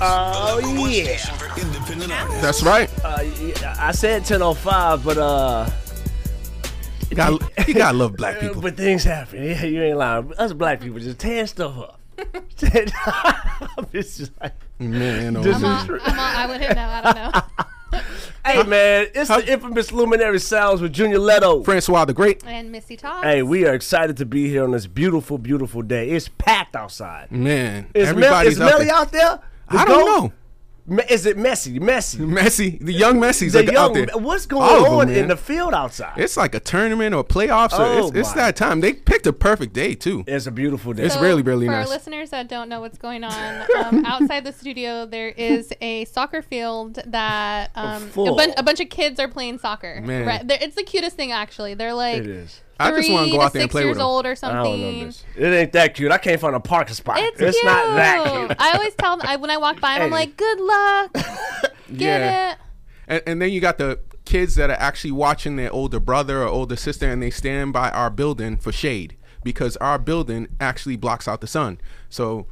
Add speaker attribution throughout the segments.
Speaker 1: Oh,
Speaker 2: the number one
Speaker 1: yeah.
Speaker 2: station for independent artists.
Speaker 3: That's right.
Speaker 1: Uh, I said 10:05, but uh,
Speaker 3: You gotta, you gotta love black people.
Speaker 1: but things happen. Yeah, you ain't lying. Us black people just tear stuff up. it's just like,
Speaker 3: Man, oh,
Speaker 1: This
Speaker 3: man.
Speaker 1: is-
Speaker 4: I'm all, I'm all, I wouldn't know. I don't know.
Speaker 1: hey man, it's
Speaker 3: how-
Speaker 1: the infamous Luminary Sounds with Junior Leto.
Speaker 3: Francois the Great.
Speaker 4: And Missy talks.
Speaker 1: Hey, we are excited to be here on this beautiful, beautiful day. It's packed outside.
Speaker 3: Man,
Speaker 1: Is, Mel-
Speaker 3: everybody's
Speaker 1: is
Speaker 3: out
Speaker 1: Melly
Speaker 3: there.
Speaker 1: out there? The
Speaker 3: I don't
Speaker 1: goat?
Speaker 3: know.
Speaker 1: Is it messy? Messy.
Speaker 3: Messi, the young Messi's
Speaker 1: The
Speaker 3: are out there.
Speaker 1: what's
Speaker 3: All
Speaker 1: going
Speaker 3: of them,
Speaker 1: on in the field outside?
Speaker 3: It's like a tournament or playoffs. Or
Speaker 1: Oh,
Speaker 3: it's it's that time. They picked a perfect day too.
Speaker 1: It's a beautiful day.
Speaker 3: It's really, really
Speaker 4: for
Speaker 3: nice.
Speaker 4: our listeners that don't know what's going on, um, outside the studio there is a soccer field that um, a,
Speaker 1: Full.
Speaker 4: bun- a bunch of kids are playing soccer.
Speaker 3: Man.
Speaker 4: Right, They're- it's the cutest thing actually. They're like
Speaker 1: It is.
Speaker 3: I just
Speaker 4: three
Speaker 3: wanna go out there and
Speaker 4: six
Speaker 3: play with
Speaker 4: years
Speaker 3: them.
Speaker 4: old or
Speaker 1: I don't know
Speaker 4: something.
Speaker 1: this. It ain't that cute. I can't find a parking spot.
Speaker 4: It's,
Speaker 1: It's,
Speaker 4: cute.
Speaker 1: not that cute.
Speaker 4: I always tell them I, when I walk by, 'em, I'm
Speaker 1: Hey.
Speaker 4: like, "Good luck, get
Speaker 3: Yeah.
Speaker 4: it."
Speaker 3: And, and then you got the kids that are actually watching their older brother or older sister, and they stand by our building for shade because our building actually blocks out the sun. So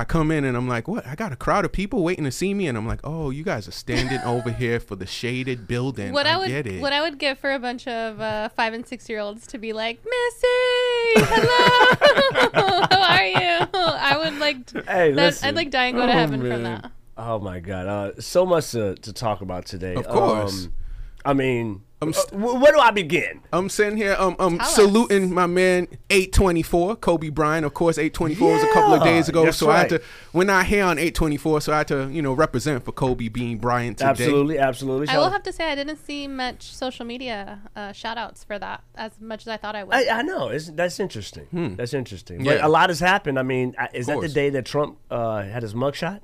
Speaker 3: I come in and I'm like, "What? I got a crowd of people waiting to see me," and I'm like, "Oh, you guys are standing over here for the shaded building."
Speaker 4: What I, would
Speaker 3: get it.
Speaker 4: what I would give for a bunch of uh, five and six year olds to be like, Missy, hello, how are you? I would like. To,
Speaker 1: Hey,
Speaker 4: that- I'd like die and go to
Speaker 3: Oh,
Speaker 4: heaven from that.
Speaker 1: Oh my god, uh, so much to, to talk about today.
Speaker 3: Of course.
Speaker 1: Um, I mean,
Speaker 3: I'm
Speaker 1: uh,
Speaker 3: st-
Speaker 1: wh- where do I begin?
Speaker 3: I'm sitting here, um, um,
Speaker 4: Tell us.
Speaker 3: saluting my man 824, Kobe Bryant. Of course, 824 was a couple of days ago,
Speaker 1: that's
Speaker 3: so I had to. We're not here on 824, so I had to, you know, represent for Kobe being Bryant today.
Speaker 1: Absolutely, absolutely.
Speaker 4: I will have to say I didn't see much social media uh, shout outs for that as much as I thought I would.
Speaker 1: I, I know. It's, that's interesting. That's interesting. But
Speaker 3: Hmm.
Speaker 1: A lot has happened. I mean, uh, is that the day that Trump uh, had his mugshot?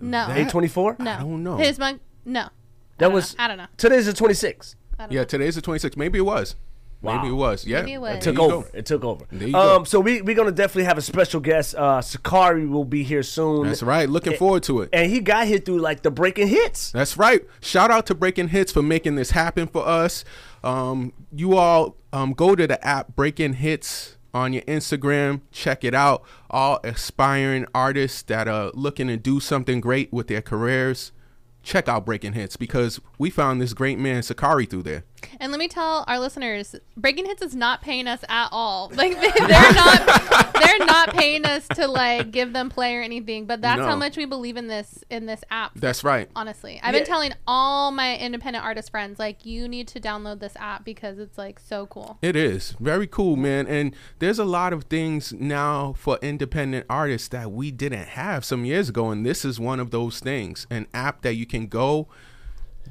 Speaker 4: no,
Speaker 1: Eight twenty four.
Speaker 4: no,
Speaker 3: I don't know.
Speaker 4: His mug, no.
Speaker 1: That
Speaker 4: don't
Speaker 1: was.
Speaker 4: know. I don't know.
Speaker 1: Today's the twenty sixth.
Speaker 4: I don't
Speaker 3: Yeah,
Speaker 4: know.
Speaker 3: today's the 26th. Maybe it was. Maybe it was. Yeah.
Speaker 4: Maybe it was.
Speaker 1: It took over.
Speaker 3: go.
Speaker 1: It took over.
Speaker 3: There you
Speaker 1: um,
Speaker 3: go.
Speaker 1: So we we're gonna definitely have a special guest. Uh, Suckarie will be here soon.
Speaker 3: That's right. Looking forward to it.
Speaker 1: And he got here through like the breaking hits.
Speaker 3: That's right. Shout out to Breaking Hits for making this happen for us. Um, you all um, go to the app Breaking Hits on your Instagram. Check it out. All aspiring artists that are looking to do something great with their careers. Check out Breaking Hits because we found this great man Suckarie through there.
Speaker 4: And let me tell our listeners, Breaking Hits is not paying us at all. Like they, they're not, they're not paying us to like give them play or anything. But that's
Speaker 3: No.
Speaker 4: how much we believe in this in this app.
Speaker 3: That's right.
Speaker 4: honestly, I've been telling all my independent artist friends like you need to download this app because it's like so cool.
Speaker 3: It is very cool, man. And there's a lot of things now for independent artists that we didn't have some years ago. And this is one of those things an app that you can go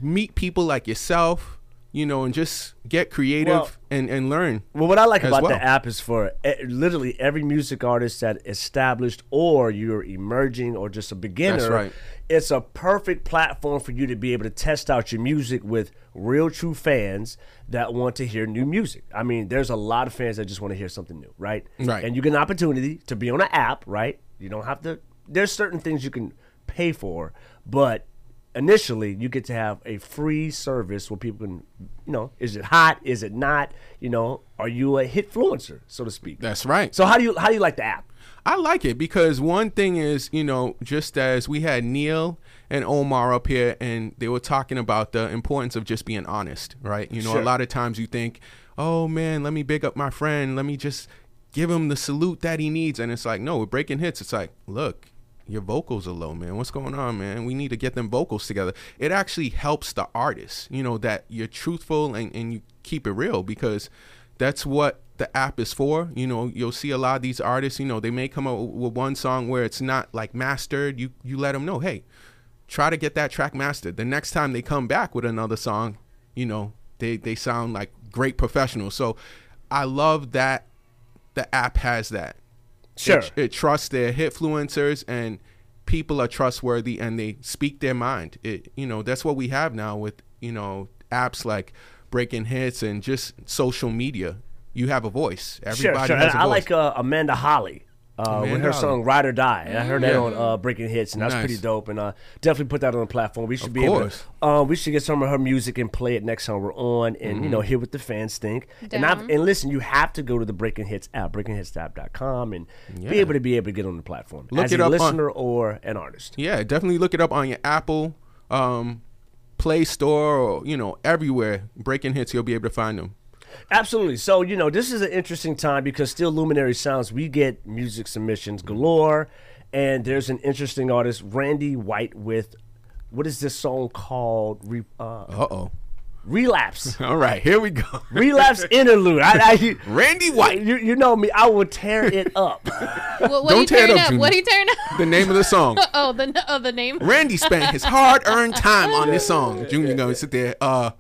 Speaker 3: meet people like yourself, you know, and just get creative
Speaker 1: Well-
Speaker 3: and, and learn.
Speaker 1: Well, what I like about
Speaker 3: well.
Speaker 1: the app is for literally every music artist that established or you're emerging or just a beginner.
Speaker 3: That's right.
Speaker 1: It's a perfect platform for you to be able to test out your music with real, true fans that want to hear new music. I mean, there's a lot of fans that just want to hear something new, right?
Speaker 3: Right.
Speaker 1: And you get an opportunity to be on an app, right? You don't have to. There's certain things you can pay for, but initially you get to have a free service where people can, you know, is it hot? Is it not? You know, are you a hit influencer, so to speak?
Speaker 3: That's right.
Speaker 1: So how do you how do you like the app?
Speaker 3: I like it because one thing is, you know, just as we had Neil and Omar up here and they were talking about the importance of just being honest, right? You know,
Speaker 1: Sure.
Speaker 3: a lot of times you think, oh man, let me big up my friend. Let me just give him the salute that he needs. And it's like, no, we're breaking hits, it's like, look, your vocals are low, man. What's going on, man? We need to get them vocals together. It actually helps the artist, you know, that you're truthful and, and you keep it real because that's what the app is for. You know, you'll see a lot of these artists, you know, they may come up with one song where it's not like mastered. You you let them know, hey, try to get that track mastered. The next time they come back with another song, you know, they they sound like great professionals. So I love that the app has that.
Speaker 1: Sure.
Speaker 3: It, it trusts their hit influencers and people are trustworthy and they speak their mind. It you know, that's what we have now with, you know, apps like Breaking Hits and just social media. You have a voice.
Speaker 1: Sure,
Speaker 3: Everybody
Speaker 1: sure.
Speaker 3: a
Speaker 1: I
Speaker 3: voice.
Speaker 1: like uh, Amanda Holly. Uh, with her song "Ride or Die," and I heard that
Speaker 3: Yeah.
Speaker 1: on uh, Breaking Hits, and that's
Speaker 3: Nice.
Speaker 1: pretty dope. And uh, definitely put that on the platform. We should
Speaker 3: Of
Speaker 1: be able
Speaker 3: course.
Speaker 1: to. Uh, we should get some of her music and play it next time we're on, and
Speaker 3: Mm-hmm.
Speaker 1: you know, hear what the fans think. And I've, and listen, you have to go to the Breaking Hits app, BreakingHitsApp.com, and
Speaker 3: Yeah.
Speaker 1: be able to be able to get on the platform
Speaker 3: Look
Speaker 1: as
Speaker 3: it
Speaker 1: a
Speaker 3: up on-
Speaker 1: listener or an artist.
Speaker 3: Yeah, definitely look it up on your Apple um, Play Store or you know everywhere. Breaking hits, you'll be able to find them.
Speaker 1: Absolutely. So, you know, this is an interesting time because still Luminary Sounds, we get music submissions galore. And there's an interesting artist, Randy White, with what is this song called? Re, uh,
Speaker 3: Uh oh.
Speaker 1: Relapse.
Speaker 3: All right, here we go.
Speaker 1: Relapse Interlude. I, I, you,
Speaker 3: Randy White.
Speaker 1: you, you know me, I will tear it up.
Speaker 4: What, what
Speaker 3: Don't
Speaker 4: you
Speaker 3: tear it up,
Speaker 4: up? What are you tearing up?
Speaker 3: The name of the song.
Speaker 4: Oh, the oh the name.
Speaker 3: Randy spent his hard-earned time on this song. Junior gonna sit there. Uh,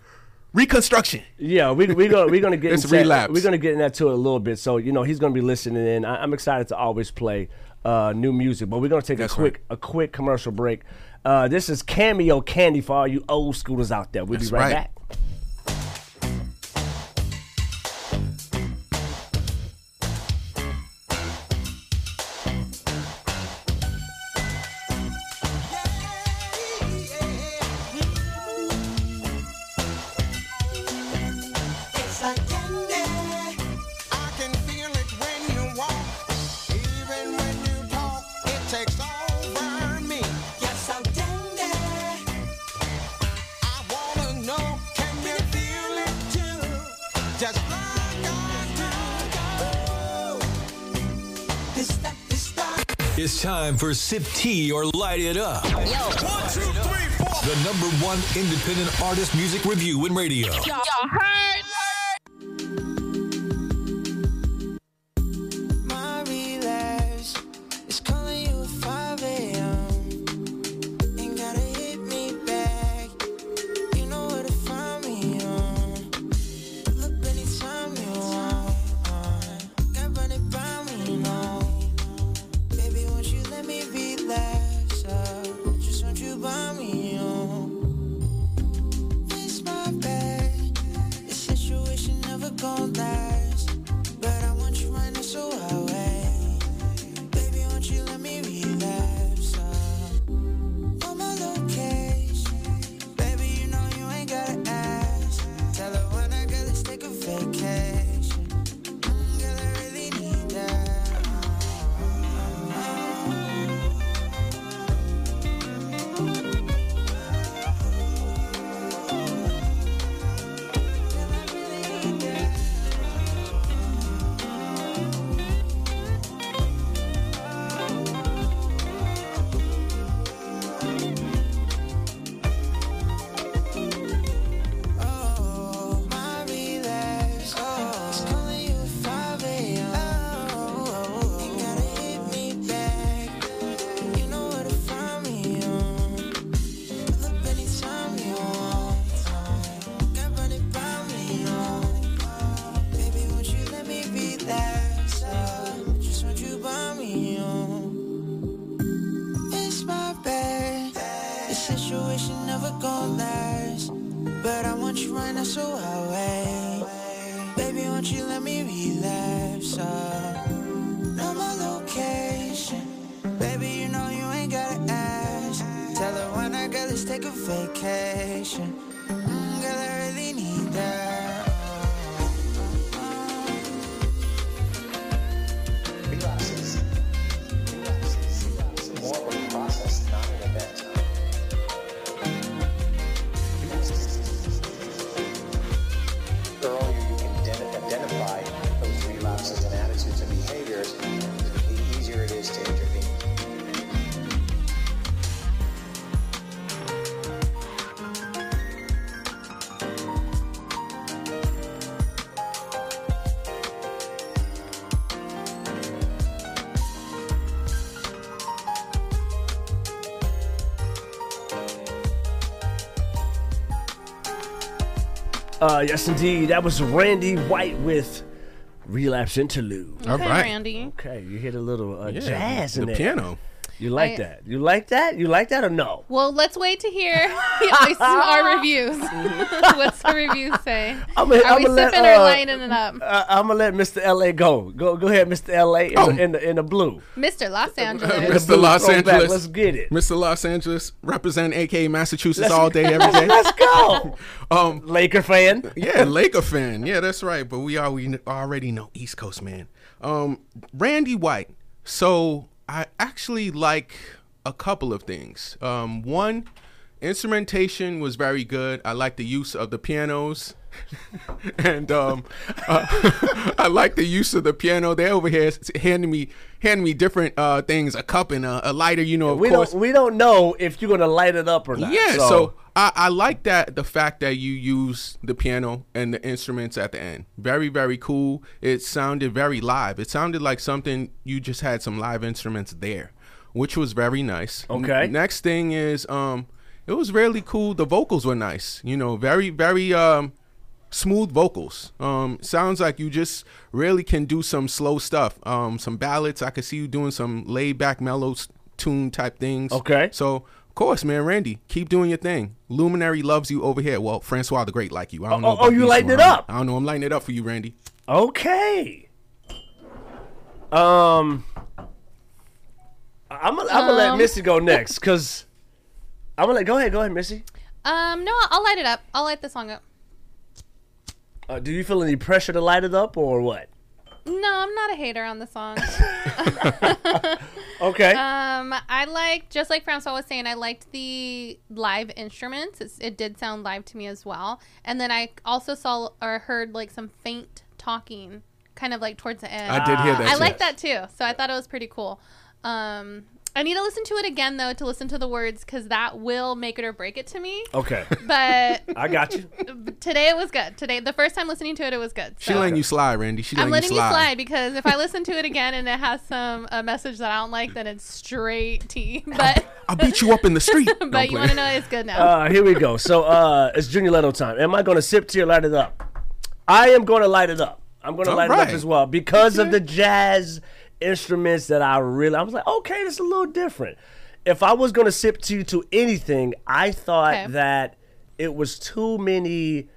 Speaker 3: reconstruction.
Speaker 1: Yeah, we we gonna we're gonna get
Speaker 3: It's
Speaker 1: into
Speaker 3: relapse.
Speaker 1: We're gonna get into that to it a little bit. So you know he's gonna be listening in. I, I'm excited to always play uh, new music, but we're gonna take
Speaker 3: That's
Speaker 1: a quick a quick commercial break. Uh, this is Cameo Candy for all you old schoolers out there. We'll
Speaker 3: That's
Speaker 1: be right,
Speaker 3: right.
Speaker 1: back.
Speaker 2: Time for Sip Tea or Light It Up. One, two, three, four. The number one independent artist music review in radio.
Speaker 5: My Uh,
Speaker 1: yes, indeed. That was Randy White with Relapse Interlude.
Speaker 3: All
Speaker 4: Okay,
Speaker 3: right.
Speaker 4: Randy.
Speaker 1: Okay, you hit a little uh,
Speaker 3: Yeah,
Speaker 1: jazz in
Speaker 3: the
Speaker 1: there.
Speaker 3: piano.
Speaker 1: You like
Speaker 4: I-
Speaker 1: that? You like that? You like that or no?
Speaker 4: Well, let's wait to hear our reviews. What's the reviews say?
Speaker 1: I'm gonna,
Speaker 4: Are
Speaker 1: I'm
Speaker 4: we
Speaker 1: gonna let,
Speaker 4: sipping or
Speaker 1: uh,
Speaker 4: lighting it up?
Speaker 1: uh, I'm gonna let Mr. LA go. Go, go ahead, Mr. LA, in,
Speaker 3: Oh.
Speaker 1: the, in the in the blue.
Speaker 4: Mr. Los Angeles.
Speaker 1: the
Speaker 3: Mr. Los
Speaker 1: throwback.
Speaker 3: Angeles.
Speaker 1: Let's get it.
Speaker 3: Mr. Los Angeles, represent AK Massachusetts
Speaker 1: Let's-
Speaker 3: all day, every day.
Speaker 1: Let's go.
Speaker 3: Um,
Speaker 1: Laker fan.
Speaker 3: yeah, Laker fan. Yeah, that's right. But we are we already know East Coast man. Um, Randy White. So I actually like a couple of things. Um, one, instrumentation was very good. I like the use of the pianos. and um, uh, I like the use of the piano. They over here handing me handing me different uh, things, a cup and a, a lighter. You know, of
Speaker 1: We
Speaker 3: course.
Speaker 1: don't we don't know if you're gonna light it up or not.
Speaker 3: Yeah, so, I, I like that the fact that you use the piano and the instruments at the end. Very, very cool. It sounded very live. It sounded like something you just had some live instruments there, which was very nice. N-
Speaker 1: Okay.
Speaker 3: next thing is um it was really cool. The vocals were nice. You know, very, very um smooth vocals. Um, sounds like you just really can do some slow stuff. Um, some ballads. I could see you doing some laid back mellow tune type things.
Speaker 1: Okay.
Speaker 3: So of course, man, Randy, keep doing your thing. Luminary loves you over here. Well, Francois the Great like you. I don't know.
Speaker 1: Oh, oh,
Speaker 3: about
Speaker 1: you
Speaker 3: these
Speaker 1: lighting it up?
Speaker 3: I don't know. I'm lighting it up for you, Randy.
Speaker 1: Okay. Um, I'm gonna, I'm gonna let
Speaker 4: Um.
Speaker 1: Missy go next because I'm gonna let go ahead, go ahead, Missy.
Speaker 4: Um, no, I'll light it up. I'll light the song up.
Speaker 1: Uh, do you feel any pressure to light it up or what?
Speaker 4: No, I'm not a hater on the song.
Speaker 1: Okay.
Speaker 4: Um, I like just like Francois was saying, I liked the live instruments. It's, it did sound live to me as well. And then I also saw or heard like some faint talking, kind of like towards the end.
Speaker 3: I did hear that.
Speaker 4: I
Speaker 3: too.
Speaker 4: like that too. So I thought it was pretty cool. Um, I need to listen to it again though to listen to the words because that will make it or break it to me.
Speaker 1: okay.
Speaker 4: But
Speaker 1: I got you.
Speaker 4: today it was good. Today, the first time listening to it, it was good.
Speaker 3: She
Speaker 4: So-
Speaker 3: letting you slide, Randy. She
Speaker 4: I'm
Speaker 3: letting,
Speaker 4: letting you slide because if I listen to it again and it has some a message that I don't like, then it's straight T. But
Speaker 3: I'll beat you up in the street. Don't
Speaker 4: but you want to know it's good now.
Speaker 1: Uh, here we go. So uh, it's Junior Leto time. Am I going to sip tea or light it up? I am going to light it up. I'm going to
Speaker 3: All
Speaker 1: light it up as well because of the jazz instruments that I really. I was like, okay, this is a little different. If I was going to sip tea to anything, I thought
Speaker 4: Okay.
Speaker 1: that it was too many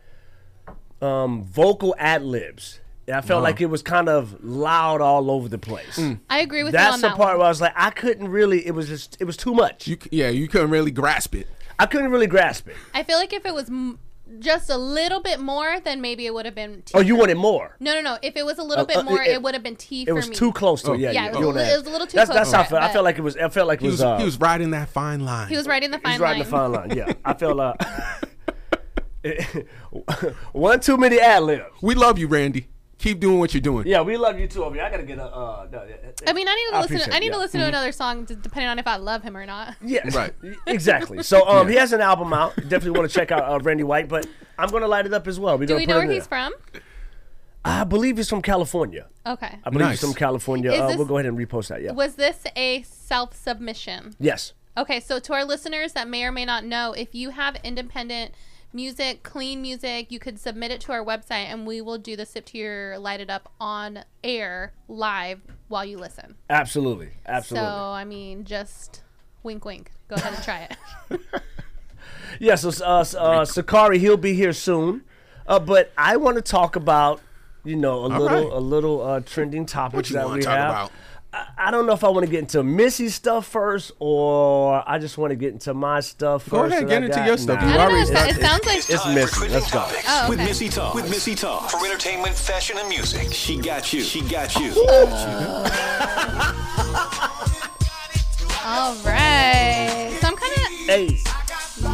Speaker 1: um, vocal ad libs. I felt like it was kind of loud all over the place.
Speaker 4: I agree with you
Speaker 1: That's
Speaker 4: on
Speaker 1: the
Speaker 4: that
Speaker 1: part
Speaker 4: one.
Speaker 1: where I was like, I couldn't really. It was just. It was too much.
Speaker 3: You, yeah, you couldn't really grasp it.
Speaker 1: I couldn't really grasp it.
Speaker 4: I feel like if it was m- just a little bit more, then maybe it would have been. T
Speaker 1: Oh, you wanted more.
Speaker 4: No, no, no. If it was a little
Speaker 1: Uh,
Speaker 4: bit
Speaker 1: uh,
Speaker 4: more,
Speaker 1: it-
Speaker 4: it, would have been T
Speaker 1: It
Speaker 4: for
Speaker 1: was
Speaker 4: me.
Speaker 1: too close to it. Yeah,
Speaker 4: Yeah,
Speaker 1: yeah.
Speaker 4: it was
Speaker 1: you
Speaker 4: a
Speaker 1: know
Speaker 4: li-
Speaker 1: that.
Speaker 4: it was a little too
Speaker 1: that's,
Speaker 4: close
Speaker 1: That's how I felt. I felt like it was. I felt like it
Speaker 3: He
Speaker 1: was.
Speaker 3: was,
Speaker 1: uh,
Speaker 3: he was riding that fine line.
Speaker 4: He was riding the fine
Speaker 1: He's riding
Speaker 4: line.
Speaker 1: the fine line. Yeah, I felt. Uh, one too many ad libs.
Speaker 3: We love you, Randy. Keep doing what you're doing.
Speaker 1: Yeah, we love you too over here. I gotta get a. Uh, no, yeah,
Speaker 4: I mean, I need to
Speaker 1: I
Speaker 4: listen.
Speaker 1: appreciate
Speaker 4: I need
Speaker 1: it,
Speaker 4: to
Speaker 1: yeah.
Speaker 4: listen to another song, d- depending on if I love him or not.
Speaker 1: Yeah,
Speaker 3: Right.
Speaker 1: Exactly. So um, he has an album out. Definitely want to check out uh, Randy White, but I'm gonna light it up as well. We're
Speaker 4: Do we know where he's
Speaker 1: there.
Speaker 4: from?
Speaker 1: I believe he's from California.
Speaker 4: Okay.
Speaker 1: I believe
Speaker 3: Nice.
Speaker 1: he's from California. Uh,
Speaker 4: this-
Speaker 1: we'll go ahead and repost that. Yeah.
Speaker 4: Was this a self submission?
Speaker 1: Yes.
Speaker 4: Okay, so to our listeners that may or may not know, if you have independent music, clean music, you could submit it to our website and we will do the sip to your light it up on air live while you listen.
Speaker 1: Absolutely. Absolutely.
Speaker 4: So, I mean, just wink, wink. Go ahead and try it.
Speaker 1: Yeah, so uh, uh, Suckarie, he'll be here soon. Uh, but I want to talk about, you know, a little,
Speaker 3: right.
Speaker 1: a little uh, trending topics
Speaker 3: What you
Speaker 1: that we
Speaker 3: to talk
Speaker 1: have.
Speaker 3: about?
Speaker 1: I, I don't know if I want to get into Missy's stuff first, or I just want to get into my stuff first.
Speaker 3: Go
Speaker 1: first.
Speaker 3: ahead,
Speaker 1: that
Speaker 3: get
Speaker 1: I
Speaker 3: into
Speaker 1: got.
Speaker 3: your stuff.
Speaker 1: Nah.
Speaker 3: You
Speaker 4: I don't know. It, it sounds like.
Speaker 1: It's
Speaker 2: Time
Speaker 1: Missy.
Speaker 2: for
Speaker 1: Let's
Speaker 2: trending
Speaker 1: go.
Speaker 2: topics
Speaker 4: Oh,
Speaker 2: with. Missy Talk. With Missy Talk for entertainment, fashion, and music. She got you. She got you.
Speaker 4: All right. So I'm kind of.
Speaker 1: Hey,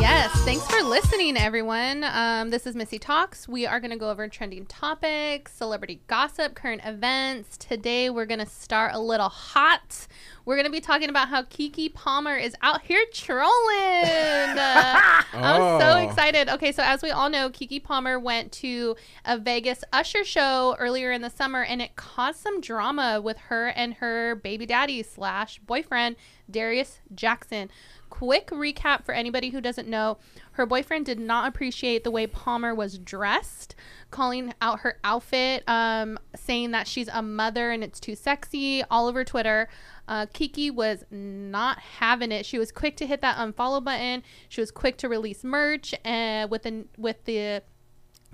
Speaker 4: Yes, thanks for listening, everyone. Um, this is Missy Talks. We are going to go over trending topics, celebrity gossip, current events. Today, we're going to start a little hot. We're going to be talking about how Keke Palmer is out here trolling. Uh, I'm so
Speaker 3: Oh.
Speaker 4: excited. Okay, so as we all know, Keke Palmer went to a Vegas Usher show earlier in the summer, and it caused some drama with her and her baby daddy slash boyfriend, Darius Jackson. Quick recap for anybody who doesn't know her boyfriend did not appreciate the way Palmer was dressed, calling out her outfit, um, saying that she's a mother and it's too sexy all over Twitter. Uh, Keke was not having it. She was quick to hit that unfollow button. She was quick to release merch uh, with the with the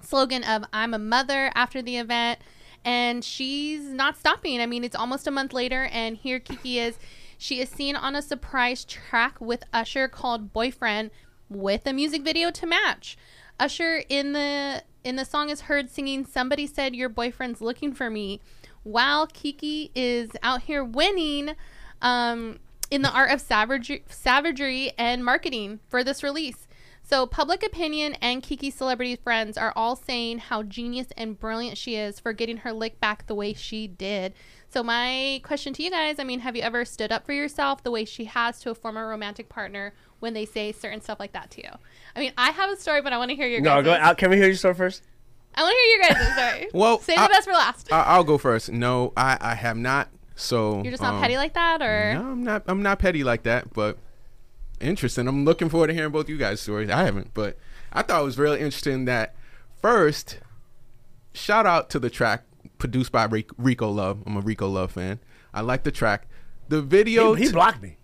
Speaker 4: slogan of "I'm a mother" after the event, and she's not stopping. I mean, it's almost a month later, and here Keke is. She is seen on a surprise track with Usher called "Boyfriend," with a music video to match. Usher in the in the song is heard singing "Somebody said your boyfriend's looking for me," while Keke is out here winning. Um, in the art of savagery, savagery and marketing for this release. So, public opinion and Keke's celebrity friends are all saying how genius and brilliant she is for getting her lick back the way she did. So, my question to you guys I mean, have you ever stood up for yourself the way she has to a former romantic partner when they say certain stuff like that to you? I mean, I have a story, but I want to hear your
Speaker 1: No,
Speaker 4: guys'.
Speaker 1: go out. Can we hear your story first?
Speaker 4: I want to hear your guys' story.
Speaker 3: Well,
Speaker 4: save
Speaker 3: I-
Speaker 4: the best for last.
Speaker 3: I, I'll go first. No, I, I have not. So
Speaker 4: You're just not
Speaker 3: um,
Speaker 4: petty like that, or
Speaker 3: No, I'm not. I'm not petty like that. But interesting. I'm looking forward to hearing both you guys' stories. I haven't, but I thought it was really interesting that first, shout out to the track produced by Rico Love. I'm a Rico Love fan. I like the track. The video.
Speaker 1: He, he blocked me.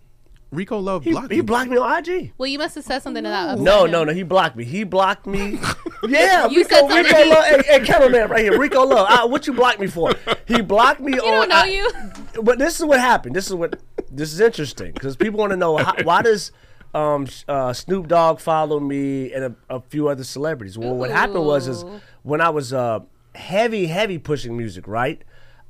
Speaker 3: Rico Love
Speaker 1: He,
Speaker 3: blocked
Speaker 1: he
Speaker 3: me.
Speaker 1: blocked me on IG.
Speaker 4: well, you must have said something to that.
Speaker 1: No,
Speaker 4: him.
Speaker 1: no, no. He blocked me. He blocked me. yeah,
Speaker 4: You
Speaker 1: Rico,
Speaker 4: said something.
Speaker 1: Rico Love. Hey, hey, cameraman right here. Rico Love. Uh, what you blocked me for? He blocked me
Speaker 4: You
Speaker 1: on.
Speaker 4: don't know
Speaker 1: I-
Speaker 4: you.
Speaker 1: But this is what happened. This is what. This is interesting because people want to know how, why does um, uh, Snoop Dogg follow me and a, a few other celebrities. Well, what happened was is when I was uh, heavy, heavy pushing music, right?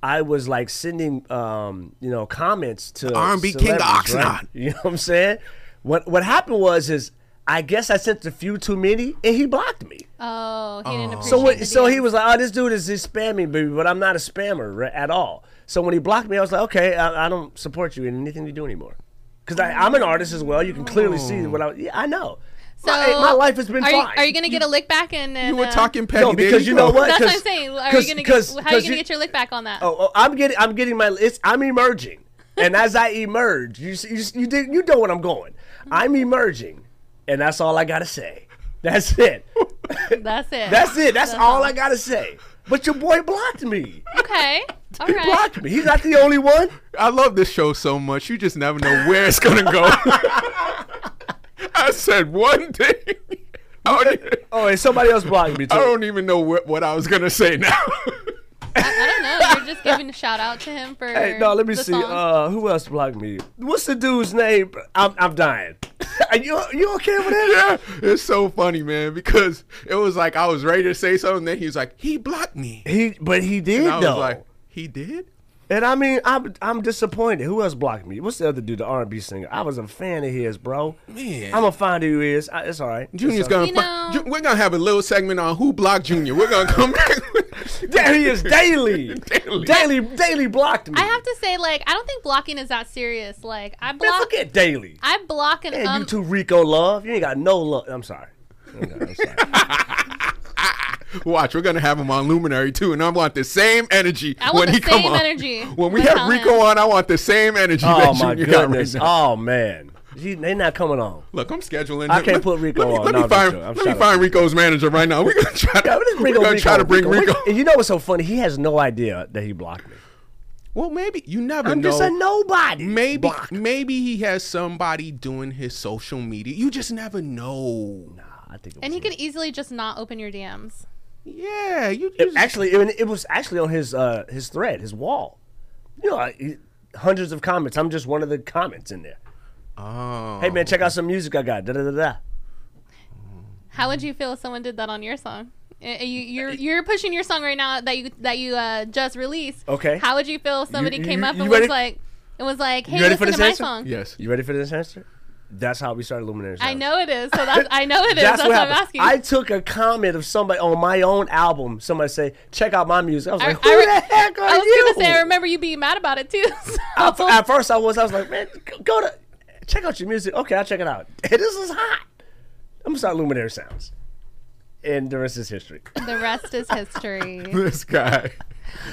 Speaker 1: I was like sending, um, you know, comments to
Speaker 3: R&B King
Speaker 1: celebrities,
Speaker 3: Oxnard.
Speaker 1: right? You know what I'm saying? What What happened was is I guess I sent a few too many, and he blocked me.
Speaker 4: Oh, he didn't appreciate
Speaker 1: So what,
Speaker 4: the
Speaker 1: so he was like, "Oh, this dude is just spamming, baby," but I'm not a spammer right, at all. So when he blocked me, I was like, "Okay, I, I don't support you in anything you do anymore." Because I'm an artist as well. You can clearly see what I. Yeah, I know.
Speaker 4: So
Speaker 1: my, my life has been
Speaker 4: are
Speaker 1: fine.
Speaker 4: You, are you gonna get a lick back and? and
Speaker 3: You were
Speaker 4: uh,
Speaker 3: talking petty.
Speaker 1: No, because you know what?
Speaker 4: That's what I'm saying. Are you
Speaker 1: 'cause-
Speaker 4: gonna?
Speaker 1: 'cause-
Speaker 4: Get, how are you gonna get your lick back on that?
Speaker 1: Oh, oh, I'm getting, I'm getting my. It's, I'm emerging, and as I emerge, you, s- you, you, did, you know what I'm going. I'm emerging, and that's all I gotta say. That's it.
Speaker 4: That's it.
Speaker 1: That's it. That's all I gotta say. But your boy blocked me.
Speaker 4: Okay. All
Speaker 1: He
Speaker 4: right.
Speaker 1: blocked me. He's not the only one.
Speaker 3: I love this show so much. You just never know where it's gonna go. I said one thing. Even,
Speaker 1: Oh, and somebody else blocked me too.
Speaker 3: I don't even know what, what I was gonna say now.
Speaker 4: I, I don't know. You're just giving a shout out to him for.
Speaker 1: Hey, no, let me see. Uh, who else blocked me? What's the dude's name? I'm, I'm dying. Are you, you okay with that?
Speaker 3: yeah, it's so funny, man, because it was like I was ready to say something, then he was like, "He blocked me,"
Speaker 1: He, but he did
Speaker 3: and I was
Speaker 1: though.
Speaker 3: like, "He did."
Speaker 1: And I mean, I'm, I'm disappointed. Who else blocked me? What's the other dude, the R&B singer? I was a fan of his, bro.
Speaker 3: Man.
Speaker 1: I'm gonna find who he is. I, it's all right.
Speaker 3: Junior's
Speaker 1: It's
Speaker 3: gonna.
Speaker 4: You
Speaker 3: fi-
Speaker 4: know-
Speaker 3: Ju- we're gonna have a little segment on who blocked Junior. We're gonna come back. With,
Speaker 1: There he is, daily,
Speaker 3: Daily.
Speaker 1: daily, daily blocked me.
Speaker 4: I have to say, like, I don't think blocking is that serious. Like, I
Speaker 1: Man,
Speaker 4: block.
Speaker 1: forget daily.
Speaker 4: I block an
Speaker 1: Man,
Speaker 4: um.
Speaker 1: you two Rico love. You ain't got no love. I'm sorry. I'm sorry.
Speaker 3: Watch, we're gonna have him on Luminary too, and I want the same energy
Speaker 4: I want
Speaker 3: when
Speaker 4: the
Speaker 3: he come
Speaker 4: same
Speaker 3: on.
Speaker 4: energy.
Speaker 3: When we have Rico on, I want the same energy
Speaker 1: oh
Speaker 3: that
Speaker 1: my
Speaker 3: Junior got right
Speaker 1: Oh man. He, they not coming on.
Speaker 3: Look, I'm scheduling.
Speaker 1: I
Speaker 3: him.
Speaker 1: can't
Speaker 3: Let-
Speaker 1: put Rico
Speaker 3: let me,
Speaker 1: on.
Speaker 3: Let me
Speaker 1: I'm
Speaker 3: find.
Speaker 1: joking. I'm
Speaker 3: let me find. Rico's manager right now. We're gonna try to.
Speaker 1: Yeah, bring
Speaker 3: we're
Speaker 1: on
Speaker 3: gonna
Speaker 1: Rico.
Speaker 3: try to bring
Speaker 1: Rico.
Speaker 3: Rico.
Speaker 1: And you know what's so funny? He has no idea that he blocked me.
Speaker 3: Well, maybe you never
Speaker 1: I'm
Speaker 3: know.
Speaker 1: just a nobody.
Speaker 3: maybe
Speaker 1: Blocked.
Speaker 3: maybe he has somebody doing his social media. You just never know.
Speaker 1: I think it
Speaker 4: and
Speaker 1: was
Speaker 4: he
Speaker 1: him.
Speaker 4: could easily just not open your DMs.
Speaker 3: Yeah, you
Speaker 1: It-
Speaker 3: just
Speaker 1: actually, it, it was actually on his uh, his thread, his wall. You know, I, hundreds of comments. I'm just one of the comments in there.
Speaker 3: Oh.
Speaker 1: Hey man, check out some music I got. Da da da da.
Speaker 4: How would you feel if someone did that on your song? Uh, You, you're you're pushing your song right now that you that you uh, just released.
Speaker 1: Okay.
Speaker 4: How would you feel if somebody
Speaker 1: you-
Speaker 4: came up and
Speaker 1: ready?
Speaker 4: was like, it was like, hey,
Speaker 1: You ready
Speaker 4: listen
Speaker 1: for
Speaker 4: to
Speaker 1: this
Speaker 4: my
Speaker 1: answer?
Speaker 4: song.
Speaker 3: Yes.
Speaker 1: You ready for this answer? That's how we started Luminary.
Speaker 4: I know it is. So that's I know it is.
Speaker 1: That's,
Speaker 4: That's,
Speaker 1: what
Speaker 4: what I'm asking.
Speaker 1: I took a comment of somebody on my own album. Somebody say, "Check out my music." I was
Speaker 4: I-
Speaker 1: like,
Speaker 4: I
Speaker 1: "Who
Speaker 4: re-
Speaker 1: the heck are you?"
Speaker 4: I was
Speaker 1: you?"
Speaker 4: gonna say I remember you being mad about it too.
Speaker 1: At,
Speaker 4: So.
Speaker 1: at first, I was. I was like, "Man, go- go to check out your music." Okay, I'll check it out. this is hot. I'm gonna start Luminary Sounds, and the rest is history.
Speaker 4: the rest is history.
Speaker 3: this guy.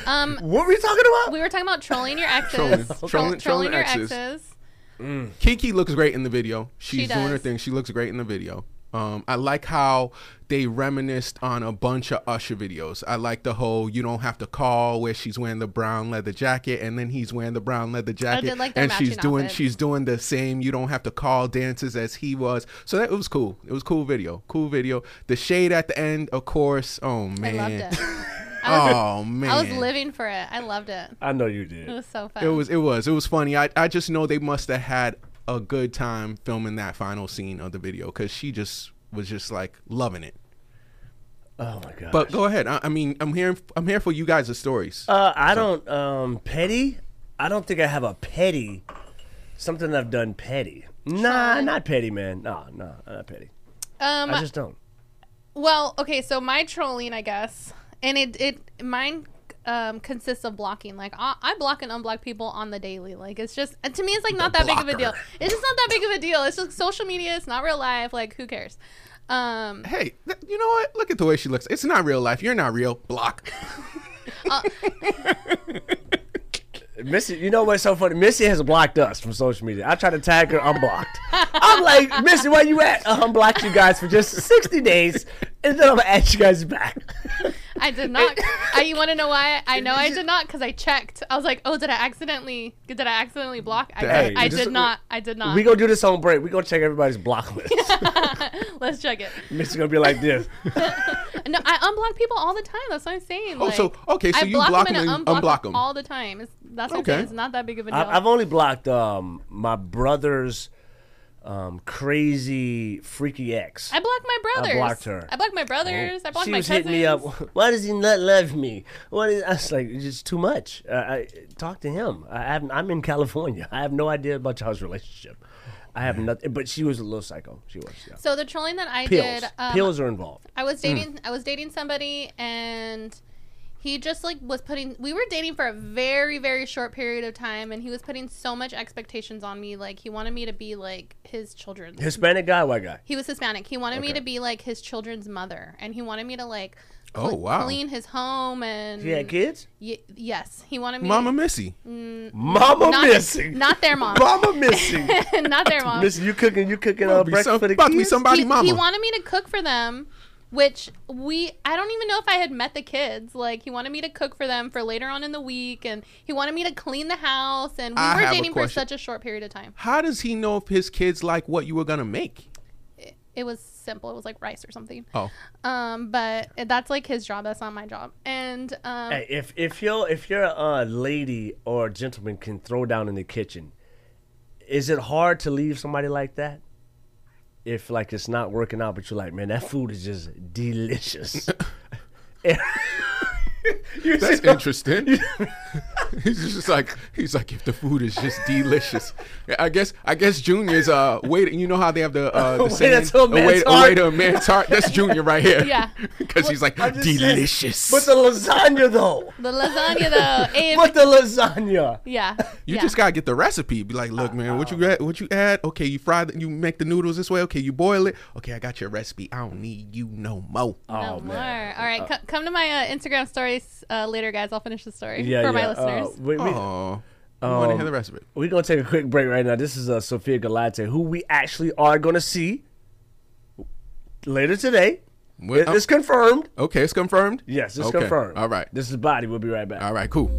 Speaker 4: Um,
Speaker 1: what were we talking about?
Speaker 4: we were talking about trolling your exes.
Speaker 3: Trolling-
Speaker 4: Troll-
Speaker 3: trolling- trolling
Speaker 4: your
Speaker 3: exes.
Speaker 4: exes.
Speaker 3: Keke looks great in the video. She's
Speaker 4: She
Speaker 3: doing her thing. She looks great in the video. Um, I like how they reminisced on a bunch of Usher videos. I like the whole "you don't have to call" where she's wearing the brown leather jacket and then he's wearing the brown leather jacket,
Speaker 4: did like
Speaker 3: and she's doing
Speaker 4: outfits.
Speaker 3: she's doing the same "you don't have to call" dances as he was. So that it was cool. It was cool video. Cool video. The shade at the end, of course. Oh
Speaker 4: I
Speaker 3: man.
Speaker 4: loved it. I was,
Speaker 3: Oh man.
Speaker 4: I was living for it. I loved it.
Speaker 1: I know you did.
Speaker 4: It was so fun.
Speaker 3: It was it was it was funny. I I just know they must have had a good time filming that final scene of the video because she just was just like loving it.
Speaker 1: Oh my god.
Speaker 3: But go ahead. I, I mean, I'm here. I'm here for you guys' stories.
Speaker 1: Uh, I don't um petty. I don't think I have a petty. Something I've done petty. Nah,
Speaker 4: Sean.
Speaker 1: not petty, man. No, no, not petty.
Speaker 4: um,
Speaker 1: I just don't.
Speaker 4: Well, okay, so my trolling, I guess, and it it mine um, consists of blocking. Like I, I block and unblock people on the daily. Like it's just to me, it's like not that big of a deal. It's just not that big of a deal. It's just social media. It's not real life. Like who cares? Um,
Speaker 3: hey, th- you know what? Look at the way she looks. It's not real life. You're not real. Block.
Speaker 1: Missy, you know what's so funny? Missy has blocked us from social media. I try to tag her, unblocked. I'm like, Missy, where you at? I unblocked you guys for just 60 days, and then I'm gonna add you guys back.
Speaker 4: I did not. I, you want to know why? I know I did not because I checked. I was like, oh, did I accidentally? Did I accidentally block? I,
Speaker 1: Hey,
Speaker 4: I
Speaker 1: just-
Speaker 4: did not. I did not.
Speaker 1: we gonna do this on break. We gonna check everybody's block list.
Speaker 4: Let's check it.
Speaker 1: Missy's gonna be like this.
Speaker 4: No, I unblock people all the time. That's what I'm saying.
Speaker 3: Oh,
Speaker 4: like,
Speaker 3: so- okay, so
Speaker 4: I
Speaker 3: you
Speaker 4: block,
Speaker 3: block
Speaker 4: them and
Speaker 3: them and
Speaker 4: unblock,
Speaker 3: unblock
Speaker 4: them
Speaker 3: 'em.
Speaker 4: all the time. It's, that's what I'm
Speaker 3: Okay.
Speaker 4: It's not that big of a deal.
Speaker 1: I, I've only blocked um my brother's um crazy freaky ex.
Speaker 4: I blocked my brothers.
Speaker 1: blocked her.
Speaker 4: I blocked my brothers. I blocked
Speaker 1: she
Speaker 4: my
Speaker 1: was
Speaker 4: cousins.
Speaker 1: hitting me up. Why does he not love me? What is? I was like, it's just too much. Uh, I talk to him. I have, I'm in California. I have no idea about y'all's relationship. I have nothing. But she was a little psycho. She was. Yeah.
Speaker 4: So the trolling that I
Speaker 1: Pills.
Speaker 4: did, um,
Speaker 1: Pills are involved.
Speaker 4: I was dating. I was dating somebody, and he just like was putting. We were dating for a very very short period of time, and he was putting so much expectations on me. Like he wanted me to be like his children's.
Speaker 1: Hispanic guy, white guy.
Speaker 4: he was Hispanic. He wanted me to be like his children's mother, and he wanted me to like.
Speaker 3: Oh,
Speaker 4: cle-
Speaker 3: wow.
Speaker 4: Clean his home and
Speaker 1: He had kids.
Speaker 4: Y- yes, he wanted me.
Speaker 3: Mama Missy.
Speaker 1: Mama
Speaker 4: not,
Speaker 1: missing.
Speaker 4: not their mom.
Speaker 1: Mama Missy.
Speaker 4: not their mom.
Speaker 1: Missy, you cooking? You cooking
Speaker 3: About
Speaker 1: uh,
Speaker 3: to
Speaker 1: breakfast
Speaker 3: some-
Speaker 1: for the
Speaker 3: about to be
Speaker 1: kids?
Speaker 3: somebody
Speaker 4: he,
Speaker 3: mama.
Speaker 4: he wanted me to cook for them which we i don't even know if i had met the kids. Like he wanted me to cook for them for later on in the week and he wanted me to clean the house and we
Speaker 3: I
Speaker 4: were dating for such a short period of time.
Speaker 3: How does he know if his kids like what you were gonna make?
Speaker 4: it, it was simple. It was like rice or something.
Speaker 3: Oh,
Speaker 4: um but that's like his job. That's not my job. And um
Speaker 1: Hey, if if you're if you're a lady or a gentleman can throw down in the kitchen, is it hard to leave somebody like that? If like it's not working out, but you're like, man, that food is just delicious. You
Speaker 3: that's
Speaker 1: see-
Speaker 3: interesting. he's just like he's like if the food is just delicious. I guess I guess Junior's uh wait you know how they have the uh the
Speaker 1: Waiter
Speaker 3: saying
Speaker 1: to a
Speaker 3: a wait a
Speaker 1: heart.
Speaker 3: wait a man's heart. That's Junior right here.
Speaker 4: Yeah.
Speaker 3: because he's like
Speaker 1: I'm saying,
Speaker 3: delicious.
Speaker 1: But the lasagna though.
Speaker 4: the lasagna though if,
Speaker 1: But the lasagna.
Speaker 4: yeah
Speaker 3: You
Speaker 4: yeah.
Speaker 3: just gotta get the recipe. Be like, look, man, what you add? What you add? Okay, you fry. The, you make the noodles this way. Okay, you boil it. Okay, I got your recipe. I don't need you no more.
Speaker 4: no
Speaker 1: Oh,
Speaker 4: more.
Speaker 1: man.
Speaker 4: All right, co- come to my uh, Instagram stories uh, later, guys. I'll finish the story
Speaker 1: Yeah,
Speaker 4: for my listeners.
Speaker 1: Uh, we, we,
Speaker 3: Oh, I want to hear the rest of it.
Speaker 1: We're gonna take a quick break right now. This is uh, Sophia Galate, who we actually are gonna see later today.
Speaker 3: What-
Speaker 1: It- it's confirmed.
Speaker 3: okay, it's confirmed.
Speaker 1: Yes, it's
Speaker 3: Okay,
Speaker 1: confirmed.
Speaker 3: All right.
Speaker 1: This is Body. We'll be right back.
Speaker 3: All right. Cool.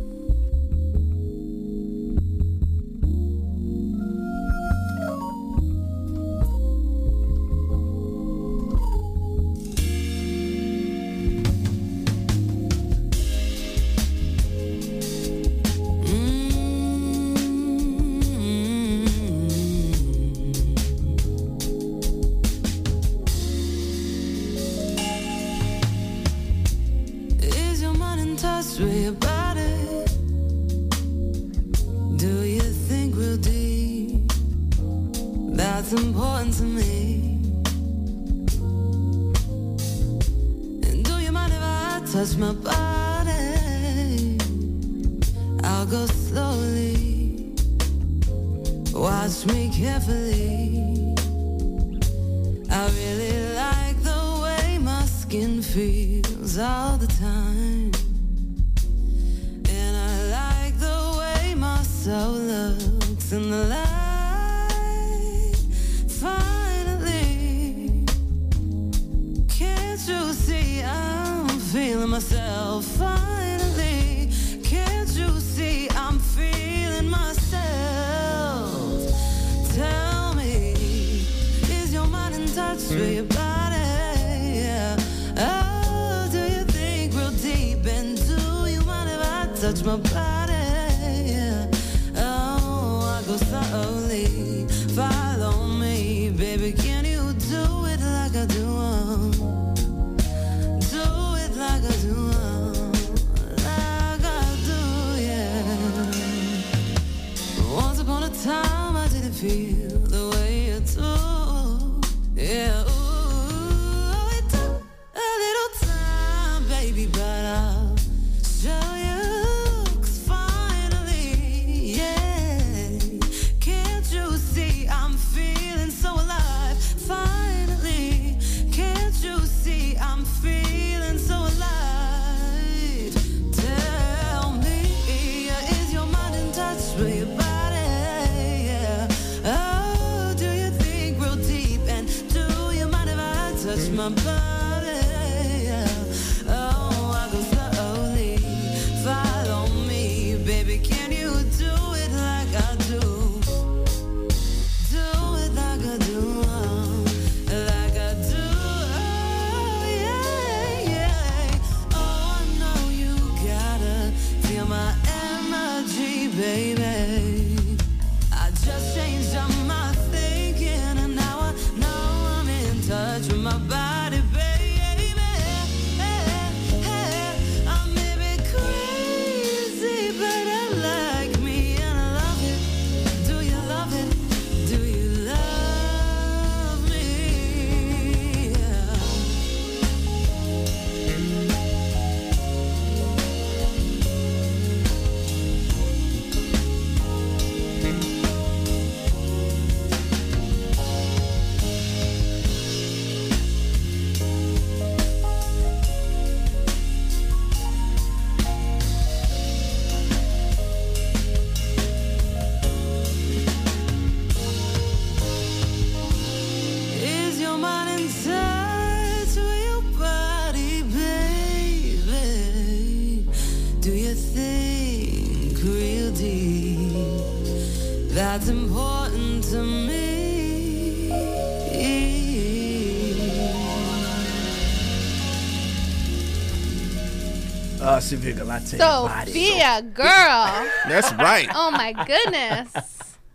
Speaker 1: Uh, Sevilla Latte. body.
Speaker 4: Sophia, girl.
Speaker 3: That's right.
Speaker 4: Oh my goodness.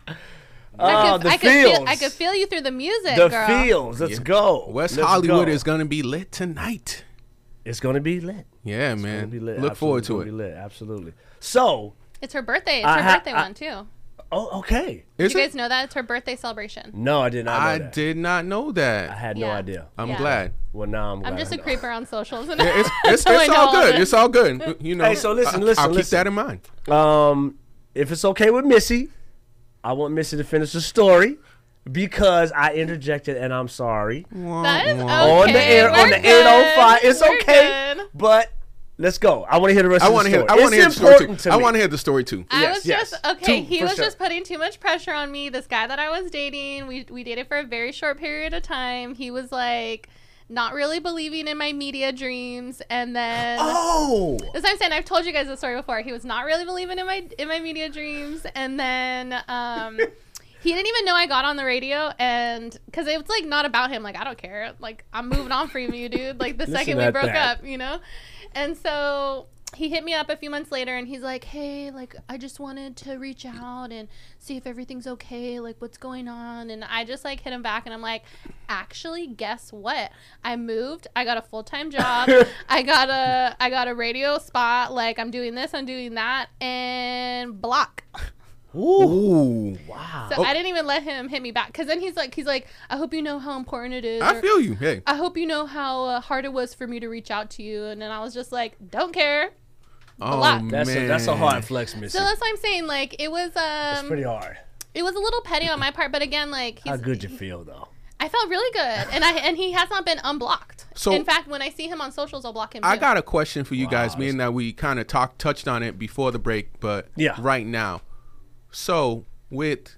Speaker 1: Oh,
Speaker 4: I could,
Speaker 1: the
Speaker 4: I could feel. I could feel you through the music,
Speaker 1: the
Speaker 4: girl.
Speaker 1: feels. Let's go.
Speaker 3: West
Speaker 1: Let's
Speaker 3: Hollywood
Speaker 1: go.
Speaker 3: is gonna be lit tonight.
Speaker 1: It's gonna be lit.
Speaker 3: Yeah,
Speaker 1: It's
Speaker 3: man.
Speaker 1: be lit.
Speaker 3: Look
Speaker 1: Absolutely
Speaker 3: forward to
Speaker 1: gonna
Speaker 3: it.
Speaker 1: Be lit. Absolutely. So,
Speaker 4: It's her birthday. It's
Speaker 1: I
Speaker 4: her
Speaker 1: ha-
Speaker 4: birthday
Speaker 1: I-
Speaker 4: one too.
Speaker 1: Oh, okay.
Speaker 3: Is
Speaker 4: you
Speaker 3: it?
Speaker 4: guys know that it's her birthday celebration?
Speaker 1: No, I did not know
Speaker 3: I
Speaker 1: that.
Speaker 3: did not know that.
Speaker 1: I
Speaker 3: that.
Speaker 1: had no
Speaker 4: Yeah.
Speaker 1: idea.
Speaker 3: I'm
Speaker 4: Yeah.
Speaker 3: glad.
Speaker 1: Well, now I'm.
Speaker 4: I'm just
Speaker 1: I
Speaker 4: a
Speaker 1: know.
Speaker 4: creeper on socials, and
Speaker 3: Yeah, It's it's,
Speaker 4: so I
Speaker 3: it's
Speaker 4: know
Speaker 3: all
Speaker 4: of
Speaker 3: good.
Speaker 4: it.
Speaker 3: It's all good. You know.
Speaker 1: Hey, so listen,
Speaker 3: I-
Speaker 1: listen,
Speaker 3: I'll keep
Speaker 1: listen.
Speaker 3: that in mind.
Speaker 1: Um, if it's okay with Missy, I want Missy to finish the story because I interjected and I'm sorry.
Speaker 4: That is okay.
Speaker 1: on the air on
Speaker 4: we're
Speaker 1: the 805. It's
Speaker 4: We're
Speaker 1: okay.
Speaker 4: good.
Speaker 1: But let's go. I want to hear the rest
Speaker 3: I
Speaker 1: of
Speaker 3: want
Speaker 1: the
Speaker 3: to hear.
Speaker 1: story.
Speaker 3: I want to hear the story too. I want to hear the story too.
Speaker 4: I
Speaker 1: Yes,
Speaker 4: was
Speaker 1: yes.
Speaker 4: just okay.
Speaker 1: Two,
Speaker 4: he was
Speaker 1: sure.
Speaker 4: just putting too much pressure on me. This guy that I was dating, we we dated for a very short period of time. He was like not really believing in my media dreams, and then
Speaker 1: Oh,
Speaker 4: As I'm saying, I've told you guys the story before. He was not really believing in my in my media dreams, and then um, he didn't even know I got on the radio, and because it was like not about him. Like I don't care. Like I'm moving on from you, dude. Like the
Speaker 1: Listen
Speaker 4: second we broke
Speaker 1: that.
Speaker 4: up, you know. And so he hit me up a few months later, and he's like, "Hey, like I just wanted to reach out and see if everything's okay. Like what's going on?" And I just like hit him back, and I'm like, "Actually, guess what? I moved. I got a full time job. I got a I got a radio spot. Like I'm doing this, I'm doing that, and block."
Speaker 3: Ooh.
Speaker 1: wow.
Speaker 4: So I didn't even let him hit me back because then he's like, he's like, I hope you know how important it is.
Speaker 3: I
Speaker 4: or,
Speaker 3: feel you. Hey.
Speaker 4: I hope you know how uh, hard it was for me to reach out to you. And then I was just like, don't care.
Speaker 3: Oh
Speaker 4: block.
Speaker 1: That's
Speaker 3: man.
Speaker 1: a, that's a hard flex, Missy.
Speaker 4: So that's what I'm saying. Like it was,
Speaker 1: It's
Speaker 4: um,
Speaker 1: pretty hard.
Speaker 4: it was a little petty on my part, but again, like
Speaker 1: How good you feel though?
Speaker 4: I felt really good, and I and he has not been unblocked.
Speaker 3: So-
Speaker 4: in fact, when I see him on socials, I'll block him.
Speaker 3: I
Speaker 4: too.
Speaker 3: got a question for you guys,
Speaker 1: Wow,
Speaker 3: being that we kind of talked touched on it before the break, but
Speaker 1: Yeah.
Speaker 3: right now. So with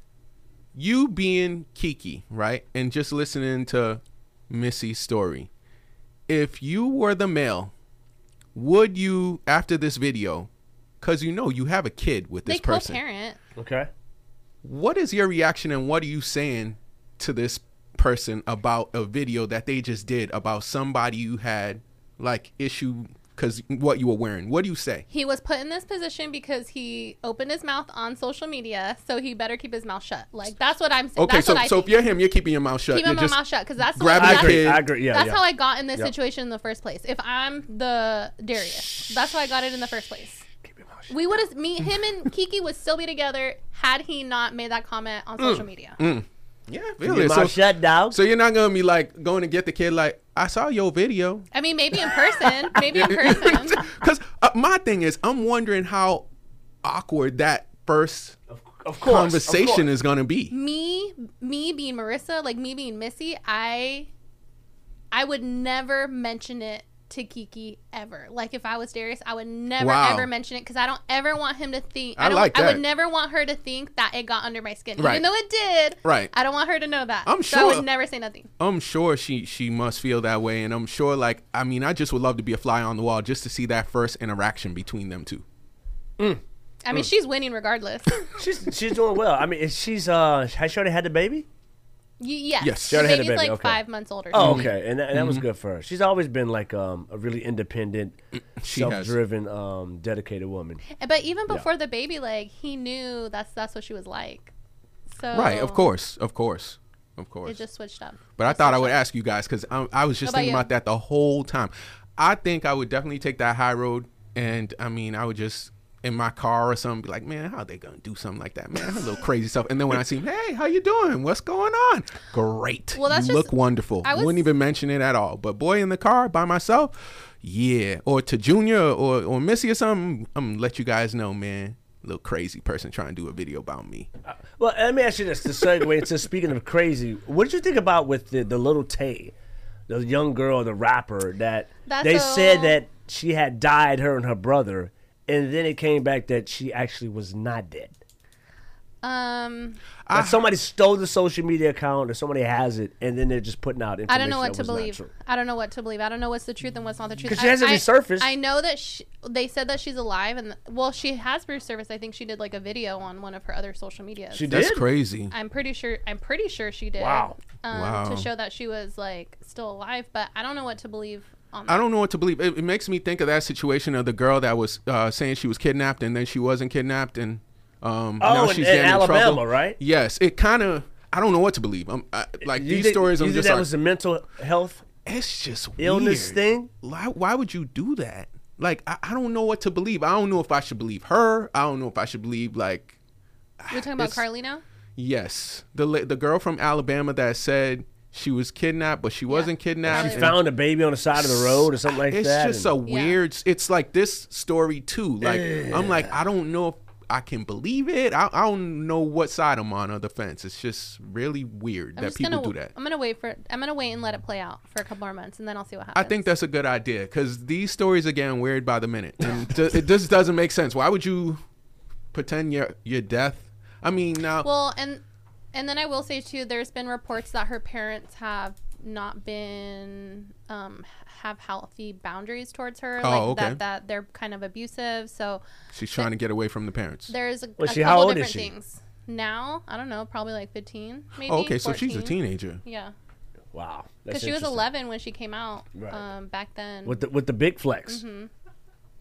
Speaker 3: you being Keke, right, and just listening to Missy's story, if you were the male, would you after this video, because you know you have a kid with
Speaker 4: They
Speaker 3: this person,
Speaker 4: co-parent.
Speaker 1: Okay.
Speaker 3: what is your reaction and what are you saying to this person about a video that they just did about somebody you had like issue because what you were wearing. What do you say?
Speaker 4: He was put in this position because he opened his mouth on social media, so he better keep his mouth shut. Like that's what I'm saying.
Speaker 3: Okay,
Speaker 4: that's
Speaker 3: so
Speaker 4: what I
Speaker 3: so if you're him, you're keeping your mouth shut.
Speaker 4: keeping
Speaker 3: you're
Speaker 4: my
Speaker 3: just
Speaker 4: mouth shut because that's
Speaker 3: grabbing
Speaker 4: the,
Speaker 3: the
Speaker 1: I
Speaker 4: that's,
Speaker 1: agree.
Speaker 3: kid.
Speaker 1: I agree. Yeah,
Speaker 4: that's
Speaker 1: yeah.
Speaker 4: how I got in this
Speaker 1: Yep.
Speaker 4: situation in the first place. If I'm the Darius, that's how I got it in the first place. We would have me, him, and Keke would still be together had he not made that comment on social
Speaker 3: Mm.
Speaker 4: media.
Speaker 3: Yeah, really. So,
Speaker 1: mouth shut, dog.
Speaker 3: so you're not gonna be like going to get the kid like I saw your video.
Speaker 4: I mean, maybe in person, maybe in person.
Speaker 3: Because uh, my thing is, I'm wondering how awkward that first
Speaker 1: of course,
Speaker 3: conversation
Speaker 1: of course.
Speaker 3: is gonna be.
Speaker 4: me me being Marissa, like me being Missy, I I would never mention it to Keke ever. Like if I was Darius, I would never
Speaker 3: Wow.
Speaker 4: ever mention it because I don't ever want him to think.
Speaker 3: I
Speaker 4: I, don't,
Speaker 3: like
Speaker 4: I would never want her to think that it got under my skin,
Speaker 3: Right.
Speaker 4: even though it did.
Speaker 3: Right.
Speaker 4: I don't want her to know that.
Speaker 3: I'm
Speaker 4: So I would never say nothing.
Speaker 3: I'm sure she she must feel that way, and I'm sure like I mean I just would love to be a fly on the wall just to see that first interaction between them two.
Speaker 4: I mean, she's winning regardless.
Speaker 1: She's she's doing well. I mean, she's uh, has she already had the baby?
Speaker 4: Yes.
Speaker 3: Yes. She
Speaker 4: The
Speaker 1: already had a
Speaker 4: baby's
Speaker 1: baby,
Speaker 4: like
Speaker 1: okay.
Speaker 4: five months older.
Speaker 1: Oh,
Speaker 3: Mm-hmm.
Speaker 1: okay, and that, and that was good for her. She's always been like um, a really independent,
Speaker 3: She has.
Speaker 1: self-driven, um, dedicated woman.
Speaker 4: But even before the baby, like he knew that's that's what she was like. So
Speaker 3: Right, of course, of course, of course.
Speaker 4: It just switched up.
Speaker 3: But I thought I would ask you guys because I, I was just
Speaker 4: What about
Speaker 3: thinking
Speaker 4: you?
Speaker 3: about that the whole time. I think I would definitely take that high road, and I mean, I would just in my car or something be like, man, how they gonna do something like that, man? A little crazy stuff. And then when I see him, hey, how you doing? What's going on? Great.
Speaker 4: Well, that's
Speaker 3: you
Speaker 4: just-
Speaker 3: look wonderful.
Speaker 4: I was-
Speaker 3: Wouldn't even mention it at all. But boy, in the car by myself, yeah. Or to Junior or or Missy or something, I'm gonna let you guys know, man. Little crazy person trying to do a video about me.
Speaker 1: Uh, well, let me ask you this: to segue into speaking of crazy, what did you think about with the the little Tay, the young girl, the rapper that
Speaker 4: That's
Speaker 1: they
Speaker 4: a-
Speaker 1: said that she had died, her and her brother, and then it came back that she actually was not dead.
Speaker 4: Um,
Speaker 1: That somebody stole the social media account, or somebody has it, and then they're just putting out information.
Speaker 4: I don't know what to believe. I don't know what to believe. I don't know what's the truth and what's not the truth.
Speaker 1: Because she hasn't
Speaker 4: I-
Speaker 1: resurfaced.
Speaker 4: I know that she, they said that she's alive, and well, she has resurfaced. I think she did like a video on one of her other social medias.
Speaker 1: She
Speaker 3: That's
Speaker 1: did.
Speaker 3: crazy.
Speaker 4: I'm pretty sure. I'm pretty sure she did.
Speaker 1: Wow.
Speaker 4: Um,
Speaker 3: Wow.
Speaker 4: To show that she was like still alive, but I don't know what to believe on that.
Speaker 3: I don't know what to believe. It, it makes me think of that situation of the girl that was uh, saying she was kidnapped and then she wasn't kidnapped, and um,
Speaker 1: Oh,
Speaker 3: now
Speaker 1: in-
Speaker 3: she's
Speaker 1: in
Speaker 3: getting in
Speaker 1: Alabama,
Speaker 3: trouble.
Speaker 1: right?
Speaker 3: Yes. It kind of. I don't know what to believe. I'm I, like
Speaker 1: You
Speaker 3: these
Speaker 1: think-
Speaker 3: stories.
Speaker 1: You
Speaker 3: I'm
Speaker 1: think
Speaker 3: just
Speaker 1: that
Speaker 3: like,
Speaker 1: was a mental health
Speaker 3: it's just
Speaker 1: illness
Speaker 3: weird.
Speaker 1: thing.
Speaker 3: Why, why would you do that? Like I, I don't know what to believe. I don't know if I should believe her. I don't know if I should believe like
Speaker 4: You're talking about
Speaker 3: Carlee
Speaker 4: now.
Speaker 3: yes, the the girl from Alabama that said she was kidnapped, but she wasn't kidnapped.
Speaker 1: She
Speaker 3: and-
Speaker 1: found a baby on the side of the road or something like
Speaker 3: it's
Speaker 1: that.
Speaker 3: It's just
Speaker 1: and-
Speaker 3: a
Speaker 4: Yeah.
Speaker 3: weird it's like this story too like i'm like i don't know if i can believe it i, I don't know what side i'm on of the fence it's just really weird
Speaker 4: I'm
Speaker 3: that people
Speaker 4: gonna.
Speaker 3: do that
Speaker 4: I'm gonna wait for. I'm gonna wait and let it play out for a couple more months, and then I'll see what happens.
Speaker 3: I think that's a good idea because these stories are getting weird by the minute, and ju- it just doesn't make sense. Why would you pretend your your death? I mean, now
Speaker 4: Well, and and then I will say too, there's been reports that her parents have not been um, have healthy boundaries towards her,
Speaker 3: Oh,
Speaker 4: like
Speaker 3: okay.
Speaker 4: that that they're kind of abusive. So
Speaker 3: she's trying to get away from the parents.
Speaker 4: there's a,
Speaker 1: Well,
Speaker 4: a
Speaker 1: she- how
Speaker 4: couple
Speaker 1: old is
Speaker 4: different
Speaker 1: she?
Speaker 4: things. Now I don't know, probably like 15, maybe.
Speaker 3: Oh, okay, so she's a teenager.
Speaker 4: Yeah,
Speaker 1: wow.
Speaker 4: because she was 11 when she came out
Speaker 1: Right.
Speaker 4: um, back then.
Speaker 1: with the with the big flex.
Speaker 4: Mm-hmm.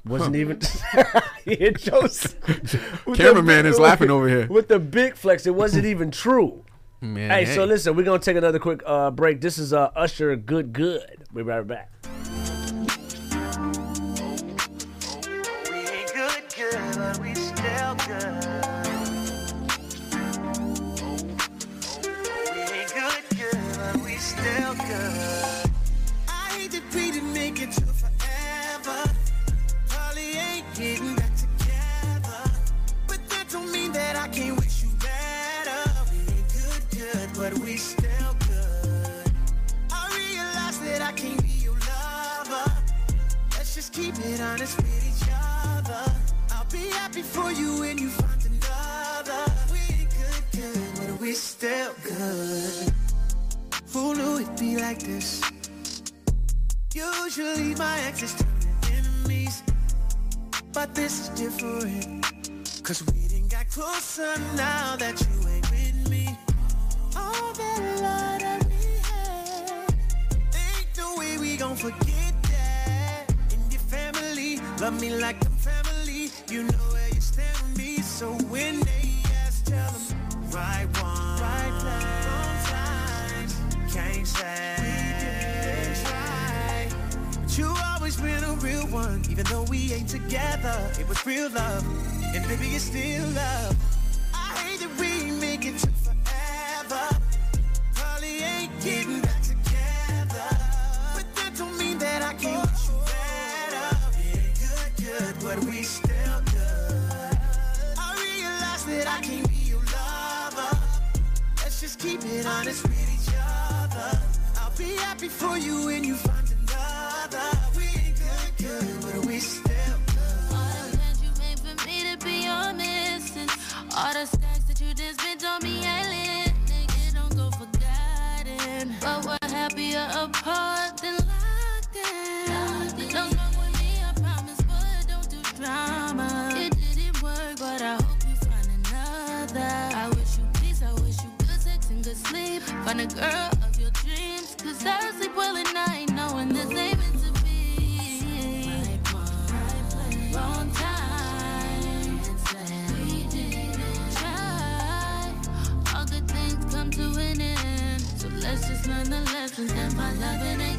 Speaker 1: Wasn't even. yeah, Joseph. With the
Speaker 3: Cameraman
Speaker 1: big-
Speaker 3: is laughing over here.
Speaker 1: With the big flex, it wasn't even true.
Speaker 3: Man,
Speaker 1: Hey, so listen, we're gonna take another quick uh, break. This is uh, Usher, good, good. We'll be right back.
Speaker 5: Keep it honest with each other. I'll be happy for you when you find another. We ain't good, good, but we still good. Who knew it'd be like this? Usually my exes turn enemies, but this is different. Cause we didn't got closer now that you ain't with me. All that love that we had, ain't no way we gon' forget
Speaker 6: Love me like I'm family. You know where you stand with me. So when they ask, tell them right one, right place, wrong time. Can't say we didn't try. But you always been a real one, even though we ain't together. It was real love, and baby, it's still love. I hate that we make it to forever. Probably ain't getting back together. But that don't mean that I can't good, but we still good. I realize that I can't be your lover. Let's just keep it honest with each other. I'll be happy for you when you find another. We ain't good, good, but we still good.
Speaker 7: All the plans you made for me to be your missing. All the stacks that you just spent on me lit. Nigga, don't go forgotten. But we're happier apart than locked in. Don't smoke drama. It didn't work, but I hope you find another. I wish you peace, I wish you good sex and good sleep. Find a girl of your dreams, cause I sleep well at night knowing this ain't meant to be. Wrong time. We didn't try. All good things come to an end. So let's just learn the lessons and find loving again.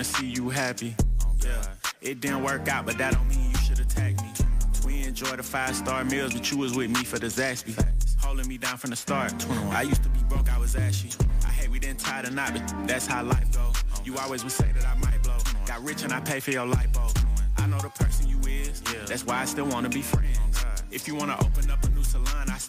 Speaker 8: Wanna see you happy. Yeah, it didn't work out, but that don't mean you should attack me. We enjoy the five star meals, but you was with me for the Zaxby. Holding me down from the start. I used to be broke, I was ashy. I hate we didn't tie the knot, but that's how life go. You always would say that I might blow. Got rich and I pay for your lipo. I know the person you is, that's why I still wanna be friends. If you wanna open up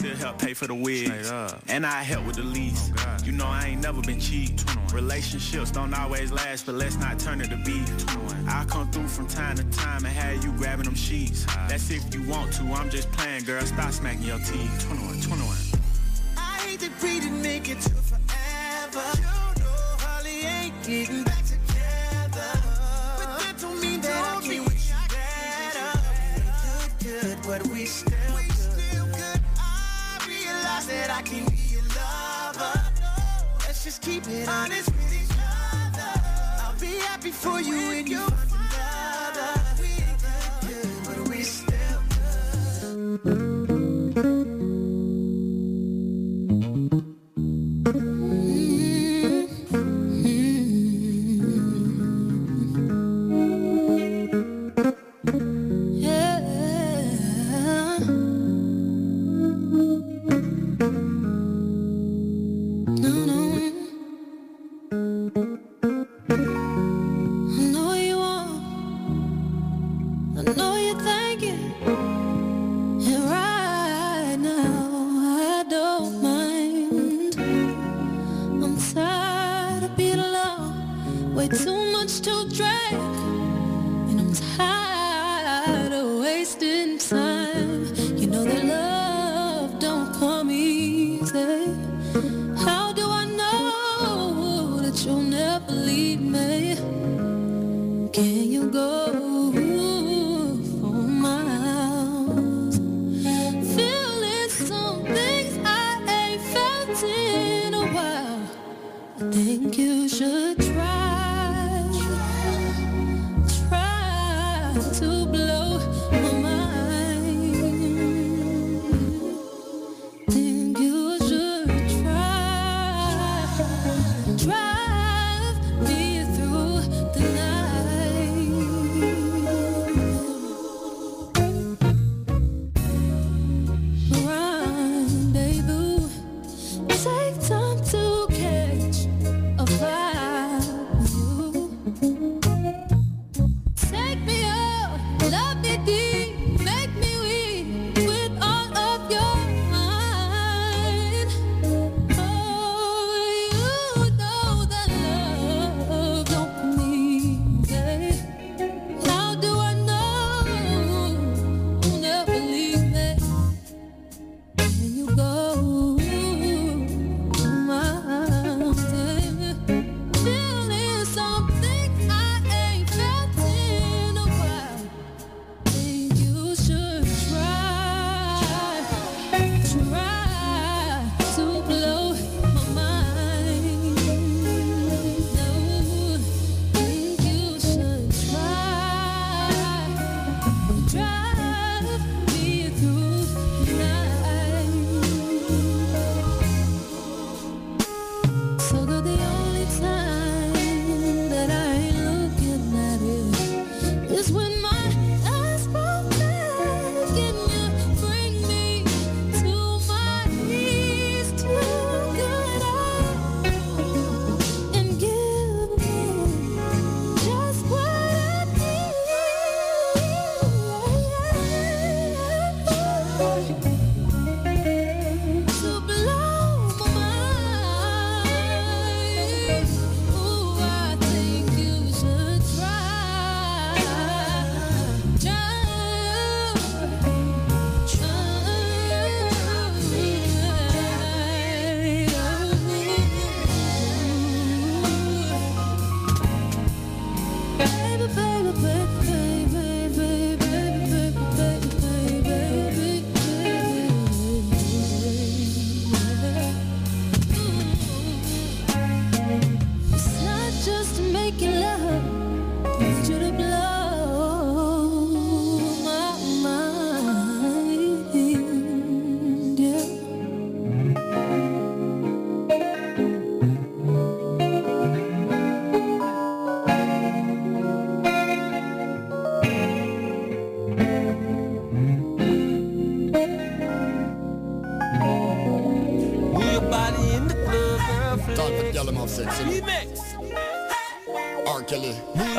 Speaker 8: still help pay for the wigs. And I help with the lease. You know I ain't never been cheap. Relationships don't always last, but let's not turn it to beef. I'll come through from time to time and have you grabbing them sheets. That's if you want to, I'm just playing, girl. Stop smacking your teeth. 21, 21.
Speaker 6: I hate that we didn't make it to forever. You know, Holly ain't getting back together. But that don't mean that I can't wish you better. Good, good, but we still good. I that I can't be your lover. Let's just keep it honest with each other. I'll be happy for you when you find another. We ain't good, good, but we still good.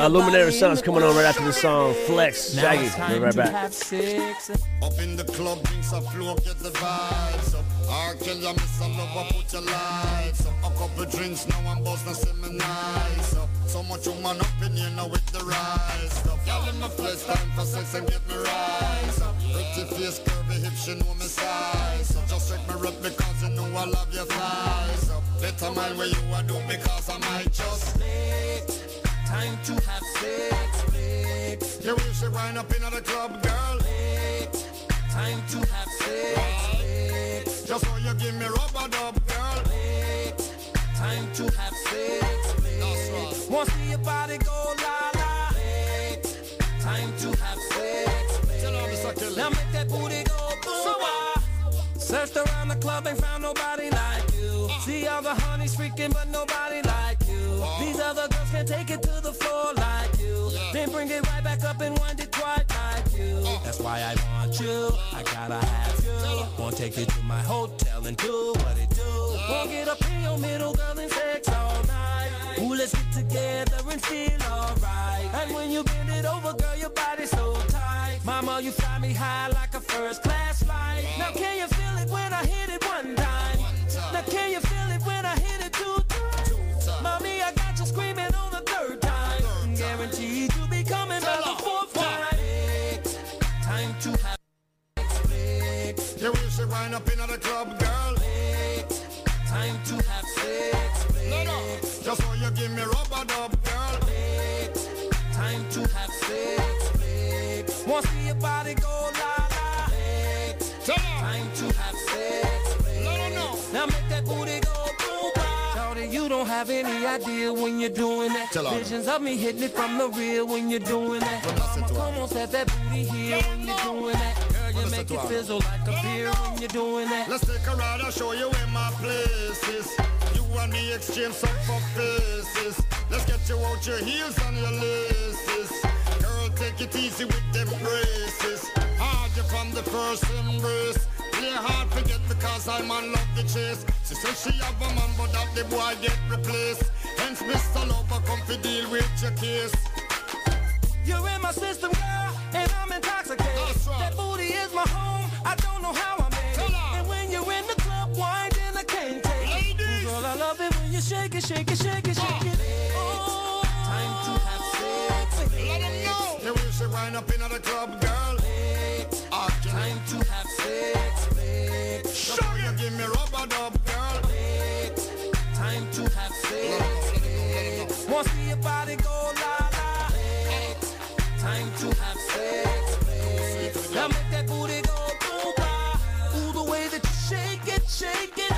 Speaker 1: Uh, Luminary Sounds coming on right after the song. Flex, Shaggy. We'll be right back.
Speaker 9: Up in the club, drinks are flow, get the vibes up. R. Kelly, I miss a lover, put your lights up. A couple drinks, now I'm buzzing, see me nice up. So much woman up in here now with the rise up. Y'all in my place, time for sex and get me rise up. Pretty face, curvy hips, she know me size up. Just check me rep because you know I love your thighs up. Better mind where you are do because I might just Time to have sex, flex. You wish you wind up in the club, girl. Flex. Time to have sex, flex. Just so you give me rubber dub, girl. Flex. Time to have sex, flex. That's right. Want to see your body go la la. Flex. Time to have sex, flex. Now make that booty go boom. Searched around the club, ain't found nobody like you. See all the honeys freaking, but nobody like other girls can't take it to the floor like you. Then bring it right back up and wind it quite like you. That's why I want you. I gotta have you. Won't take you to my hotel and do what it do. Won't get up in your middle, girl, and sex all night. Ooh, let's get together and feel alright. And when you bend it over, girl, your body's so tight. Mama, you fly me high like a first class flight. Now can you feel it when I hit it one time? Now can you feel it when I hit it two times? Mommy, I screaming on the third time. Guaranteed you'll be coming back the fourth time. Time to have sex. You wish you wind up in the club, girl. Time to have sex. flex. Just so you give me rubber dub, girl. Time to have sex. flex. Want to see your body go la la. Time to have sex. flex. Now make that booty don't have any idea when you're doing that.
Speaker 10: Tell.
Speaker 9: Visions of me hitting it from the rear when you're doing that. Mama, come on, set that booty here when you're doing that. Girl, you make it fizzle like a beer when you're doing that.
Speaker 10: Let's take a ride, I'll show you where my place is. You and me exchange some for faces. Let's get you out your heels and your laces. Girl, take it easy with them braces. Hard you from the first embrace. Play hard, forget because I'm on love the chase. She says she have a man, but that the boy get replaced. Hence, Mr. Lover, come to deal with your case.
Speaker 9: You're in my system, girl, and I'm intoxicated. That booty is my home. I don't know how I made it. And when you're in the club, wine, then I can't take it. Girl, I love it when you shake it, shake it, shake it, shake it. Uh. Oh, time to have sex.
Speaker 10: Let 'em know. You wish you wind up in the club, You give me rubber dub, girl.
Speaker 9: Time to have sex. flex. Want to see your body go la la. Time to have sex. Now make that booty go boom. Ooh, the way that you shake it, shake it.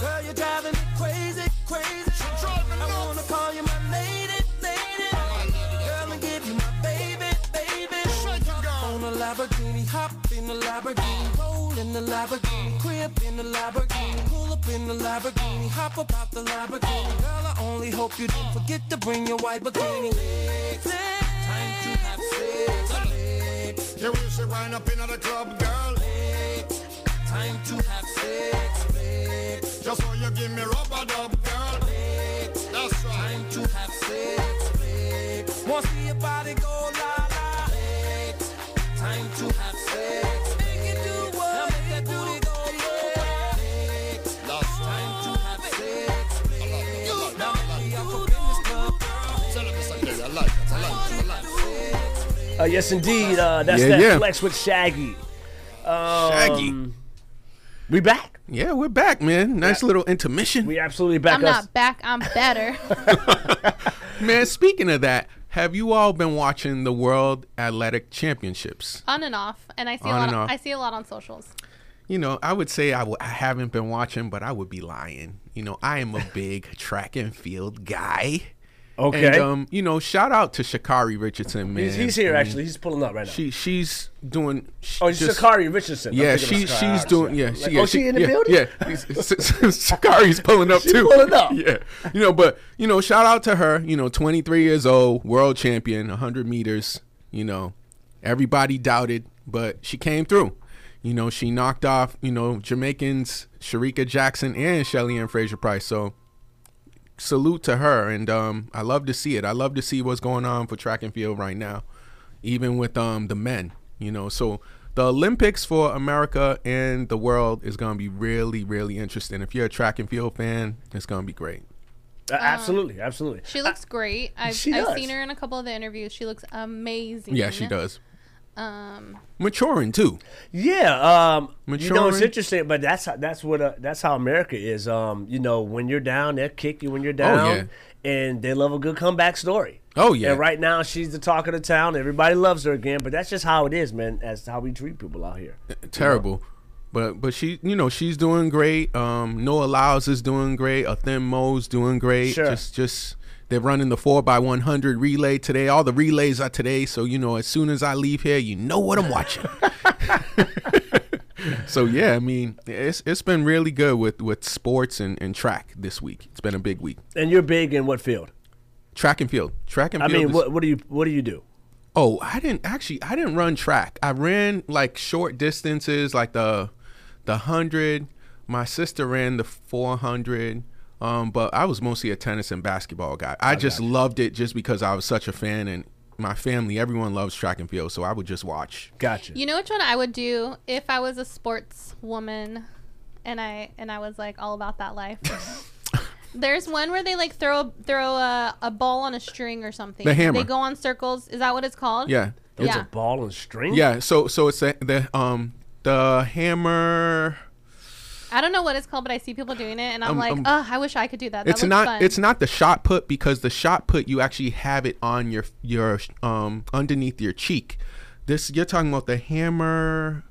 Speaker 9: Girl, you're driving me crazy, crazy. I wanna call you my lady, lady. Girl, and give you my baby, baby. On a Lamborghini, hop in the Lamborghini, in the Lamborghini, crib in the Lamborghini, pull up in the Lamborghini, hop up out the Lamborghini. Girl, I only hope you didn't forget to bring your white bikini. Time to have sex. flex.
Speaker 10: You wish you wind up in the club, girl.
Speaker 9: Time to have sex. flex.
Speaker 10: Just so you give me rubber dub, girl. That's right.
Speaker 9: Time to have sex. Want to see your body go la la. Time to have sex.
Speaker 1: Uh, yes, indeed. Uh, that's
Speaker 3: Yeah,
Speaker 1: that
Speaker 3: yeah.
Speaker 1: flex with Shaggy. Um,
Speaker 3: Shaggy.
Speaker 1: We back.
Speaker 3: Yeah, we're back, man. Nice little intermission.
Speaker 1: We absolutely back.
Speaker 4: I'm not back. I'm better.
Speaker 3: Man, speaking of that, have you all been watching the World Athletic Championships?
Speaker 4: on and off, and I see a lot.
Speaker 3: and
Speaker 4: Of,
Speaker 3: off.
Speaker 4: I see a lot on socials.
Speaker 3: You know, I would say I w- I haven't been watching, but I would be lying. You know, I am a big track and field guy.
Speaker 1: Okay.
Speaker 3: And, um, you know, shout out to Sha'Carri Richardson, man.
Speaker 1: He's, he's here
Speaker 3: I mean,
Speaker 1: actually. He's pulling up right now.
Speaker 3: She she's doing.
Speaker 1: oh, it's
Speaker 3: just-
Speaker 1: Sakari Richardson.
Speaker 3: Yeah, she
Speaker 1: of Sakari
Speaker 3: she's doing. Yeah,
Speaker 1: Richardson.
Speaker 3: she,
Speaker 1: Like,
Speaker 3: yeah,
Speaker 1: oh, she in the
Speaker 3: yeah,
Speaker 1: building.
Speaker 3: Yeah, Shakari's pulling up
Speaker 1: She
Speaker 3: too.
Speaker 1: pulling up.
Speaker 3: Yeah, you know, but you know, shout out to her. You know, 23 years old, world champion, 100 meters. You know, everybody doubted, but she came through. You know, she knocked off. You know, Jamaicans Shericka Jackson and Shelly-Ann Fraser-Pryce. So salute to her, and um, I love to see it. I love to see what's going on for track and field right now, even with um the men. You know, so the Olympics for America and the world is going to be really, really interesting. If you're a track and field fan, it's going to be great.
Speaker 1: Uh, absolutely, absolutely.
Speaker 4: She looks great. I've,
Speaker 1: she
Speaker 4: I've seen her in a couple of the interviews. She looks amazing.
Speaker 3: Yeah, she does.
Speaker 4: Um,
Speaker 3: Maturing too.
Speaker 1: Yeah, um, you know it's interesting, but that's how, that's what uh, that's how America is. Um, you know, when you're down, they'll kick you when you're down,
Speaker 3: Oh, yeah.
Speaker 1: and they love a good comeback story.
Speaker 3: Oh yeah.
Speaker 1: And right now, she's the talk of the town. Everybody loves her again, but that's just how it is, man. That's how we treat people out here.
Speaker 3: terrible. But but she you know she's doing great. Um, Noah Lyles is doing great. A Athing Mu's doing great.
Speaker 1: Sure.
Speaker 3: Just just they're running the four x one hundred relay today. All the relays are today, so you know as soon as I leave here, you know what I'm watching. so yeah, I mean it's it's been really good with with sports and, and track this week. It's been a big week.
Speaker 1: And you're big in what field?
Speaker 3: Track and field. Track and
Speaker 1: I
Speaker 3: field.
Speaker 1: I mean,
Speaker 3: is-
Speaker 1: what what do you what do you do?
Speaker 3: Oh, I didn't actually. I didn't run track. I ran like short distances, like the the hundred. My sister ran the four hundred. Um, but I was mostly a tennis and basketball guy. I just loved it just because I was such a fan, and my family, everyone loves track and field, so I would just watch.
Speaker 1: Gotcha.
Speaker 4: you know which one I would do if I was a sports woman, and I and I was like all about that life. There's one where they like throw throw a, a ball on a string or something.
Speaker 3: The hammer.
Speaker 4: They go on circles. Is that what it's called?
Speaker 3: Yeah,
Speaker 1: It's
Speaker 4: Yeah.
Speaker 1: a ball and string.
Speaker 3: yeah. So so it's the, the um the hammer.
Speaker 4: I don't know what it's called, but I see people doing it, and I'm
Speaker 3: Um,
Speaker 4: like,
Speaker 3: um,
Speaker 4: oh, I wish I could do that. that
Speaker 3: it's
Speaker 4: looks
Speaker 3: not
Speaker 4: fun.
Speaker 3: it's not the shot put because the shot put you actually have it on your your um underneath your cheek. This you're talking about the hammer,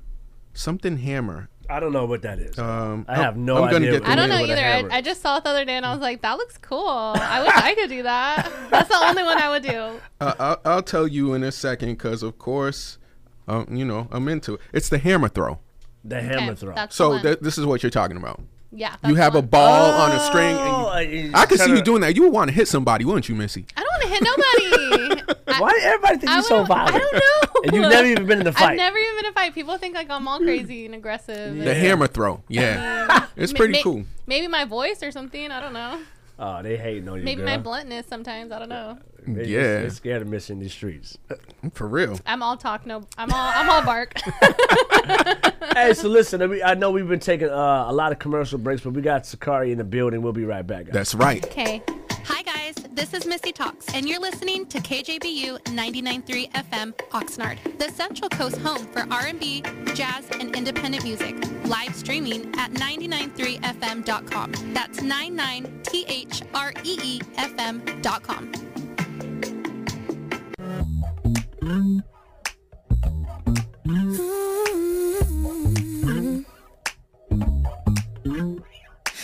Speaker 3: something hammer.
Speaker 1: I don't know what that is.
Speaker 3: Um,
Speaker 1: I have no
Speaker 3: I'm gonna
Speaker 1: idea
Speaker 3: get
Speaker 1: what
Speaker 4: I don't know either. I, I just saw it the other day, and I was like, that looks cool. I wish I could do that. That's the only one I would do.
Speaker 3: Uh, I'll, I'll tell you in a second because of course, um, you know I'm into it. It's the hammer throw.
Speaker 1: The hammer
Speaker 4: Okay,
Speaker 1: throw.
Speaker 4: That's the
Speaker 3: So
Speaker 4: one.
Speaker 3: th- this is what you're talking about.
Speaker 4: yeah,
Speaker 3: You have a
Speaker 4: one.
Speaker 3: ball on a string,
Speaker 1: Oh, uh,
Speaker 3: and
Speaker 1: you
Speaker 3: you, I could see you doing that. You would want to hit somebody, wouldn't you, Missy?
Speaker 4: I don't want to hit nobody. I-
Speaker 1: Why do everybody think
Speaker 4: I
Speaker 1: you're so
Speaker 4: wouldn't-
Speaker 1: violent?
Speaker 4: I don't know.
Speaker 1: And you've never even been in a fight.
Speaker 4: I've never even been in a fight. People think like I'm all crazy and aggressive.
Speaker 3: The
Speaker 4: and-
Speaker 3: hammer throw. Yeah, it's
Speaker 4: Ma-
Speaker 3: pretty
Speaker 4: ma-
Speaker 3: cool.
Speaker 4: Maybe my voice or something. I don't know.
Speaker 1: Oh, they hating on you,
Speaker 4: Maybe
Speaker 1: girl.
Speaker 4: my bluntness sometimes. I don't know.
Speaker 1: They-
Speaker 3: Yeah.
Speaker 1: they're scared of missing these streets.
Speaker 3: For real.
Speaker 4: I'm all talk. No, I'm all. I'm all bark.
Speaker 1: hey, so listen, I, mean, I know we've been taking uh, a lot of commercial breaks, but we got Suckarie in the building. We'll be right back. Guys.
Speaker 3: That's right.
Speaker 4: Okay. Hi guys, this is Missy Talks, and you're listening to KJBU 99.3 FM Oxnard, the Central Coast home for R&B, jazz, and independent music. Live streaming at 993fm.com. That's 99three-fm.com.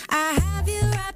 Speaker 11: I have you wrapped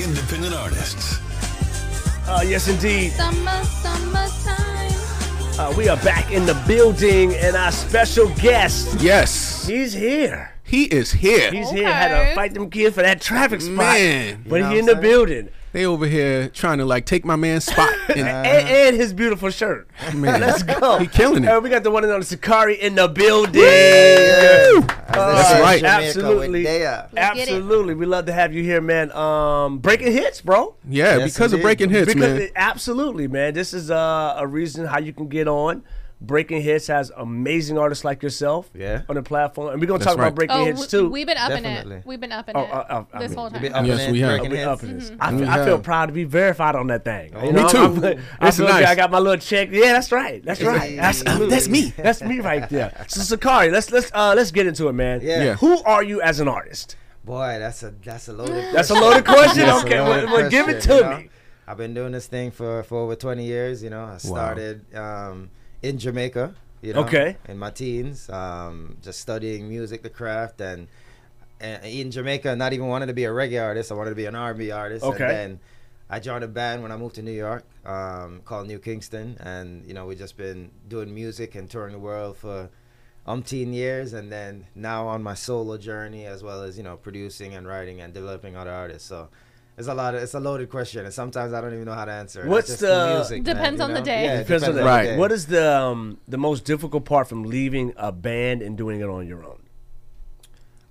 Speaker 2: independent artists.
Speaker 1: Uh, yes, indeed.
Speaker 4: Summer, summertime.
Speaker 1: Uh, we are back in the building, and our special guest,
Speaker 3: Yes,
Speaker 1: he's here.
Speaker 3: he is here.
Speaker 1: He's here. Had to fight them kids for that traffic spot,
Speaker 3: Man.
Speaker 1: but
Speaker 12: You know
Speaker 1: he in the building,
Speaker 3: They over here trying to like take my man's spot. And,
Speaker 1: and, and his beautiful shirt.
Speaker 3: man,
Speaker 1: Let's go.
Speaker 3: He killing it.
Speaker 1: Uh, we got the one and only Suckarie in the building.
Speaker 3: That's right.
Speaker 1: Absolutely.
Speaker 4: Let's get it.
Speaker 1: Absolutely. We love to have you here, man. Um, breaking hits, bro.
Speaker 3: Yeah,
Speaker 12: Yes,
Speaker 3: because of breaking hits,
Speaker 1: because
Speaker 3: man.
Speaker 1: it- absolutely, man. This is uh, a reason how you can get on. Breaking Hits has amazing artists like yourself
Speaker 12: Yeah.
Speaker 1: on the platform, and we're gonna
Speaker 3: That's
Speaker 1: talk
Speaker 3: right.
Speaker 1: about Breaking
Speaker 4: Oh,
Speaker 1: Hits too.
Speaker 4: we've been upping
Speaker 12: Definitely.
Speaker 4: it. We've been upping
Speaker 1: Oh,
Speaker 4: it
Speaker 1: uh, uh,
Speaker 4: this
Speaker 1: mean,
Speaker 4: whole time.
Speaker 3: Yes, we have.
Speaker 12: breaking
Speaker 1: We
Speaker 12: hits.
Speaker 1: up in this. I, feel, I feel proud to be verified on that thing. You
Speaker 3: me too.
Speaker 1: I'm, I
Speaker 3: It's
Speaker 1: feel
Speaker 3: nice.
Speaker 1: I got my little check. Yeah, that's right. That's right.
Speaker 12: Hey.
Speaker 1: Absolutely.
Speaker 3: That's me.
Speaker 1: That's me right there. So Suckarie, let's let's uh let's get into it, man.
Speaker 12: Yeah.
Speaker 3: Yeah.
Speaker 1: Who are you as an artist?
Speaker 12: Boy, that's a that's a loaded.
Speaker 1: That's a loaded question.
Speaker 12: That's
Speaker 1: okay, well,
Speaker 12: loaded
Speaker 1: well, give it to
Speaker 12: you know?
Speaker 1: me.
Speaker 12: I've been doing this thing for, for over 20 years. You know, I started um, in Jamaica. You know,
Speaker 1: Okay.
Speaker 12: In my teens, um, just studying music, the craft, and, and in Jamaica, not even wanting to be a reggae artist. I wanted to be an R&B artist.
Speaker 1: Okay.
Speaker 12: And then I joined a band when I moved to New York um, called New Kingston, and you know we've just been doing music and touring the world for umpteen years, and then now on my solo journey as well as you know producing and writing and developing other artists. So. It's a lot. Of, it's a loaded question, and sometimes I don't even know how to answer. it.
Speaker 1: What's
Speaker 12: It's just
Speaker 1: the-
Speaker 12: music,
Speaker 4: Depends
Speaker 12: you
Speaker 4: on the day.
Speaker 12: Yeah, it
Speaker 1: Depends on the-
Speaker 3: Right.
Speaker 12: day.
Speaker 1: What is the um, the most difficult part from leaving a band and doing it on your own?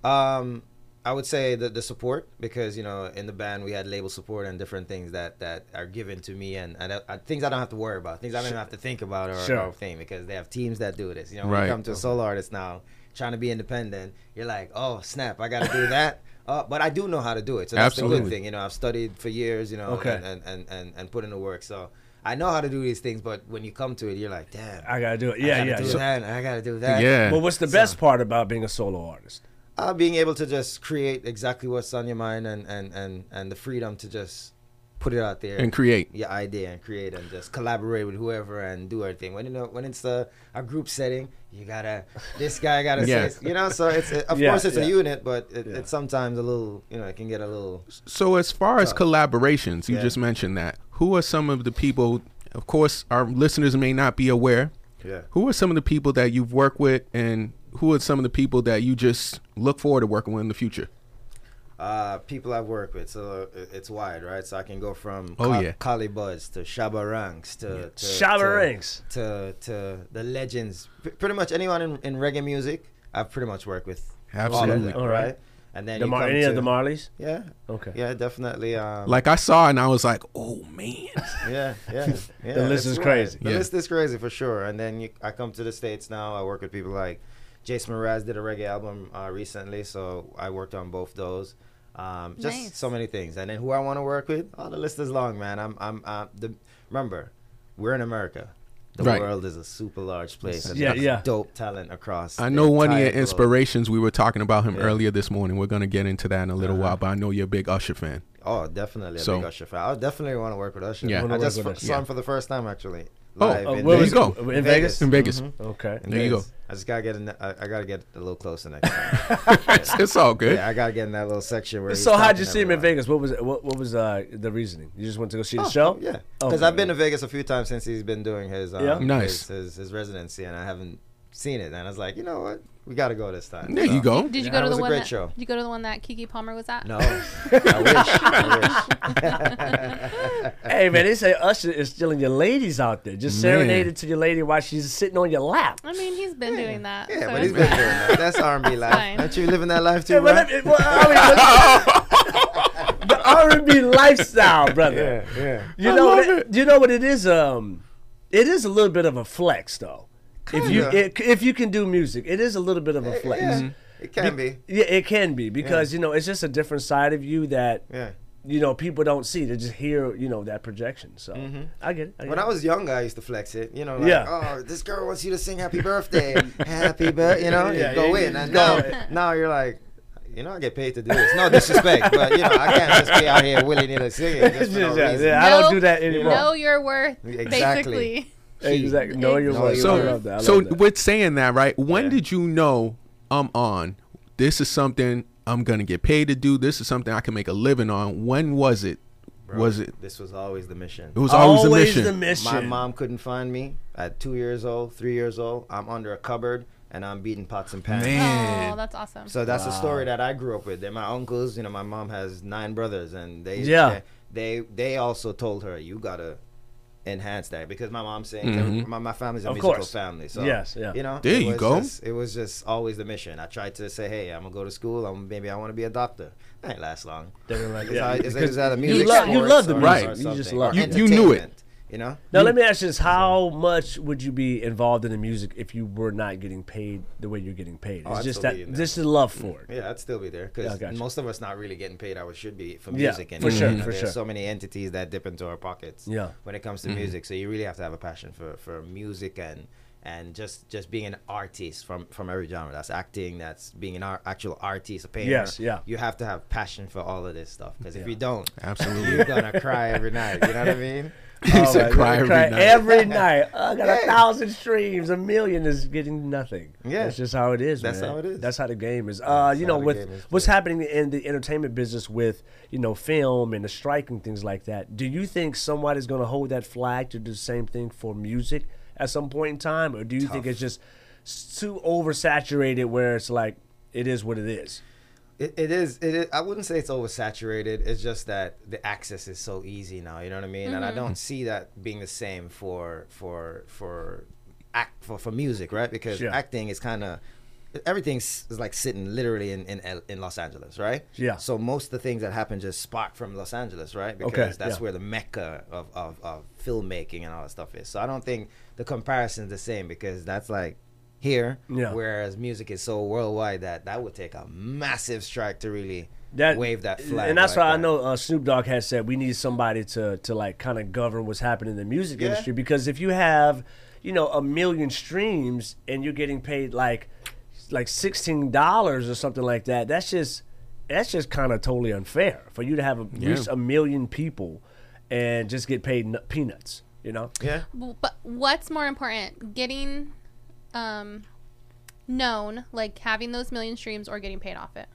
Speaker 12: Um, I would say the the support because you know in the band we had label support and different things that that are given to me and, and I, things I don't have to worry about, things I don't even have to think about or,
Speaker 1: Sure.
Speaker 12: or thing because they have teams that do this. You know, when
Speaker 3: Right.
Speaker 12: you come to a solo artist now trying to be independent, you're like, oh snap, I got to do that. Uh, but I do know how to do it, so that's the good thing. You know, I've studied for years, you know,
Speaker 1: Okay.
Speaker 12: and, and, and, and, and put in the work. So I know how to do these things, but when you come to it, you're like, damn,
Speaker 1: I gotta do it.
Speaker 12: I
Speaker 1: Yeah,
Speaker 12: gotta
Speaker 1: yeah.
Speaker 12: do
Speaker 1: So-
Speaker 12: that, I gotta do that.
Speaker 3: Yeah.
Speaker 1: Well, what's the best part about being a solo artist?
Speaker 12: uh, being able to just create exactly what's on your mind and, and, and, and the freedom to just put it out there
Speaker 3: And create.
Speaker 12: your idea and create and just collaborate with whoever and do everything. When you know when it's a, a group setting, you gotta this guy gotta
Speaker 3: Yeah.
Speaker 12: say you know. So it's it, of
Speaker 1: Yeah,
Speaker 12: course it's
Speaker 1: yeah.
Speaker 12: a unit, but it,
Speaker 1: Yeah.
Speaker 12: it's sometimes a little you know it can get a little.
Speaker 3: So as far as collaborations, you
Speaker 12: Yeah.
Speaker 3: just mentioned that. Who are some of the people? Of course, our listeners may not be aware.
Speaker 12: Yeah.
Speaker 3: Who are some of the people that you've worked with, and who are some of the people that you just look forward to working with in the future?
Speaker 12: Uh, people I've worked with. So uh, it's wide, right? So I can go from
Speaker 3: Oh,
Speaker 12: Ka-
Speaker 3: yeah.
Speaker 12: Kali Buds to Shabba Ranks to, to
Speaker 1: Shabba
Speaker 12: to- to to the legends. P- pretty much anyone in, in reggae music, I've pretty much worked with. All of
Speaker 3: Absolutely.
Speaker 12: them,
Speaker 1: All right.
Speaker 12: right? And then
Speaker 1: The
Speaker 12: you
Speaker 1: Mar-
Speaker 12: come
Speaker 1: any
Speaker 12: to,
Speaker 1: of the Marleys?
Speaker 12: Yeah,
Speaker 1: Okay.
Speaker 12: yeah, definitely. Um,
Speaker 3: Like I saw, and I was like, "Oh man!"
Speaker 12: yeah, yeah, yeah.
Speaker 1: The list is
Speaker 12: wide.
Speaker 1: crazy.
Speaker 12: The
Speaker 3: Yeah.
Speaker 12: list is crazy for sure. And then you, I come to the states now. I work with people like Jason Mraz did a reggae album uh, recently, so I worked on both those. Um, just
Speaker 4: Nice.
Speaker 12: so many things. And then who I want to work with? Oh, the list is long, man. I'm, I'm, uh, the. Remember, we're in America. The
Speaker 3: Right.
Speaker 12: world is a super large place. And
Speaker 1: Yeah, yeah.
Speaker 12: Dope talent across.
Speaker 3: I
Speaker 12: the
Speaker 3: know one of your
Speaker 12: entire globe.
Speaker 3: inspirations. We were talking about him
Speaker 12: Yeah.
Speaker 3: earlier this morning. We're gonna get into that in a little
Speaker 12: Uh-huh.
Speaker 3: while, but I know you're a big Usher fan.
Speaker 12: Oh, definitely a
Speaker 3: So-
Speaker 12: big Usher fan. I definitely want to work with Usher.
Speaker 3: Yeah.
Speaker 12: I just
Speaker 1: work with
Speaker 12: f- saw
Speaker 3: Yeah.
Speaker 12: him for the first time actually.
Speaker 3: Oh,
Speaker 12: live
Speaker 3: oh,
Speaker 12: in
Speaker 3: where
Speaker 12: Vegas.
Speaker 3: you go?
Speaker 1: In Vegas?
Speaker 3: In Vegas.
Speaker 12: Mhm.
Speaker 1: Okay.
Speaker 12: In
Speaker 3: There you go.
Speaker 12: I just gotta get in. The, I, I gotta get a little closer next time.
Speaker 3: it's, it's all good.
Speaker 12: yeah, I gotta get in that little section where.
Speaker 1: So how'd you see him in. Vegas? What was what what was uh, the reasoning? You just went to go see the
Speaker 12: Oh,
Speaker 1: show?
Speaker 12: Yeah,
Speaker 1: Oh,
Speaker 12: because
Speaker 1: okay.
Speaker 12: I've been to Vegas a few times since he's been doing his um,
Speaker 1: Yeah.
Speaker 3: Nice.
Speaker 12: his, his, his residency, and I haven't seen it. And I was like, you know what, we gotta go this time.
Speaker 3: There you go.
Speaker 4: Did you
Speaker 12: Yeah,
Speaker 4: go to the
Speaker 12: was a
Speaker 4: one
Speaker 12: great
Speaker 4: that?
Speaker 12: show.
Speaker 4: Did you go to the one that Keke Palmer was at?
Speaker 12: No, I wish. I wish.
Speaker 1: Hey man, they say Usher is stealing your ladies out there. Just
Speaker 3: Man.
Speaker 1: serenaded to your lady while she's sitting on your lap.
Speaker 4: I mean, he's been doing that.
Speaker 12: Yeah,
Speaker 4: so
Speaker 12: but he's
Speaker 4: it's
Speaker 12: been doing that. That's R&B life.
Speaker 4: fine.
Speaker 12: Aren't you living that life too,
Speaker 1: Yeah,
Speaker 12: bro?
Speaker 1: but let me- well, I mean, the R&B lifestyle, brother.
Speaker 12: Yeah, yeah.
Speaker 1: You
Speaker 3: I
Speaker 1: know,
Speaker 3: love
Speaker 1: that-
Speaker 3: it.
Speaker 1: you know what it is. Um, it is a little bit of a flex, though. If you it, if you can do music, it is a little bit of a flex.
Speaker 12: Yeah, mm-hmm. it can be.
Speaker 1: Yeah, it can be because you know it's just a different side of you that
Speaker 12: Yeah.
Speaker 1: you know people don't see. They just hear you know that projection. So mm-hmm. I get it. I get
Speaker 12: When
Speaker 1: it.
Speaker 12: I was younger, I used to flex it. You know, like,
Speaker 1: Yeah.
Speaker 12: oh, this girl wants you to sing happy birthday. happy birthday. You know,
Speaker 1: Yeah,
Speaker 12: you go
Speaker 1: yeah,
Speaker 12: in. And
Speaker 1: go
Speaker 12: now, now you're like, You know, I get paid to do this. No disrespect, but you know, I can't just be out here willy nilly singing just for no
Speaker 1: Yeah,
Speaker 12: reason.
Speaker 1: yeah, I don't do that anymore.
Speaker 4: You know your worth,
Speaker 12: Exactly.
Speaker 4: basically.
Speaker 1: Exactly. Know your
Speaker 12: Know
Speaker 1: worth.
Speaker 3: So,
Speaker 1: I love that. I love
Speaker 3: so with saying that, right? When
Speaker 12: Yeah.
Speaker 3: did you know I'm on? This is something I'm gonna get paid to do. This is something I can make a living on. When was it?
Speaker 12: Bro,
Speaker 3: was it?
Speaker 12: This was always the mission.
Speaker 3: It was always,
Speaker 1: Always
Speaker 3: the
Speaker 1: the
Speaker 3: mission.
Speaker 1: mission.
Speaker 12: My mom couldn't find me at two years old, three years old. I'm under a cupboard and I'm beating pots and pans.
Speaker 3: Man.
Speaker 4: Oh, that's awesome.
Speaker 12: So that's a story that I grew up with. They're my uncles. You know, my mom has nine brothers, and they
Speaker 1: Yeah.
Speaker 12: they they also told her you gotta enhance that because my mom's saying
Speaker 3: Mhm.
Speaker 12: my, my family's a
Speaker 1: Of
Speaker 12: musical
Speaker 1: course.
Speaker 12: family. So
Speaker 1: Yes, yeah.
Speaker 12: you know,
Speaker 3: There you go.
Speaker 12: Just, it was just always the mission. I tried to say, hey, I'm gonna go to school. I'm maybe I want to be a doctor. That ain't last long.
Speaker 1: They were like,
Speaker 12: It's
Speaker 1: yeah,
Speaker 12: not- it's-
Speaker 1: because
Speaker 12: it's not a
Speaker 1: you
Speaker 12: music
Speaker 1: love- you love the
Speaker 3: music. Right.
Speaker 1: You just
Speaker 12: something,
Speaker 1: love.
Speaker 3: You- you knew it.
Speaker 12: Entertainment, You know.
Speaker 1: Now let me ask you this: How much would you be involved in the music if you were not getting paid the way you're getting paid?
Speaker 12: Oh,
Speaker 1: It's
Speaker 12: I'd
Speaker 1: just that
Speaker 12: be in there.
Speaker 1: this is love for it.
Speaker 12: Yeah, I'd still be there because
Speaker 1: Yeah, I
Speaker 12: most of us not really getting paid how it should be for
Speaker 1: Yeah,
Speaker 12: music.
Speaker 1: for sure,
Speaker 12: you know,
Speaker 1: for
Speaker 12: there's
Speaker 1: sure.
Speaker 12: so many entities that dip into our pockets.
Speaker 1: Yeah.
Speaker 12: when it comes to
Speaker 3: Mhm.
Speaker 12: music, so you really have to have a passion for, for music and and just just being an artist from from every genre. That's acting. That's being an ar- actual artist, a painter.
Speaker 1: Yes, yeah.
Speaker 12: You have to have passion for all of this stuff because if
Speaker 1: Yeah.
Speaker 12: you don't,
Speaker 3: Absolutely.
Speaker 12: you're gonna cry every night. You know what I mean?
Speaker 3: He
Speaker 1: Oh,
Speaker 3: said cry every
Speaker 1: cry
Speaker 3: night.
Speaker 1: Every night. I got a thousand streams. A million is getting nothing.
Speaker 12: Yeah.
Speaker 1: That's just how it is,
Speaker 12: That's
Speaker 1: man.
Speaker 12: how it is.
Speaker 1: That's how the game is. Uh, you know, with what's happening in the entertainment business with, you know, film and the strike and things like that, do you think somebody's going to hold that flag to do the same thing for music at some point in time? Or do you think it's just too oversaturated where it's like, it is what it is?
Speaker 12: It, it is. It is. I wouldn't say it's oversaturated. It's just that the access is so easy now. You know what I mean? And I mm-hmm. don't see that being the same for for for act for, for music, right? Because
Speaker 1: Sure.
Speaker 12: acting is kind of everything's is like sitting literally in, in in Los Angeles, right?
Speaker 1: Yeah.
Speaker 12: So most of the things that happen just spark from Los Angeles, right? Because
Speaker 1: Okay,
Speaker 12: that's
Speaker 1: yeah.
Speaker 12: where the mecca of, of, of filmmaking and all that stuff is. So I don't think the comparison is the same because that's like here,
Speaker 1: Yeah.
Speaker 12: whereas music is so worldwide that that would take a massive strike to really
Speaker 1: that
Speaker 12: wave that flag.
Speaker 1: and that's
Speaker 12: like
Speaker 1: why I know uh, Snoop Dogg has said we need somebody to to like kind of govern what's happening in the music
Speaker 12: Yeah.
Speaker 1: industry because if you have you know a million streams and you're getting paid like like sixteen dollars or something like that, that's just that's just kind of totally unfair for you to have a,
Speaker 3: Yeah.
Speaker 1: reach a million people and just get paid n- peanuts. You know,
Speaker 12: Yeah.
Speaker 4: But what's more important, getting um, known, like having those million streams, or getting paid off it?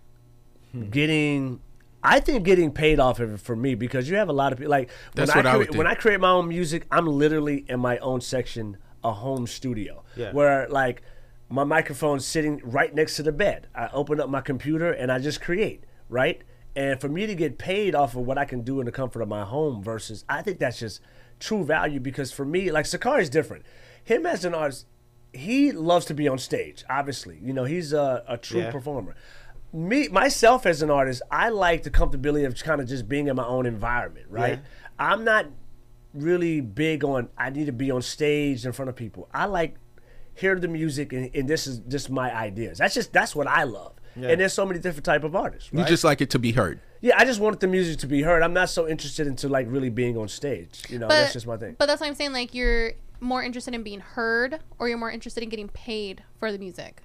Speaker 1: getting I think getting paid off of it for me because you have a lot of people like
Speaker 3: That's
Speaker 1: when
Speaker 3: what I
Speaker 1: I,
Speaker 3: would
Speaker 1: create, when. I create my own music, I'm literally in my own section, a home studio,
Speaker 12: Yeah.
Speaker 1: where like my microphone's sitting right next to the bed. I open up my computer and I just create, right? And for me to get paid off of what I can do in the comfort of my home versus I think that's just true value because for me, like Suckarie is different. Him as an artist, he loves to be on stage. Obviously, you know he's a, a true
Speaker 12: Yeah.
Speaker 1: performer. Me myself as an artist, I like the comfortability of kind of just being in my own environment. Right, I'm not really big on I need to be on stage in front of people. I like hear the music and, and this is just my ideas. That's just that's what I love. And there's so many different type of artists.
Speaker 3: You just like it to be heard.
Speaker 1: yeah, I just wanted the music to be heard. I'm not so interested into like really being on stage. You know,
Speaker 4: But
Speaker 1: that's just my thing.
Speaker 4: But that's what I'm saying. Like you're more interested in being heard, or you're more interested in getting paid for the music.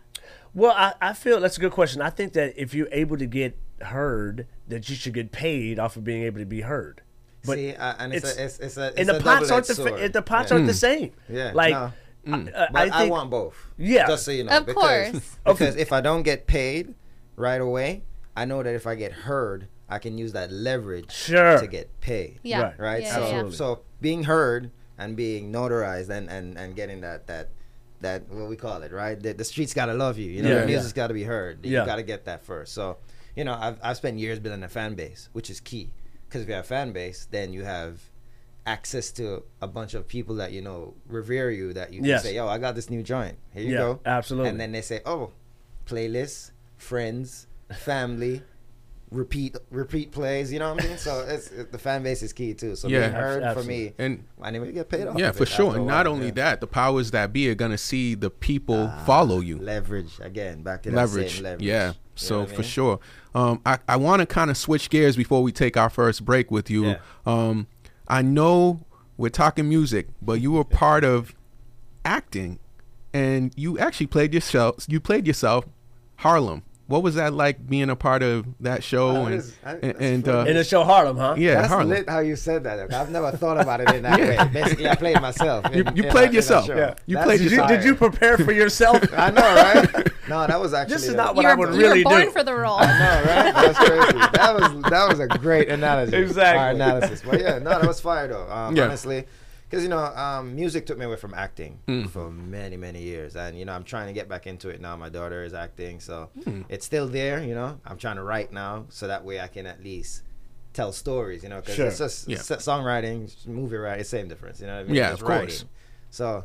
Speaker 1: Well, I, I feel that's a good question. I think that if you're able to get heard, that you should get paid off of being able to be heard. But
Speaker 12: See, uh, and it's,
Speaker 1: it's-
Speaker 12: a, it's, it's a, it's
Speaker 1: and the pots aren't the
Speaker 12: double-edged
Speaker 1: the pots
Speaker 12: yeah.
Speaker 1: aren't the same.
Speaker 12: Yeah,
Speaker 1: like
Speaker 12: no.
Speaker 1: I, I,
Speaker 12: But
Speaker 1: I
Speaker 12: I, want both.
Speaker 1: Yeah.
Speaker 12: Just so you know.
Speaker 4: Of
Speaker 12: because,
Speaker 4: course.
Speaker 12: Because if I don't get paid right away, I know that if I get heard, I can use that leverage
Speaker 1: Sure.
Speaker 12: to get paid.
Speaker 4: Yeah.
Speaker 1: Right.
Speaker 12: Right?
Speaker 4: Yeah,
Speaker 12: so
Speaker 4: yeah, yeah.
Speaker 1: Absolutely.
Speaker 12: so being heard and being notarized and, and, and getting that that that what we call it, right? The, the streets gotta love you. You know,
Speaker 1: Yeah,
Speaker 12: the
Speaker 1: yeah.
Speaker 12: music's gotta be heard. You
Speaker 1: Yeah.
Speaker 12: gotta get that first. So, you know, I've I've spent years building a fan base, which is key. Because if you have a fan base, then you have access to a bunch of people that you know revere you that you can
Speaker 1: Yes.
Speaker 12: say, "Yo, I got this new joint. Here you
Speaker 1: Yeah,
Speaker 12: go."
Speaker 1: absolutely.
Speaker 12: And then they say, "Oh, playlists, friends, family, repeat repeat plays." You know what I mean? So it's it, the fan base is key too. So
Speaker 3: Yeah.
Speaker 12: being heard for me,
Speaker 3: And
Speaker 12: I need to get paid off.
Speaker 3: yeah, for sure. And not only
Speaker 12: yeah.
Speaker 3: that, the powers that be are gonna see the people follow you.
Speaker 12: leverage again. Back to that
Speaker 3: leverage.
Speaker 12: same leverage.
Speaker 3: Yeah.
Speaker 12: You know
Speaker 3: So
Speaker 12: what I
Speaker 3: for
Speaker 12: mean?
Speaker 3: sure. Um, I, I want to kind of switch gears before we take our first break with you.
Speaker 12: Yeah.
Speaker 3: Um, I know we're talking music, but you were part of acting, and you actually played yourself. You played yourself, Harlem, what was that like being a part of that show?
Speaker 7: Oh,
Speaker 3: and
Speaker 7: it is- I-
Speaker 3: and, and uh,
Speaker 1: In the show Harlem, huh?
Speaker 3: yeah,
Speaker 7: That's
Speaker 3: Harlem.
Speaker 7: lit how you said that. I've never thought about it in that
Speaker 3: Yeah.
Speaker 7: way. Basically, I played myself.
Speaker 3: You-
Speaker 7: in-
Speaker 3: you
Speaker 7: in
Speaker 3: played
Speaker 7: a-
Speaker 3: yourself. Yeah. You
Speaker 7: That's
Speaker 3: played
Speaker 1: Did you, did you prepare for yourself?
Speaker 7: I know, right? No, that was actually.
Speaker 1: This is
Speaker 7: a-
Speaker 1: not what
Speaker 4: you
Speaker 1: I
Speaker 4: were,
Speaker 1: would
Speaker 4: you
Speaker 1: really
Speaker 4: were born
Speaker 1: do.
Speaker 4: for the role.
Speaker 7: I know, right? That's crazy. That was that was a great analogy.
Speaker 1: Exactly.
Speaker 7: Our analysis. But yeah, no, that was fire though. Um,
Speaker 3: Yeah.
Speaker 7: Honestly, because you know, um, music took me away from acting
Speaker 3: Mm.
Speaker 7: for many many years, and you know, I'm trying to get back into it now. My daughter is acting, so
Speaker 3: Mm.
Speaker 7: it's still there. You know, I'm trying to write now, so that way I can at least tell stories. You know, because
Speaker 1: Sure.
Speaker 7: it's just
Speaker 3: Yeah.
Speaker 7: songwriting, movie writing, same difference. You know what I mean?
Speaker 3: Yeah,
Speaker 7: It's
Speaker 3: of course.
Speaker 7: So.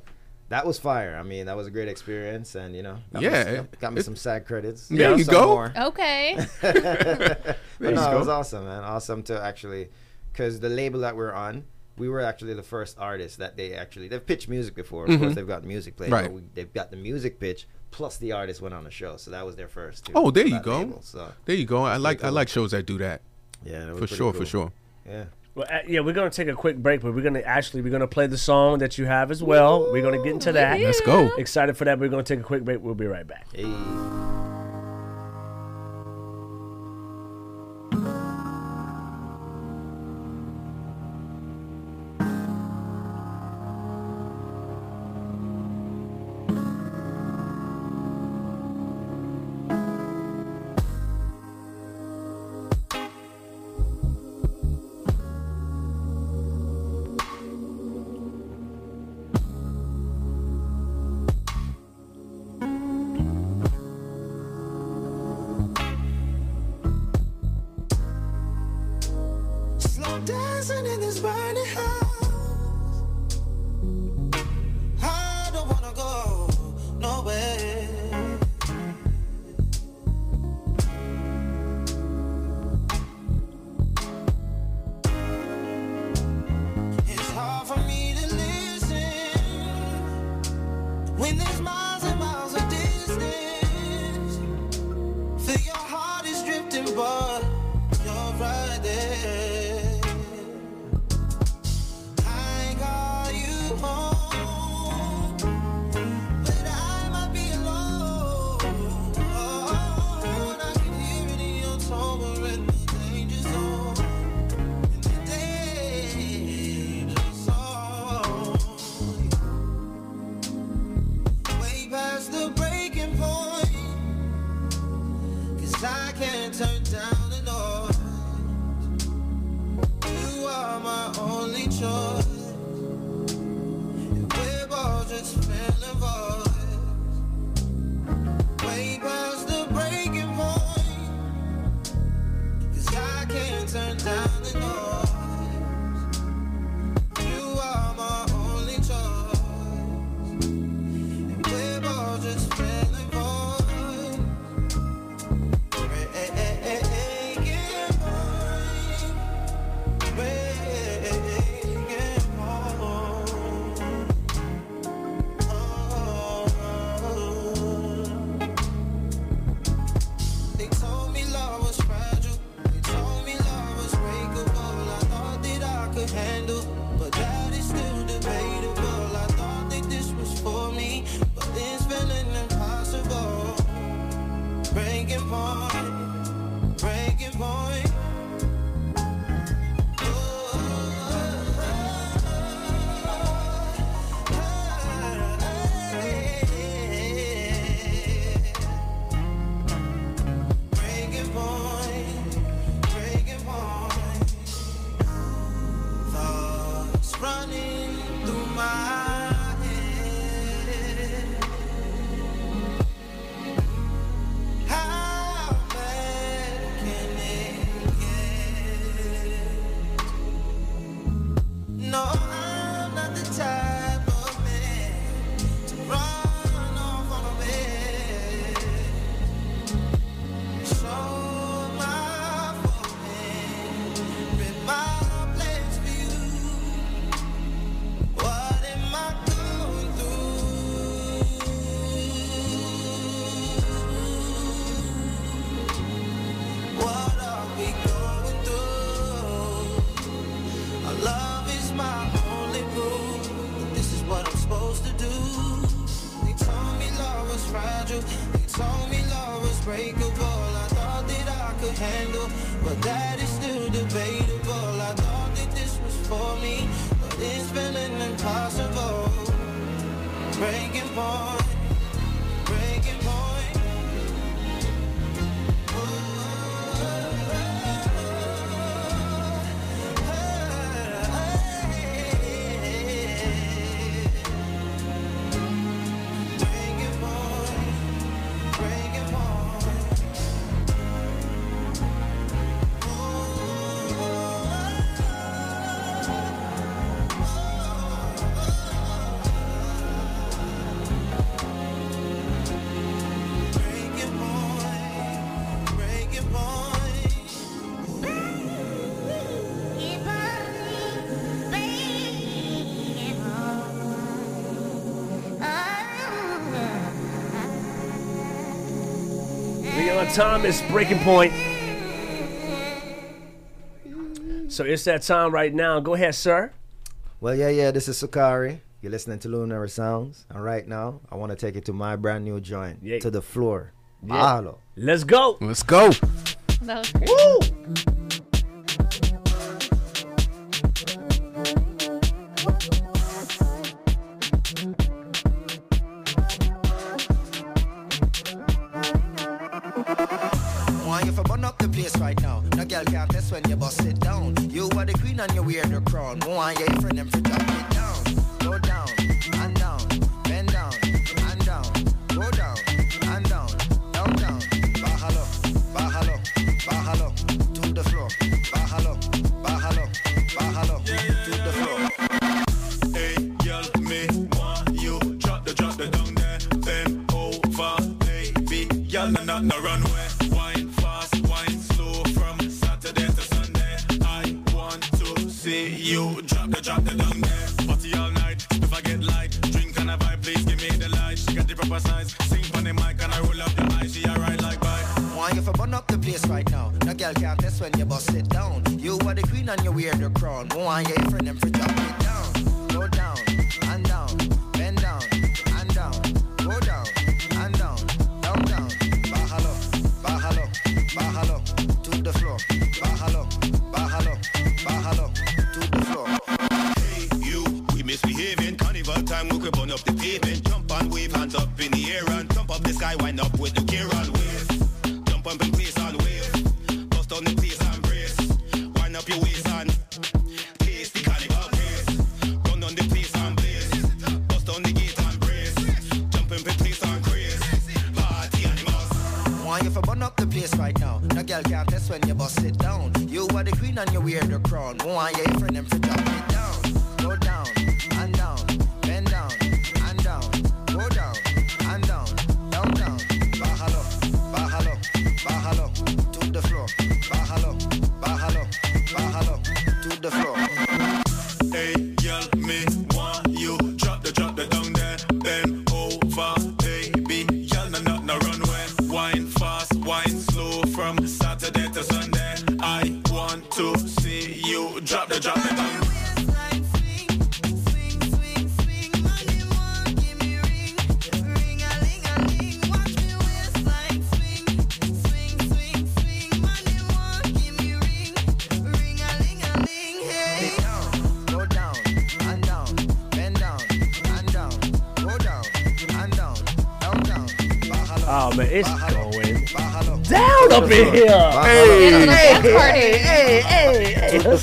Speaker 7: That was fire. I mean, that was a great experience, and you know, got
Speaker 3: Yeah,
Speaker 7: some-
Speaker 3: it-
Speaker 7: got me
Speaker 3: it-
Speaker 7: some sad credits.
Speaker 3: There
Speaker 7: Some
Speaker 3: you go.
Speaker 7: more.
Speaker 4: Okay.
Speaker 7: but
Speaker 3: you
Speaker 7: no,
Speaker 3: go.
Speaker 7: it was awesome, man. Awesome to actually, because the label that we're on, we were actually the first artists that they actually they've pitched music before. Of course, they've got music played,
Speaker 3: Right.
Speaker 7: but we, they've got the music pitch plus the artist went on the show, so that was their first. Too,
Speaker 3: Oh, there you go.
Speaker 7: label, so
Speaker 3: There you go. I like I like shows that do that
Speaker 7: yeah, that
Speaker 3: for sure,
Speaker 7: cool.
Speaker 3: for sure.
Speaker 7: Yeah.
Speaker 1: Well, uh, yeah, we're gonna take a quick break, but we're gonna actually we're gonna play the song that you have as well. We're gonna get into that.
Speaker 3: Let's go.
Speaker 1: Excited for that. We're gonna take a quick break. We'll be right back.
Speaker 7: Hey.
Speaker 1: Leon Thomas, Breaking Point. So it's that time right now. Go ahead, sir.
Speaker 12: Well, yeah, yeah, this is Suckarie. You're listening to Luminary Sounds. And right now, I want to take it to my brand new joint,
Speaker 1: Yeah.
Speaker 12: To the Floor.
Speaker 1: Yeah.
Speaker 12: Mahalo.
Speaker 1: Let's go.
Speaker 3: Let's go.
Speaker 4: That was great.
Speaker 8: Want right now. No girl can't test when you bust it down. You are the queen and you wear the crown. Want you friend them for drop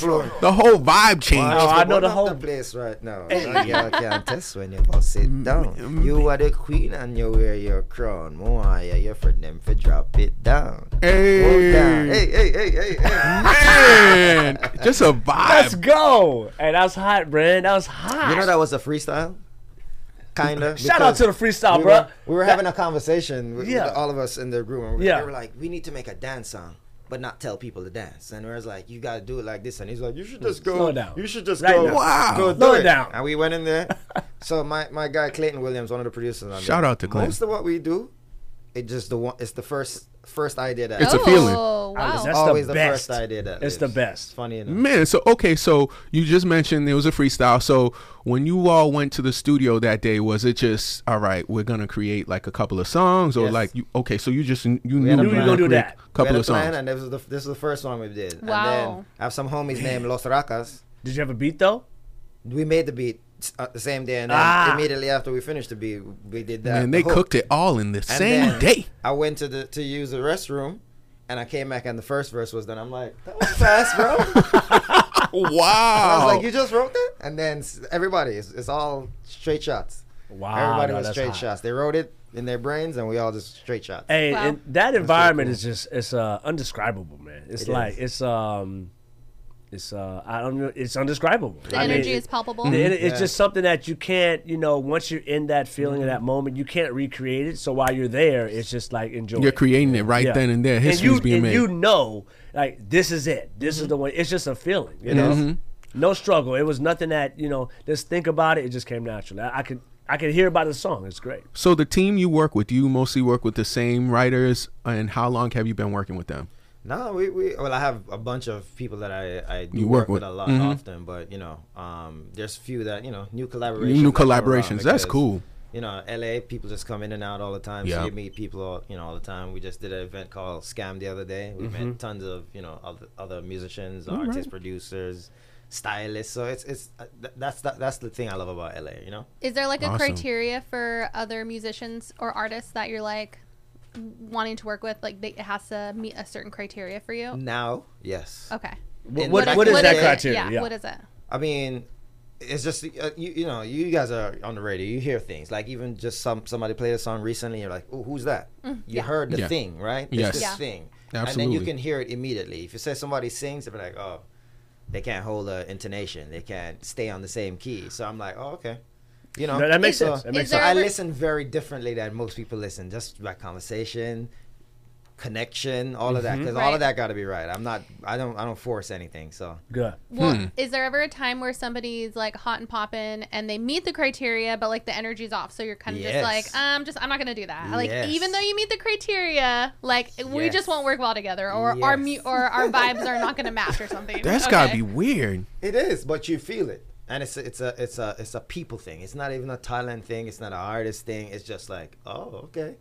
Speaker 13: hey,
Speaker 14: hey. The
Speaker 8: floor. The
Speaker 3: whole vibe changed.
Speaker 1: Oh, I know the whole-
Speaker 12: the place right now. No girl can't test when mm, mm, you bust sit down. You are the queen and you wear your crown. Moaya, your friend them for drop it down. Go down.
Speaker 3: Hey,
Speaker 12: Hey, hey, hey, hey, hey.
Speaker 3: man, just a vibe.
Speaker 1: Let's go. Hey, that was hot, Brand. That was hot.
Speaker 12: You know that was a freestyle? Kinda.
Speaker 1: Shout out to the freestyle,
Speaker 12: we
Speaker 1: bro.
Speaker 12: Were, we were having a conversation with,
Speaker 1: Yeah.
Speaker 12: with all of us in the group. And we,
Speaker 1: Yeah.
Speaker 12: They were like, we need to make a dance song, but not tell people to dance. And we was like, you got to do it like this. And he's like, you should just go.
Speaker 1: Slow down.
Speaker 12: You should just
Speaker 1: Right
Speaker 12: go.
Speaker 1: now.
Speaker 3: Wow.
Speaker 12: Go
Speaker 1: Slow
Speaker 12: do
Speaker 1: it
Speaker 12: it
Speaker 1: down.
Speaker 12: And we went in there. so my, my guy Clayton Williams, one of the producers on
Speaker 3: Shout
Speaker 12: there,
Speaker 3: out to Clayton.
Speaker 12: Most of what we do, it just the one. It's the first first idea that
Speaker 3: It's a feeling.
Speaker 4: Oh, wow.
Speaker 1: That's
Speaker 12: always
Speaker 1: the
Speaker 12: the,
Speaker 1: best.
Speaker 12: first idea that
Speaker 1: It's the
Speaker 12: lives.
Speaker 1: best.
Speaker 12: Funny enough.
Speaker 3: Man, so okay, so you just mentioned it was a freestyle. So when you all went to the studio that day, was it just all right? We're gonna create like a couple of songs, or
Speaker 12: Yes.
Speaker 3: like you? Okay, so you just you
Speaker 12: had
Speaker 3: knew
Speaker 12: a
Speaker 3: you
Speaker 12: plan.
Speaker 3: were
Speaker 12: You
Speaker 3: gonna
Speaker 1: do
Speaker 3: create
Speaker 1: that.
Speaker 3: a couple
Speaker 12: we
Speaker 3: of
Speaker 12: had a plan,
Speaker 3: songs.
Speaker 12: and this was the this was the first one we did. And
Speaker 4: Wow.
Speaker 12: then I have some homies named Los Racas.
Speaker 1: Did you have a beat though?
Speaker 12: We made the beat uh, the same day, and then
Speaker 1: Ah.
Speaker 12: immediately after we finished the beat, we did that.
Speaker 3: And they
Speaker 12: hook.
Speaker 3: cooked it all in the
Speaker 12: And
Speaker 3: same day.
Speaker 12: I went to the to use the restroom, and I came back, and the first verse was done. I'm like, that was fast, bro. And
Speaker 3: Wow.
Speaker 12: I was like, you just wrote that? And then everybody, it's, it's all straight shots.
Speaker 1: Wow,
Speaker 12: Everybody
Speaker 1: no,
Speaker 12: was straight
Speaker 1: hot.
Speaker 12: shots. They wrote it in their brains, and we all just straight shots.
Speaker 1: Hey,
Speaker 4: Wow.
Speaker 1: and that environment
Speaker 12: cool.
Speaker 1: is just it's uh undescribable, man. It's
Speaker 12: It
Speaker 1: like
Speaker 12: is.
Speaker 1: it's um it's uh I don't know it's undescribable.
Speaker 4: The
Speaker 1: I mean,
Speaker 4: energy
Speaker 1: it-
Speaker 4: is palpable.
Speaker 1: the- it- it's
Speaker 12: Yeah.
Speaker 1: just something that you can't, you know, once you're in that feeling of that moment, you can't recreate it. So while you're there, it's just like enjoy.
Speaker 3: You're creating it right
Speaker 1: Yeah.
Speaker 3: then and there. History's
Speaker 1: and you,
Speaker 3: being
Speaker 1: and
Speaker 3: made.
Speaker 1: you know, like this is it. This
Speaker 12: Mm-hmm.
Speaker 1: is the one. It's just a feeling, you know.
Speaker 3: Mhm.
Speaker 1: No struggle. It was nothing that you know. Just think about it. It just came naturally. I, I could I could hear about the song. It's great.
Speaker 3: so the team you work with, do you mostly work with the same writers, and how long have you been working with them?
Speaker 12: No, we, we well, I have a bunch of people that I I do
Speaker 3: You
Speaker 12: work,
Speaker 3: work
Speaker 12: with,
Speaker 3: with.
Speaker 12: a lot
Speaker 3: Mhm.
Speaker 12: often, but you know, um, there's a few that you know new collaborations.
Speaker 3: New
Speaker 12: that come
Speaker 3: collaborations. That's cool.
Speaker 12: You know, LA people just come in and out all the time,
Speaker 3: Yeah.
Speaker 12: so you meet people all, you know all the time. We just did an event called Scam the other day. We
Speaker 3: Mhm.
Speaker 12: met tons of you know other, other musicians,
Speaker 3: All
Speaker 12: artists,
Speaker 3: right.
Speaker 12: producers, stylists. So it's it's uh, th- that's that, that's the thing I love about LA. You know.
Speaker 4: Is there like a criteria for other musicians or artists that you're like wanting to work with? Like they, it has to meet a certain criteria for you?
Speaker 12: Now, yes.
Speaker 4: Okay.
Speaker 1: What- what-
Speaker 12: back
Speaker 1: what
Speaker 12: in
Speaker 1: that
Speaker 12: day-
Speaker 1: criteria?
Speaker 4: Yeah,
Speaker 1: Yeah.
Speaker 4: What is it?
Speaker 12: I mean, it's just uh, you, you know you guys are on the radio. You hear things like even just some somebody played a song recently. You're like, oh, who's that?
Speaker 4: Mm,
Speaker 12: you
Speaker 4: yeah.
Speaker 12: heard the
Speaker 3: Yeah.
Speaker 12: thing, right? It's
Speaker 3: Yes.
Speaker 12: this
Speaker 3: Yeah.
Speaker 12: thing, and then you can hear it immediately. If you say somebody sings, they'll be like, oh, they can't hold a intonation. They can't stay on the same key. So I'm like, oh, okay. You know,
Speaker 1: No, that makes
Speaker 12: so,
Speaker 1: sense. That makes
Speaker 12: so
Speaker 1: sense.
Speaker 12: I
Speaker 1: Is there ever-
Speaker 12: listen very differently than most people listen, just by conversation, connection, all of that, because all of that got to be right. I'm not, I don't, I don't force anything. So
Speaker 1: Good.
Speaker 4: Well,
Speaker 3: Hmm.
Speaker 4: is there ever a time where somebody's like hot and popping and they meet the criteria, but like the energy's off, so you're kind of just
Speaker 12: Yes.
Speaker 4: like, um, just I'm not gonna do that. Like
Speaker 12: Yes.
Speaker 4: even though you meet the criteria, like we just won't work well together, or our
Speaker 12: Yes.
Speaker 4: mu- or our vibes are not gonna match or something.
Speaker 3: That's
Speaker 4: Okay.
Speaker 3: gotta be weird.
Speaker 12: It is, but you feel it, and it's a, it's a it's a it's a people thing. It's not even a talent thing. It's not an artist thing. It's just like, oh, okay.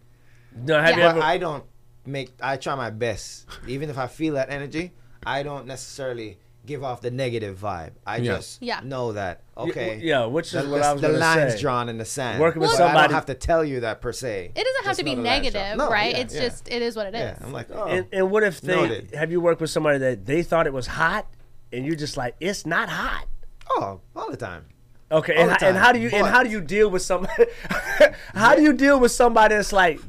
Speaker 1: No, have you
Speaker 12: But
Speaker 1: ever?
Speaker 12: I don't make. I try my best, even if I feel that energy. I don't necessarily give off the negative vibe. I
Speaker 3: Yeah.
Speaker 12: just
Speaker 4: Yeah.
Speaker 12: know that okay.
Speaker 1: yeah, which is
Speaker 12: the,
Speaker 1: what
Speaker 12: the-
Speaker 1: I was
Speaker 12: the lines
Speaker 1: say.
Speaker 12: drawn in the sand.
Speaker 1: Working with
Speaker 12: But I
Speaker 1: somebody-
Speaker 12: don't have to tell you that per se.
Speaker 4: It doesn't have to be
Speaker 12: know the lines drawn.
Speaker 4: negative,
Speaker 12: No,
Speaker 4: right?
Speaker 12: yeah,
Speaker 4: it's
Speaker 12: yeah.
Speaker 4: just it is what it is.
Speaker 12: yeah. I'm like, oh,
Speaker 1: and, and what if they
Speaker 12: Noted.
Speaker 1: have you worked with somebody that they thought it was hot, and you're just like, it's not hot.
Speaker 12: Oh, all the time.
Speaker 1: Okay, and,
Speaker 12: the
Speaker 1: how- and how do you and how do you deal with somebody? how do you deal with somebody that's like,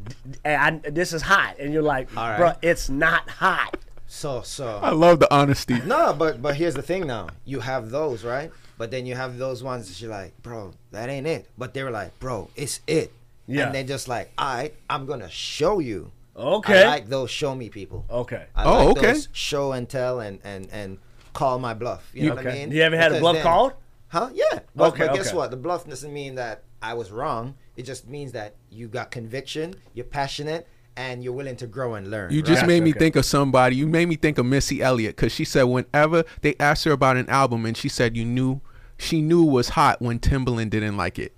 Speaker 1: "Hey, I, this is hot, and you're like,
Speaker 12: All right.
Speaker 1: bro, it's not hot.
Speaker 12: So so.
Speaker 3: I love the honesty.
Speaker 12: No, but but here's the thing now. You have those, right? But then you have those ones that you're like, bro, that ain't it. But they were like, bro, it's it.
Speaker 1: Yeah.
Speaker 12: And they just like, all right, I'm gonna show you.
Speaker 1: Okay.
Speaker 12: I like those show me people.
Speaker 1: Okay.
Speaker 12: I
Speaker 3: Oh,
Speaker 12: like
Speaker 3: okay.
Speaker 12: those show and tell and and and call my bluff. You know what I mean?
Speaker 1: You ever had a bluff
Speaker 12: then-
Speaker 1: called?
Speaker 12: Huh? Yeah. But,
Speaker 1: Okay,
Speaker 12: but guess
Speaker 1: okay.
Speaker 12: what? The bluff doesn't mean that I was wrong. It just means that you got conviction, you're passionate, and you're willing to grow and learn.
Speaker 3: You
Speaker 12: right?
Speaker 3: just made me
Speaker 1: okay.
Speaker 3: think of somebody. You made me think of Missy Elliott because she said whenever they asked her about an album and she said you knew she knew it was hot when Timbaland didn't like it.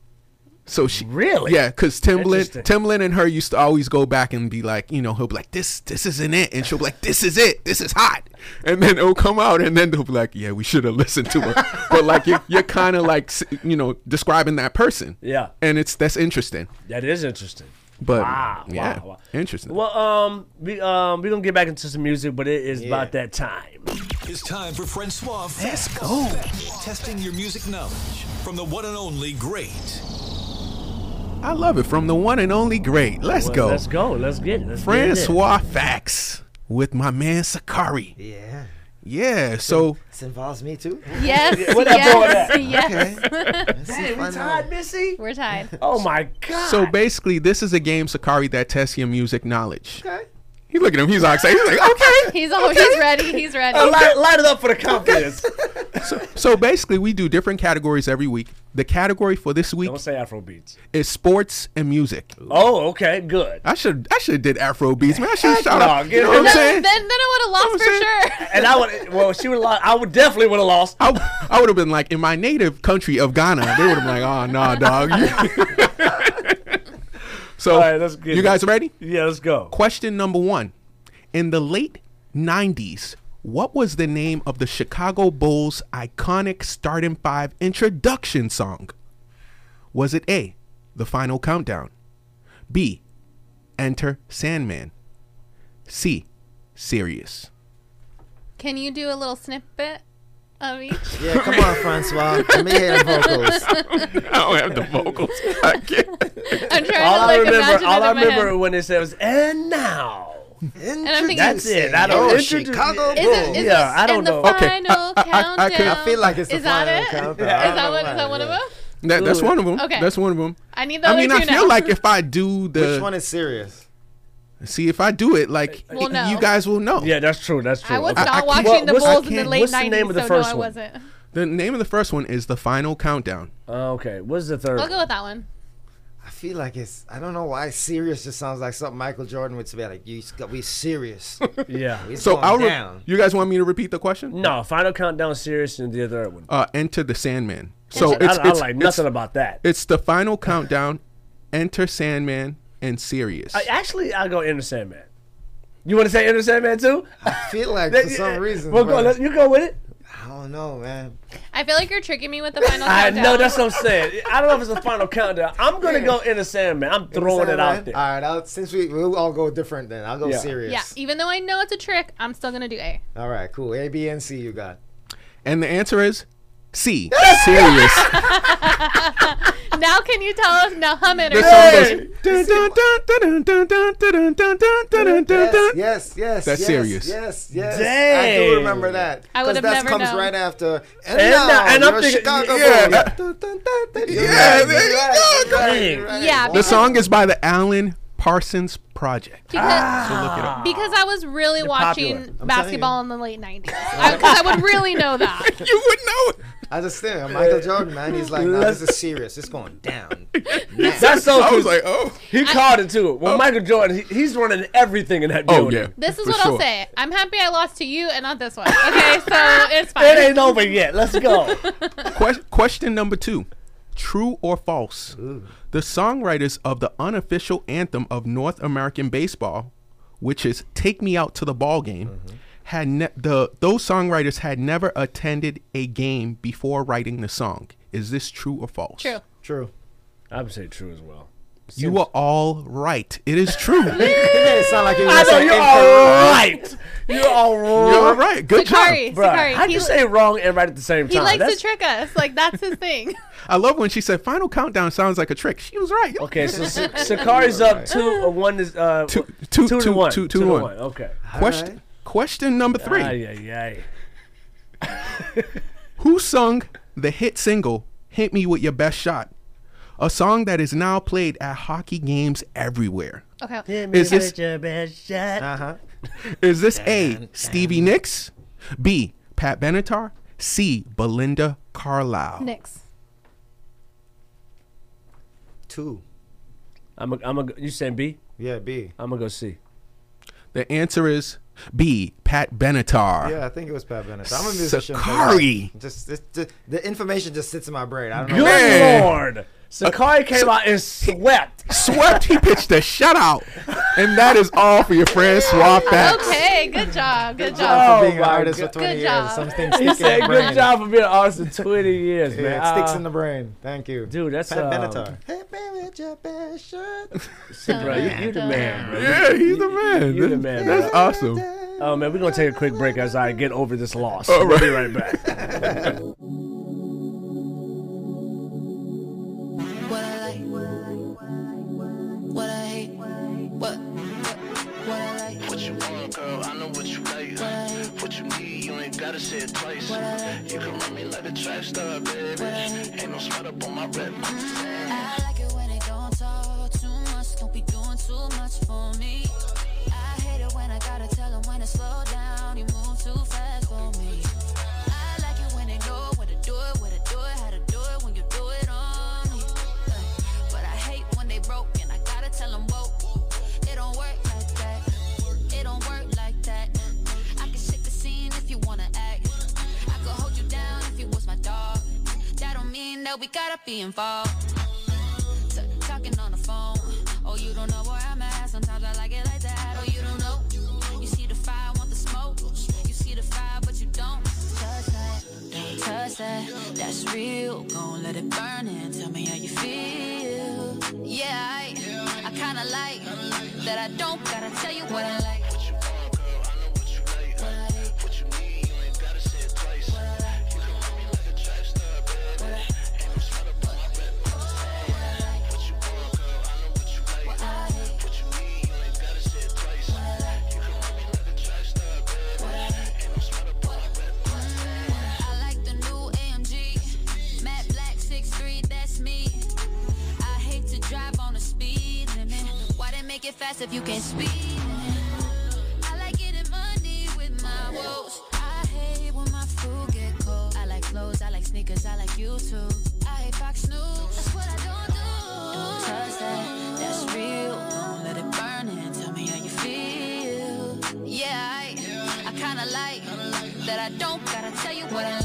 Speaker 3: So she
Speaker 1: Really?
Speaker 3: yeah, because Timbaland,
Speaker 1: Interesting.
Speaker 3: Timbaland and her used to always go back and be like, you know, he'll be like, this, this isn't it, and she'll be like, this is it, this is hot, and then it'll come out, and then they'll be like, yeah, we should have listened to her, but like you're, you're kind of like, you know, describing that person,
Speaker 1: Yeah,
Speaker 3: and it's that's interesting,
Speaker 1: that is interesting.
Speaker 3: but
Speaker 1: Wow,
Speaker 3: yeah,
Speaker 1: wow, wow.
Speaker 3: interesting.
Speaker 1: Well, um, we um, we gonna get back into some music, but it is
Speaker 12: Yeah.
Speaker 1: about that time.
Speaker 2: It's time for Francois.
Speaker 3: Let's go.
Speaker 2: Testing your music knowledge from the one and only great.
Speaker 3: I love it from the one and only great. Let's
Speaker 1: Well,
Speaker 3: go.
Speaker 1: Let's go. Let's get it. Let's get it.
Speaker 3: Francois Facts with my man Suckarie.
Speaker 12: Yeah.
Speaker 3: Yeah, so
Speaker 12: This involves me too.
Speaker 4: Yes,
Speaker 1: What that
Speaker 4: yes,
Speaker 1: at?
Speaker 4: yes.
Speaker 12: Let's
Speaker 1: Hey, we
Speaker 12: I know.
Speaker 1: tied, Missy.
Speaker 4: We're tied.
Speaker 1: Oh my god.
Speaker 3: so basically this is a game Suckarie that tests your music knowledge.
Speaker 12: Okay.
Speaker 3: He look at him. He's all excited. He's like, okay.
Speaker 4: He's always he's ready. He's ready.
Speaker 1: Uh, light, light it up for the confidence.
Speaker 3: So basically, we do different categories every week. The category for this week
Speaker 1: Don't say Afro beats.
Speaker 3: is sports and music.
Speaker 1: Oh, okay, good.
Speaker 3: I should I should have did Afro beats, man. I should have
Speaker 1: Heck
Speaker 3: shout
Speaker 1: no,
Speaker 3: out. You know what I'm
Speaker 4: then,
Speaker 3: saying?
Speaker 4: then, then I would have lost for sure.
Speaker 1: And I would, well, she would, lo- I would definitely would have lost.
Speaker 3: I, I would have been like in my native country of Ghana. They would have been like, oh no, dog. So
Speaker 1: All right, let's get
Speaker 3: you
Speaker 1: it.
Speaker 3: guys ready?
Speaker 1: Yeah, let's go.
Speaker 3: Question number one. In the late 90s, what was the name of the Chicago Bulls' iconic starting five introduction song? Was it A, The Final Countdown? B, Enter Sandman? C, Sirius?
Speaker 4: Can you do a little snippet of each?
Speaker 12: Yeah, come on, Francois. Let me hear the vocals.
Speaker 3: I don't have the vocals. I can't.
Speaker 4: I'm trying
Speaker 1: All
Speaker 4: to
Speaker 1: I remember, all I
Speaker 4: in head.
Speaker 1: remember when it says, and now.
Speaker 4: And I'm thinking,
Speaker 1: That's it. I don't oh, introduce-
Speaker 12: Chicago Bulls.
Speaker 4: is
Speaker 1: Yeah,
Speaker 4: it,
Speaker 1: I don't
Speaker 4: and the
Speaker 1: know.
Speaker 3: Okay,
Speaker 4: final
Speaker 3: I- I- I could-
Speaker 12: I feel like it's the
Speaker 4: Is that
Speaker 12: final
Speaker 4: it?
Speaker 12: countdown.
Speaker 1: Yeah.
Speaker 4: Is that one? Is that one of them?
Speaker 3: That, that's one of them.
Speaker 4: Okay.
Speaker 3: That's one of them.
Speaker 4: I need the
Speaker 3: I
Speaker 4: other
Speaker 3: mean, I
Speaker 4: two
Speaker 3: feel
Speaker 4: now.
Speaker 3: like if I do the
Speaker 12: Which one is Sirius?
Speaker 3: See if I do it, like
Speaker 4: We'll know.
Speaker 3: you guys will know.
Speaker 1: Yeah, that's true. That's true.
Speaker 4: I was
Speaker 1: Okay.
Speaker 4: not
Speaker 3: I can't-
Speaker 4: watching
Speaker 1: Well,
Speaker 4: the
Speaker 1: what's-
Speaker 4: Bulls in the
Speaker 1: can't-
Speaker 4: late
Speaker 1: what's the name of the
Speaker 4: so
Speaker 1: first
Speaker 4: no, I
Speaker 1: one?
Speaker 4: wasn't.
Speaker 3: The name of the first one is the final countdown.
Speaker 1: Uh, okay, what's the third?
Speaker 4: I'll go with that one.
Speaker 12: I feel like it's. I don't know why Sirius just sounds like something Michael Jordan would say. Like you, we serious.
Speaker 1: Yeah.
Speaker 12: We
Speaker 3: So I'll re- you guys want me to repeat the question?
Speaker 1: No, final countdown, Sirius, and the other one.
Speaker 3: Uh, enter the Sandman. So
Speaker 1: I,
Speaker 3: it's,
Speaker 1: I
Speaker 3: it's,
Speaker 1: like
Speaker 3: it's,
Speaker 1: nothing about that.
Speaker 3: it's the final countdown, enter Sandman, and Sirius.
Speaker 1: I, actually, I'll go Enter Sandman. You want to say Enter Sandman too?
Speaker 12: I feel like for some reason.
Speaker 1: Well, go,
Speaker 12: bro,
Speaker 1: let- you go with it.
Speaker 12: I don't know, man.
Speaker 4: I feel like you're tricking me with the final
Speaker 1: I
Speaker 4: countdown.
Speaker 1: know that's what I'm saying. I don't know if it's the final countdown. I'm gonna go Enter Sandman. I'm throwing it out there.
Speaker 12: All right, I'll, since we we'll all go different, then I'll go
Speaker 1: Yeah.
Speaker 12: Sirius.
Speaker 4: Yeah, even though I know it's a trick, I'm still gonna do A.
Speaker 12: All right, cool. A, B, and C. You got.
Speaker 3: and the answer is C. Sirius.
Speaker 4: Now can you tell us? Now hum it.
Speaker 3: the
Speaker 4: Or
Speaker 3: song goes. dun, dun, dun, dun, dun, dun, dun, dun, dun, dun, dun, dun, dun.
Speaker 12: Yes, yes,
Speaker 3: That's
Speaker 12: yes,
Speaker 3: Sirius.
Speaker 12: Yes, yes. I
Speaker 1: Dang.
Speaker 12: do remember that.
Speaker 4: I would
Speaker 12: 'Cause
Speaker 4: have
Speaker 12: that
Speaker 4: never
Speaker 12: comes
Speaker 4: known.
Speaker 12: right after. And,
Speaker 1: And
Speaker 12: now,
Speaker 1: now- and I'm
Speaker 12: you're
Speaker 1: thinking-
Speaker 12: Chicago
Speaker 3: yeah,
Speaker 12: Bulls.
Speaker 3: that-
Speaker 12: Dun, dun, dun, dun. You're
Speaker 3: Yeah,
Speaker 12: right,
Speaker 3: there
Speaker 12: you're
Speaker 3: you
Speaker 12: right,
Speaker 3: go.
Speaker 12: you're right, you're right.
Speaker 4: Yeah,
Speaker 3: The song is by the Alan Parsons Project.
Speaker 4: because,
Speaker 3: So look it up.
Speaker 4: because I was really watching
Speaker 1: popular.
Speaker 12: I'm
Speaker 4: basketball in the late 90s. Because I, would really know that.
Speaker 3: You would know it.
Speaker 12: I just think Michael Jordan, man. He's like, nah, this is serious. It's going down.
Speaker 1: That's so
Speaker 3: I
Speaker 1: cool.
Speaker 3: was like, oh.
Speaker 1: he called it too. Well, oh. Michael Jordan, he, he's running everything in that
Speaker 3: Oh,
Speaker 1: building.
Speaker 3: yeah.
Speaker 4: This is
Speaker 3: For
Speaker 4: what
Speaker 3: sure.
Speaker 4: I'll say. I'm happy I lost to you and not this one. Okay, so it's fine.
Speaker 1: It ain't over yet. Let's go.
Speaker 3: Que- question number two True or false? The songwriters of the unofficial anthem of North American baseball, which is Take Me Out to the Ball Game, mm-hmm. Had ne- the those songwriters had never attended a game before writing the song. Is this true or false?
Speaker 4: True.
Speaker 12: True.
Speaker 1: I would say true as well.
Speaker 3: You are all right. It is true.
Speaker 12: It made it sound like he was
Speaker 1: I know you're all right. You're all right.
Speaker 3: You're all right. Good
Speaker 4: Suckarie,
Speaker 3: job.
Speaker 1: Bro,
Speaker 4: Suckarie.
Speaker 1: How do
Speaker 4: he,
Speaker 1: you say wrong and right at the same time?
Speaker 4: he likes
Speaker 1: That's-
Speaker 4: to trick us. Like, that's his thing.
Speaker 3: I love when she said final countdown sounds like a trick. She was right.
Speaker 1: Okay, so Suckarie's up two. Uh, one is uh,
Speaker 3: Two-
Speaker 1: two,
Speaker 3: two-
Speaker 1: to one.
Speaker 3: two-
Speaker 1: two
Speaker 3: two
Speaker 1: to
Speaker 3: one.
Speaker 1: one. Okay.
Speaker 3: Question
Speaker 12: right.
Speaker 3: Question number three.
Speaker 1: Ay, ay, ay.
Speaker 3: Who sung the hit single Hit Me With Your Best Shot? A song that is now played at hockey games everywhere.
Speaker 4: Okay.
Speaker 3: Is this
Speaker 1: your best shot.
Speaker 12: Uh huh.
Speaker 3: is this A Stevie Nicks? B Pat Benatar? C Belinda Carlisle?
Speaker 4: Nicks.
Speaker 12: Two.
Speaker 1: I'm a, I'm a, you saying B?
Speaker 12: Yeah, B.
Speaker 1: I'm gonna go C.
Speaker 3: The answer is B Pat Benatar.
Speaker 12: Yeah, I think it was Pat Benatar. I'm a musician. but,
Speaker 3: Suckarie.
Speaker 12: like, Just, just the information just sits in my brain. I don't know.
Speaker 1: Good
Speaker 12: why.
Speaker 3: Man.
Speaker 1: lord. Suckarie came out and swept.
Speaker 3: Swept, he pitched a shutout. And that is all for your friend Swap Facts.
Speaker 4: Okay, good job. Good
Speaker 12: Good
Speaker 4: job.
Speaker 12: job for
Speaker 1: Oh
Speaker 12: being an artist
Speaker 1: God.
Speaker 12: for 20
Speaker 4: Good
Speaker 12: years.
Speaker 4: job.
Speaker 12: Something
Speaker 1: He
Speaker 12: sticks in
Speaker 1: said,
Speaker 12: the
Speaker 1: "Good job for being an artist for 20 years, man."
Speaker 12: Yeah, it sticks
Speaker 1: Uh,
Speaker 12: in the brain. Thank you.
Speaker 1: Dude, that's,
Speaker 12: Pat
Speaker 1: um,
Speaker 12: Benatar. Hey, baby, it's your best shot.
Speaker 1: Shit, bro, you, you the man, bro.
Speaker 3: Yeah, he's the man.
Speaker 1: You are the man,
Speaker 3: That's
Speaker 1: bro.
Speaker 3: awesome.
Speaker 1: Oh man, we're gonna take a quick break as I get over this loss.
Speaker 3: All
Speaker 1: We'll
Speaker 3: right.
Speaker 1: be right back.
Speaker 15: Girl, I know what you like. What? what you need, you ain't gotta say it twice. What? You can run me like a track star, baby. Ain't no sweat up on my red
Speaker 11: I like it when it don't talk too much. Don't be doing too much for me. I hate it when I gotta tell them when to slow down. You move something that we gotta be involved. T talking on the phone. Oh, you don't know where I'm at. Sometimes I like it like that. Oh, you don't know. You see the fire, want the smoke. You see the fire, but you don't. Touch that, don't touch that. That's real. Gonna let it burn and tell me how you feel. Yeah, I, I kinda like that. I don't gotta tell you what I like. make it fast if you can speed. I like getting money with my woes. I hate when my food get cold. I like clothes, I like sneakers, I like YouTube. I hate Fox News, that's what I don't do. Don't touch that, that's real. Don't let it burn and tell me how you feel. Yeah, I, I kinda like that I don't gotta tell you what I like.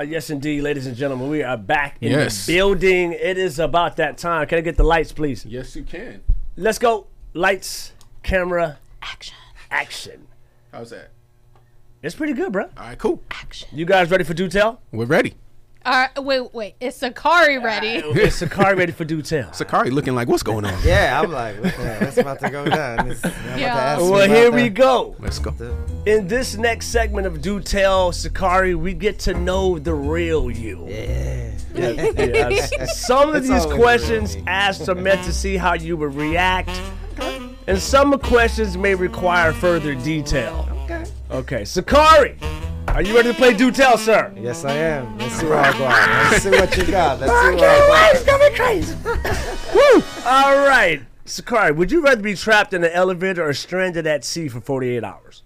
Speaker 5: Uh,
Speaker 1: yes, indeed, ladies and gentlemen, we are back in
Speaker 3: Yes.
Speaker 1: the building. It is about that time. Can I get the lights, please?
Speaker 3: Yes, you can.
Speaker 1: Let's go. Lights, camera, action. Action.
Speaker 3: How's that?
Speaker 1: It's pretty good, bro.
Speaker 3: All right, cool. Action.
Speaker 1: You guys ready for do tell?
Speaker 3: We're ready.
Speaker 4: All right, wait, wait. Is Suckarie ready?
Speaker 1: Is Suckarie ready for do tell?
Speaker 3: Suckarie looking like, what's going on?
Speaker 12: Yeah, I'm like, what the hell? About to go down. It's, I'm about to
Speaker 4: Yeah.
Speaker 1: Well, here
Speaker 12: the-
Speaker 1: we go.
Speaker 3: Let's go.
Speaker 1: In this next segment of Do Tell, Suckarie, we get to know the real you.
Speaker 12: Yeah.
Speaker 1: Yes. Some of
Speaker 12: It's
Speaker 1: these questions
Speaker 12: real
Speaker 1: asked are meant to see how you would react, and some questions may require further detail.
Speaker 12: Okay.
Speaker 1: Okay, Suckarie, are you ready to play Do Tell, sir?
Speaker 12: Yes, I am. Let's see what I got. Let's see what you got. Let's see what I got.
Speaker 1: coming crazy. Woo! All right, Suckarie, would you rather be trapped in an elevator or stranded at sea for 48 hours?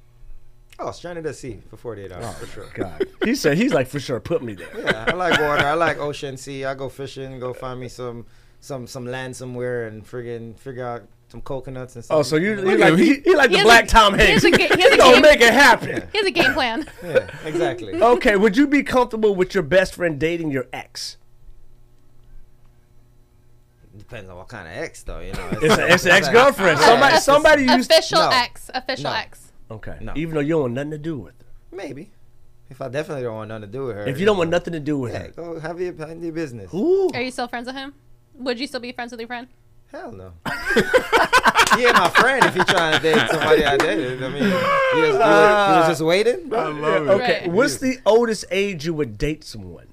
Speaker 12: Oh, stranded at sea for 48 hours, oh, for sure.
Speaker 1: God, he said he's like for sure. Put me there.
Speaker 12: Yeah, I like water. I like ocean, sea. I go fishing, go find me some some some land somewhere and friggin' figure out some coconuts and stuff.
Speaker 1: Oh, so you, you like
Speaker 3: him.
Speaker 1: he, he like
Speaker 4: He
Speaker 1: the
Speaker 4: has
Speaker 1: Black
Speaker 4: a-
Speaker 1: Tom
Speaker 4: he has
Speaker 1: Hanks.
Speaker 4: a ga- he has a
Speaker 1: gonna
Speaker 4: game-
Speaker 1: make it happen.
Speaker 4: He has a game plan.
Speaker 12: Yeah, exactly.
Speaker 1: Okay, would you be comfortable with your best friend dating your ex?
Speaker 12: Depends on what kind of ex, though. You know,
Speaker 1: It's, a, it's an ex girlfriend.
Speaker 12: Yeah.
Speaker 1: Somebody, somebody used.
Speaker 4: Official
Speaker 12: No.
Speaker 4: X. Official
Speaker 12: No.
Speaker 4: X.
Speaker 1: Okay,
Speaker 12: No.
Speaker 1: even though you don't want nothing to do with her.
Speaker 12: Maybe. If I definitely don't want nothing to do with her.
Speaker 1: If you don't want nothing to do with
Speaker 12: yeah,
Speaker 1: her.
Speaker 12: go have your, have your business.
Speaker 1: Ooh.
Speaker 4: Are you still friends with him? Would you still be friends with your friend?
Speaker 12: Hell no. he ain't my friend if he trying to date somebody I dated. I mean, he was, he was, he was just waiting.
Speaker 3: I love it.
Speaker 1: Okay,
Speaker 4: Right.
Speaker 1: what's the oldest age you would date someone?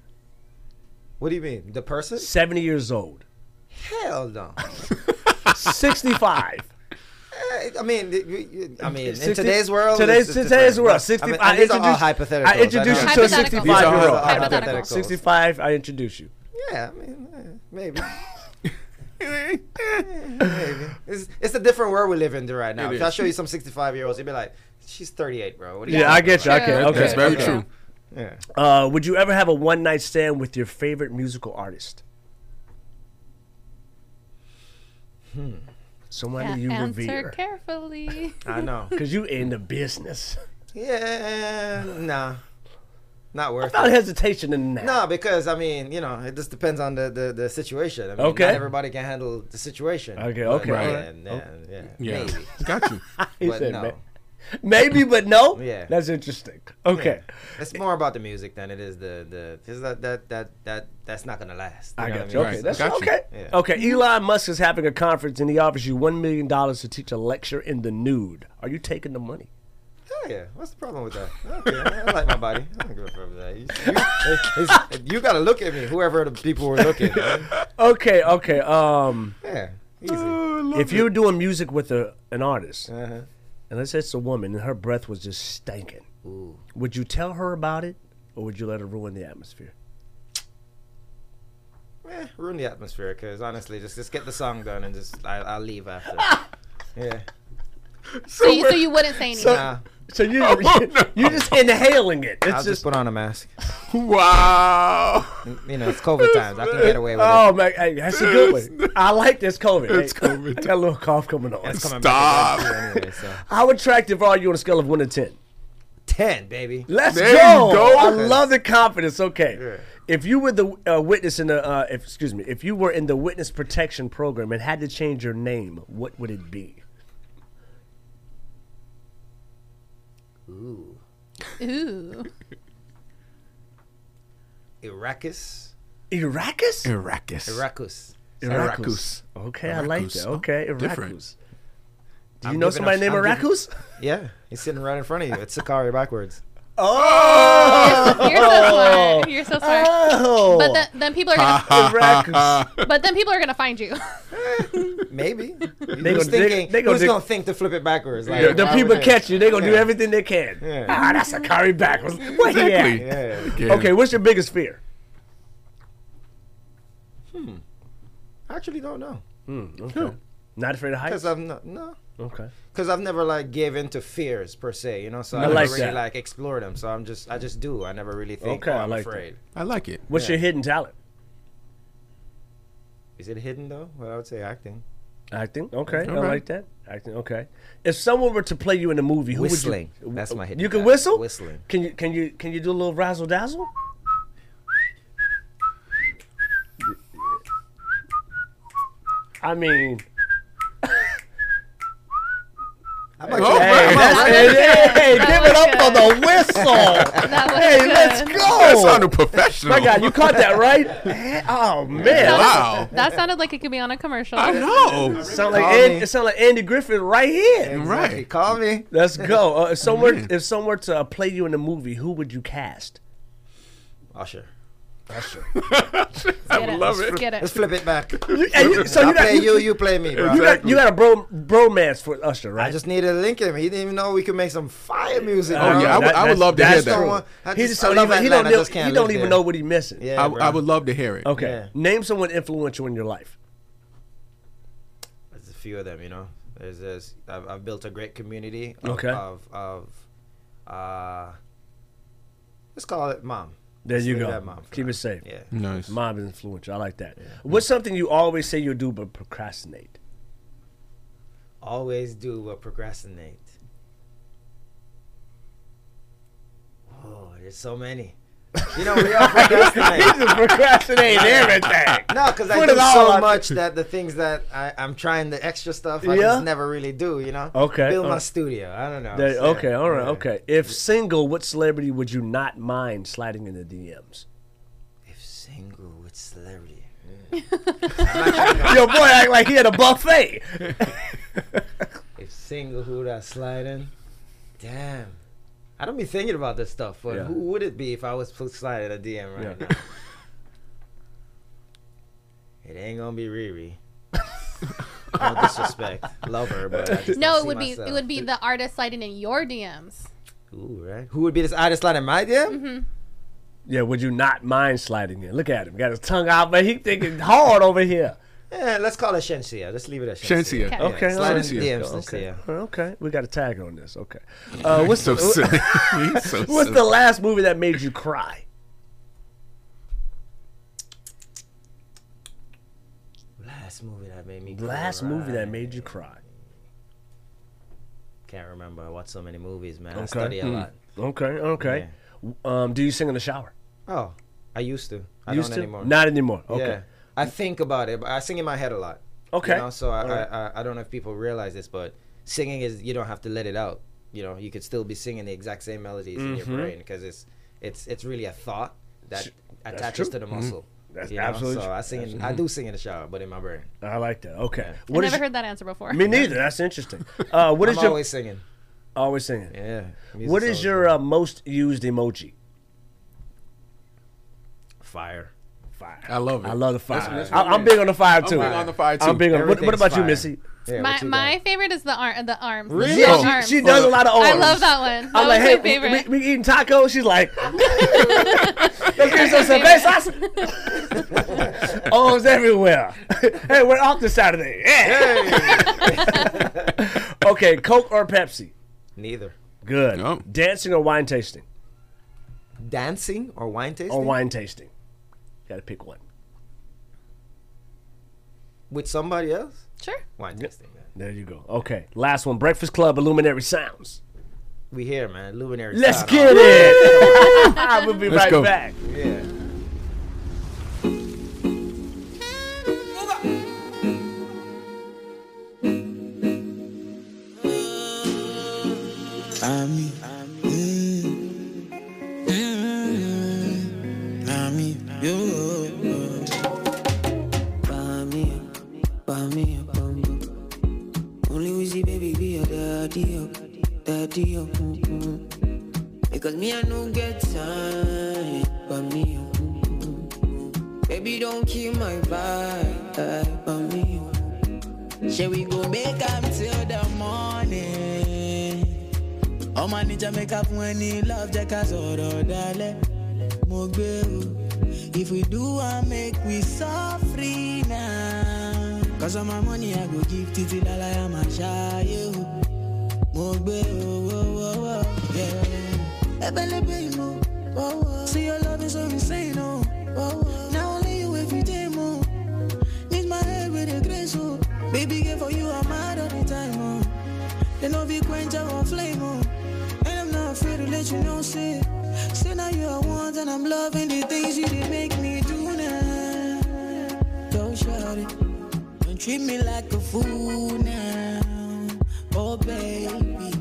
Speaker 12: What do you mean? The person?
Speaker 1: 70 years old.
Speaker 12: Hell no.
Speaker 1: 65.
Speaker 12: Eh, I mean, you- you- I mean, in
Speaker 1: 60
Speaker 12: today's world,
Speaker 1: Today's,
Speaker 12: it's just
Speaker 1: today's
Speaker 12: different.
Speaker 1: world. 65.
Speaker 12: I, mean,
Speaker 1: I,
Speaker 12: and these all
Speaker 1: introduced. I introduced you to a
Speaker 3: sixty-five
Speaker 1: year old. 65, I introduce you.
Speaker 12: Yeah, I mean, eh, maybe. Maybe. It's, it's a different world we live in right now.
Speaker 3: It
Speaker 12: if I show you some 65 year olds, you'd be like, she's 38, bro. What are you
Speaker 1: Yeah, I get you.
Speaker 12: about?"
Speaker 1: Okay,
Speaker 4: True.
Speaker 1: okay.
Speaker 3: That's very
Speaker 1: okay.
Speaker 3: true.
Speaker 12: Yeah.
Speaker 1: Uh, would you ever have a one night stand with your favorite musical artist? Hmm. Somebody you
Speaker 4: Answer
Speaker 1: revere.
Speaker 4: carefully.
Speaker 12: I know.
Speaker 1: Because you in the business.
Speaker 12: Yeah, nah. Not worth
Speaker 1: Without
Speaker 12: it.
Speaker 1: hesitation in that.
Speaker 12: No, because I mean, you know, it just depends on the the, the situation. I mean,
Speaker 1: Okay.
Speaker 12: Not everybody can handle the situation.
Speaker 1: Okay,
Speaker 12: But,
Speaker 1: okay.
Speaker 12: Yeah,
Speaker 1: Alright.
Speaker 12: yeah, yeah,
Speaker 3: Yeah.
Speaker 12: Maybe.
Speaker 3: Got you.
Speaker 1: He
Speaker 12: but
Speaker 1: said
Speaker 12: no.
Speaker 1: ma- Maybe, but no?
Speaker 12: Yeah.
Speaker 1: That's interesting. Okay.
Speaker 12: It's more about the music than it is the the because that that that that that's not gonna last.
Speaker 1: I got
Speaker 12: what
Speaker 1: you.
Speaker 12: mean?
Speaker 1: Okay,
Speaker 3: Right.
Speaker 1: that's
Speaker 3: Got you.
Speaker 1: okay.
Speaker 12: Yeah.
Speaker 1: Okay, Elon Musk is having a conference and he offers you $1 million to teach a lecture in the nude. Are you taking the money?
Speaker 12: Hell yeah. What's the problem with that? Okay, I like my body. I don't give a fuck with that. You, you, you gotta look at me. Whoever the people were looking. man.
Speaker 1: Okay, okay. Um,
Speaker 12: Yeah, easy.
Speaker 1: if you're doing music with a, an artist,
Speaker 12: Uh-huh.
Speaker 1: and let's say it's a woman and her breath was just stinking,
Speaker 12: Ooh.
Speaker 1: would you tell her about it or would you let her ruin the atmosphere?
Speaker 12: Eh, ruin the atmosphere because honestly, just just get the song done and just I, I'll leave after. yeah.
Speaker 4: So, you, so you wouldn't say anything.
Speaker 12: Nah,
Speaker 1: So you,
Speaker 3: Oh, no.
Speaker 1: you're just inhaling it. It's
Speaker 12: I'll
Speaker 1: just,
Speaker 12: just put on a mask.
Speaker 3: Wow.
Speaker 12: You know, it's COVID times. I can get away with it.
Speaker 1: Oh man, hey, that's a good one. I like this COVID.
Speaker 3: It's
Speaker 1: Hey,
Speaker 3: COVID.
Speaker 1: I got a little cough coming on.
Speaker 12: It's coming
Speaker 3: Stop.
Speaker 12: back again too anyway, so.
Speaker 1: How attractive are you on a scale of one to ten?
Speaker 12: Ten, baby.
Speaker 1: Let's
Speaker 3: There
Speaker 1: go.
Speaker 3: you go.
Speaker 1: I love the confidence. Okay.
Speaker 12: Yeah.
Speaker 1: If you were the uh, witness in the, uh, if, excuse me, if you were in the witness protection program and had to change your name, what would it be?
Speaker 12: Ooh.
Speaker 4: Ooh.
Speaker 12: Iraqus.
Speaker 1: Iraqus?
Speaker 3: Iraqus.
Speaker 12: Iraqus.
Speaker 3: Iraqus.
Speaker 1: Okay, I like
Speaker 3: Iraqus.
Speaker 1: that.
Speaker 3: Oh,
Speaker 1: Okay,
Speaker 3: different.
Speaker 1: Do you
Speaker 12: I'm
Speaker 1: know somebody
Speaker 12: a-
Speaker 1: named
Speaker 12: I'm giving-
Speaker 1: Iraqus?
Speaker 12: Yeah, he's sitting right in front of you. It's Suckarie backwards.
Speaker 1: Oh!
Speaker 4: You're so smart. You're so smart.
Speaker 1: Oh!
Speaker 4: But then, then people are gonna. But then people are gonna find you.
Speaker 12: Maybe.
Speaker 1: They
Speaker 12: Who's
Speaker 1: gonna-
Speaker 12: thinking?
Speaker 1: they gonna
Speaker 12: who's gonna think to flip it backwards? Like,
Speaker 1: The, the
Speaker 12: why
Speaker 1: people
Speaker 12: would
Speaker 1: catch you. They're going to do everything they can.
Speaker 12: Yeah.
Speaker 1: Ah, that's a carry backwards. Where he
Speaker 3: Exactly.
Speaker 1: at?
Speaker 12: Yeah.
Speaker 3: Again.
Speaker 1: Okay, what's your biggest fear? Hmm.
Speaker 12: I actually don't know. Hmm.
Speaker 1: Okay. Not afraid of heights.
Speaker 12: Because
Speaker 1: heights?
Speaker 12: I'm not, no.
Speaker 1: Okay.
Speaker 12: Because I've never like gave into fears per se, you know. So
Speaker 1: I,
Speaker 12: I
Speaker 1: like
Speaker 12: never
Speaker 1: really
Speaker 12: like explore them. So I'm just I just do. I never really think.
Speaker 1: Okay,
Speaker 12: oh, I'm
Speaker 1: I like
Speaker 12: afraid. That.
Speaker 3: I like it.
Speaker 1: What's
Speaker 12: yeah.
Speaker 1: your hidden talent?
Speaker 12: Is it hidden though? Well, I would say acting.
Speaker 1: Acting. Okay. I like that. Acting. Okay. If someone were to play you in a movie, who
Speaker 12: whistling.
Speaker 1: would you?
Speaker 12: That's my hidden.
Speaker 1: You can
Speaker 12: talent.
Speaker 1: whistle.
Speaker 12: Whistling.
Speaker 1: Can you? Can you? Can you do a little razzle dazzle? I mean,
Speaker 12: How about
Speaker 3: Oh,
Speaker 12: you?
Speaker 1: hey, that's, hey, hey, give it up for the whistle. Hey,
Speaker 4: good.
Speaker 1: let's go.
Speaker 3: That sounded professional.
Speaker 1: My God, you caught that right? Oh man,
Speaker 3: Wow.
Speaker 4: That sounded like it could be on a commercial.
Speaker 3: I know.
Speaker 1: sound like
Speaker 12: Call
Speaker 1: Andy,
Speaker 12: me.
Speaker 1: it sound like Andy Griffith right here.
Speaker 12: Exactly.
Speaker 3: Right.
Speaker 12: Call me.
Speaker 1: Let's go. Uh, if someone if someone were to uh, play you in a movie, who would you cast?
Speaker 12: Usher.
Speaker 3: I would love it.
Speaker 4: Get it.
Speaker 12: Let's flip it back.
Speaker 1: You- and you- so
Speaker 12: I
Speaker 1: you
Speaker 12: play
Speaker 1: you,
Speaker 12: you, you play me, bro.
Speaker 1: you got you got a bro bromance for Usher, right?
Speaker 12: I just needed to link him. He didn't even know we could make some fire music.
Speaker 3: Oh,
Speaker 12: bro.
Speaker 3: yeah, I would- I would love to hear that.
Speaker 1: true.
Speaker 12: Don't- I
Speaker 1: He
Speaker 12: just-
Speaker 1: just
Speaker 12: I
Speaker 1: don't
Speaker 12: love
Speaker 1: even, he don't,
Speaker 12: Atlanta, I
Speaker 1: know,
Speaker 12: just can't
Speaker 1: he don't even
Speaker 12: there.
Speaker 1: know what he's missing.
Speaker 12: Yeah,
Speaker 3: I. I would love to hear it.
Speaker 1: Okay.
Speaker 12: Yeah.
Speaker 1: Name someone influential in your life.
Speaker 12: There's a few of them, you know. There's this. I've, I've built a great community. Of,
Speaker 1: Okay.
Speaker 12: Of of, uh, let's call it mom.
Speaker 1: There you
Speaker 12: leave
Speaker 1: go.
Speaker 12: that mom
Speaker 1: Keep it safe.
Speaker 12: Yeah.
Speaker 3: Nice.
Speaker 1: Mom is influential. I like that. What's something you always say you'll do but procrastinate?
Speaker 12: Always do but procrastinate. Oh, there's so many. You know, we all procrastinate.
Speaker 1: He's just procrastinating everything.
Speaker 12: No, because I
Speaker 1: Put
Speaker 12: do so much that the things that I, I'm trying the extra stuff I
Speaker 1: Yeah?
Speaker 12: just never really do. You know.
Speaker 1: Okay,
Speaker 12: Build my
Speaker 1: uh,
Speaker 12: studio. I don't know. So,
Speaker 1: okay, all right,
Speaker 12: yeah.
Speaker 1: okay. If single, what celebrity would you not mind sliding in the DMs?
Speaker 12: If single what celebrity.
Speaker 1: Your boy, act like he had a buffet.
Speaker 12: If single, who would I slide in? Damn. I don't be thinking about this stuff, but
Speaker 1: Yeah.
Speaker 12: who would it be if I was sliding a DM right
Speaker 1: Yeah.
Speaker 12: now? It ain't gonna be Riri. no disrespect, love her, but I just
Speaker 4: No, it
Speaker 12: see
Speaker 4: would be
Speaker 12: myself.
Speaker 4: it would be the artist sliding in your DMs.
Speaker 12: Ooh, right. Who would be this artist sliding in my DM? Mm-hmm.
Speaker 1: Yeah, would you not mind sliding in? Look at him, got his tongue out, but he thinking hard over here.
Speaker 12: Yeah, let's call it Shensia. Let's leave it at
Speaker 3: Shensia.
Speaker 12: Shensia.
Speaker 4: Okay.
Speaker 1: Okay,
Speaker 12: slide
Speaker 1: all
Speaker 12: in
Speaker 1: right.
Speaker 12: DMs,
Speaker 1: okay.
Speaker 12: Shensia.
Speaker 1: Okay, we got a tag on this. Okay, uh, what's
Speaker 3: so
Speaker 1: the
Speaker 3: silly. So
Speaker 1: what's
Speaker 3: silly.
Speaker 1: the last movie that made you cry?
Speaker 12: Last movie that made me.
Speaker 1: Last movie that made you cry.
Speaker 12: Can't remember. I watched so many movies, man. I
Speaker 1: Okay.
Speaker 12: study a
Speaker 1: Hmm.
Speaker 12: lot.
Speaker 1: Okay, okay. Um, do you sing in the shower?
Speaker 12: Oh, I used to. I
Speaker 1: Used
Speaker 12: don't
Speaker 1: to?
Speaker 12: anymore.
Speaker 1: Not anymore. Okay.
Speaker 12: Yeah. I think about it, but I sing in my head a lot.
Speaker 1: Okay.
Speaker 12: You know, so I,
Speaker 1: Alright.
Speaker 12: I, I I don't know if people realize this, but singing is you don't have to let it out. You know, you could still be singing the exact same melodies in your
Speaker 1: Mhm.
Speaker 12: brain because it's it's it's really a thought that
Speaker 1: that's
Speaker 12: attaches
Speaker 1: true.
Speaker 12: to the muscle.
Speaker 1: That's
Speaker 12: you know?
Speaker 1: absolutely
Speaker 12: So
Speaker 1: true.
Speaker 12: I sing. In, I do sing in the shower, but in my brain.
Speaker 1: I like that. Okay.
Speaker 12: Yeah.
Speaker 1: What
Speaker 4: I
Speaker 1: is
Speaker 4: never
Speaker 1: your-
Speaker 4: heard that answer before.
Speaker 1: Me neither. That's interesting. Uh, what is
Speaker 12: I'm
Speaker 1: your
Speaker 12: always singing.
Speaker 1: always singing?
Speaker 12: Yeah.
Speaker 1: What
Speaker 12: music's
Speaker 1: is
Speaker 12: always
Speaker 1: your uh, most used emoji?
Speaker 12: fire?
Speaker 1: Fire.
Speaker 3: I love it.
Speaker 1: I love the fire.
Speaker 3: That's- that's
Speaker 1: I,
Speaker 3: what
Speaker 1: I'm big on the fire too.
Speaker 3: I'm big on the fire, too.
Speaker 1: I'm big on. What, what
Speaker 12: Everything's
Speaker 1: about you,
Speaker 12: fire.
Speaker 1: Missy?
Speaker 12: Yeah,
Speaker 4: my
Speaker 12: what you
Speaker 4: my favorite is the arm the arms.
Speaker 12: Really?
Speaker 4: The
Speaker 1: Yeah,
Speaker 4: arms.
Speaker 1: she, she does a lot of arms.
Speaker 4: I love that one. That
Speaker 1: I'm
Speaker 4: was
Speaker 1: like,
Speaker 4: my
Speaker 1: hey,
Speaker 4: favorite.
Speaker 1: we, we, we eating tacos. She's like, let's get some cervezas. Arms everywhere. hey, we're off this Saturday. Yeah. okay, Coke or Pepsi?
Speaker 12: Neither.
Speaker 1: Good.
Speaker 3: No.
Speaker 1: Dancing or wine tasting?
Speaker 12: Dancing or wine tasting?
Speaker 1: Or wine tasting? Got to pick one.
Speaker 12: with somebody else?
Speaker 4: Sure.
Speaker 12: Wine tasting. Man.
Speaker 1: There you go. Okay, last one. Breakfast Club Illuminary Sounds.
Speaker 12: We here, man. Luminary.
Speaker 1: Let's
Speaker 12: sound.
Speaker 1: get it. we'll be
Speaker 3: Let's
Speaker 1: right
Speaker 3: go.
Speaker 1: back.
Speaker 12: Yeah.
Speaker 5: Ami, mm, mm, Ami, yo. Daddy, oh. Because me I don't get time, bami, oh. mm, mm. Baby don't kill my vibe, bami, oh. Shall we go make up till the morning? ọmọ níjà make up fún ẹni love ká sọ̀rọ̀ dalẹ̀ mo gbé o if we do am make we suffer now cause of my money i go give títí lálàyà máa ṣááyé o mo gbé o wo wo wo yeah. ẹbẹ̀lẹ́bẹ̀ ìmọ̀ see your love is so insane o na only you day mo need my head with a grace o baby girl for you i'm mad all the time o. They know be quench our flame on. And I'm not afraid to let you know, say, say now you are one, and I'm loving the things you make me do now. Don't shout it. Don't
Speaker 16: treat me like a fool now. Oh, baby.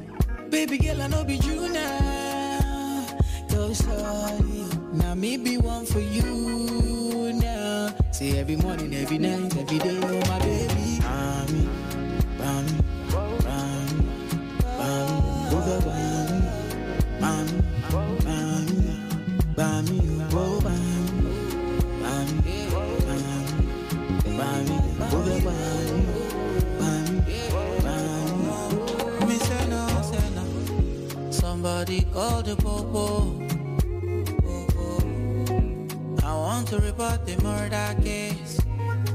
Speaker 16: Baby girl, I know be you now. Go sorry. Now me be one for you now. Say every morning, every night, every day, oh my no. Somebody call the popo. I want to report the murder case.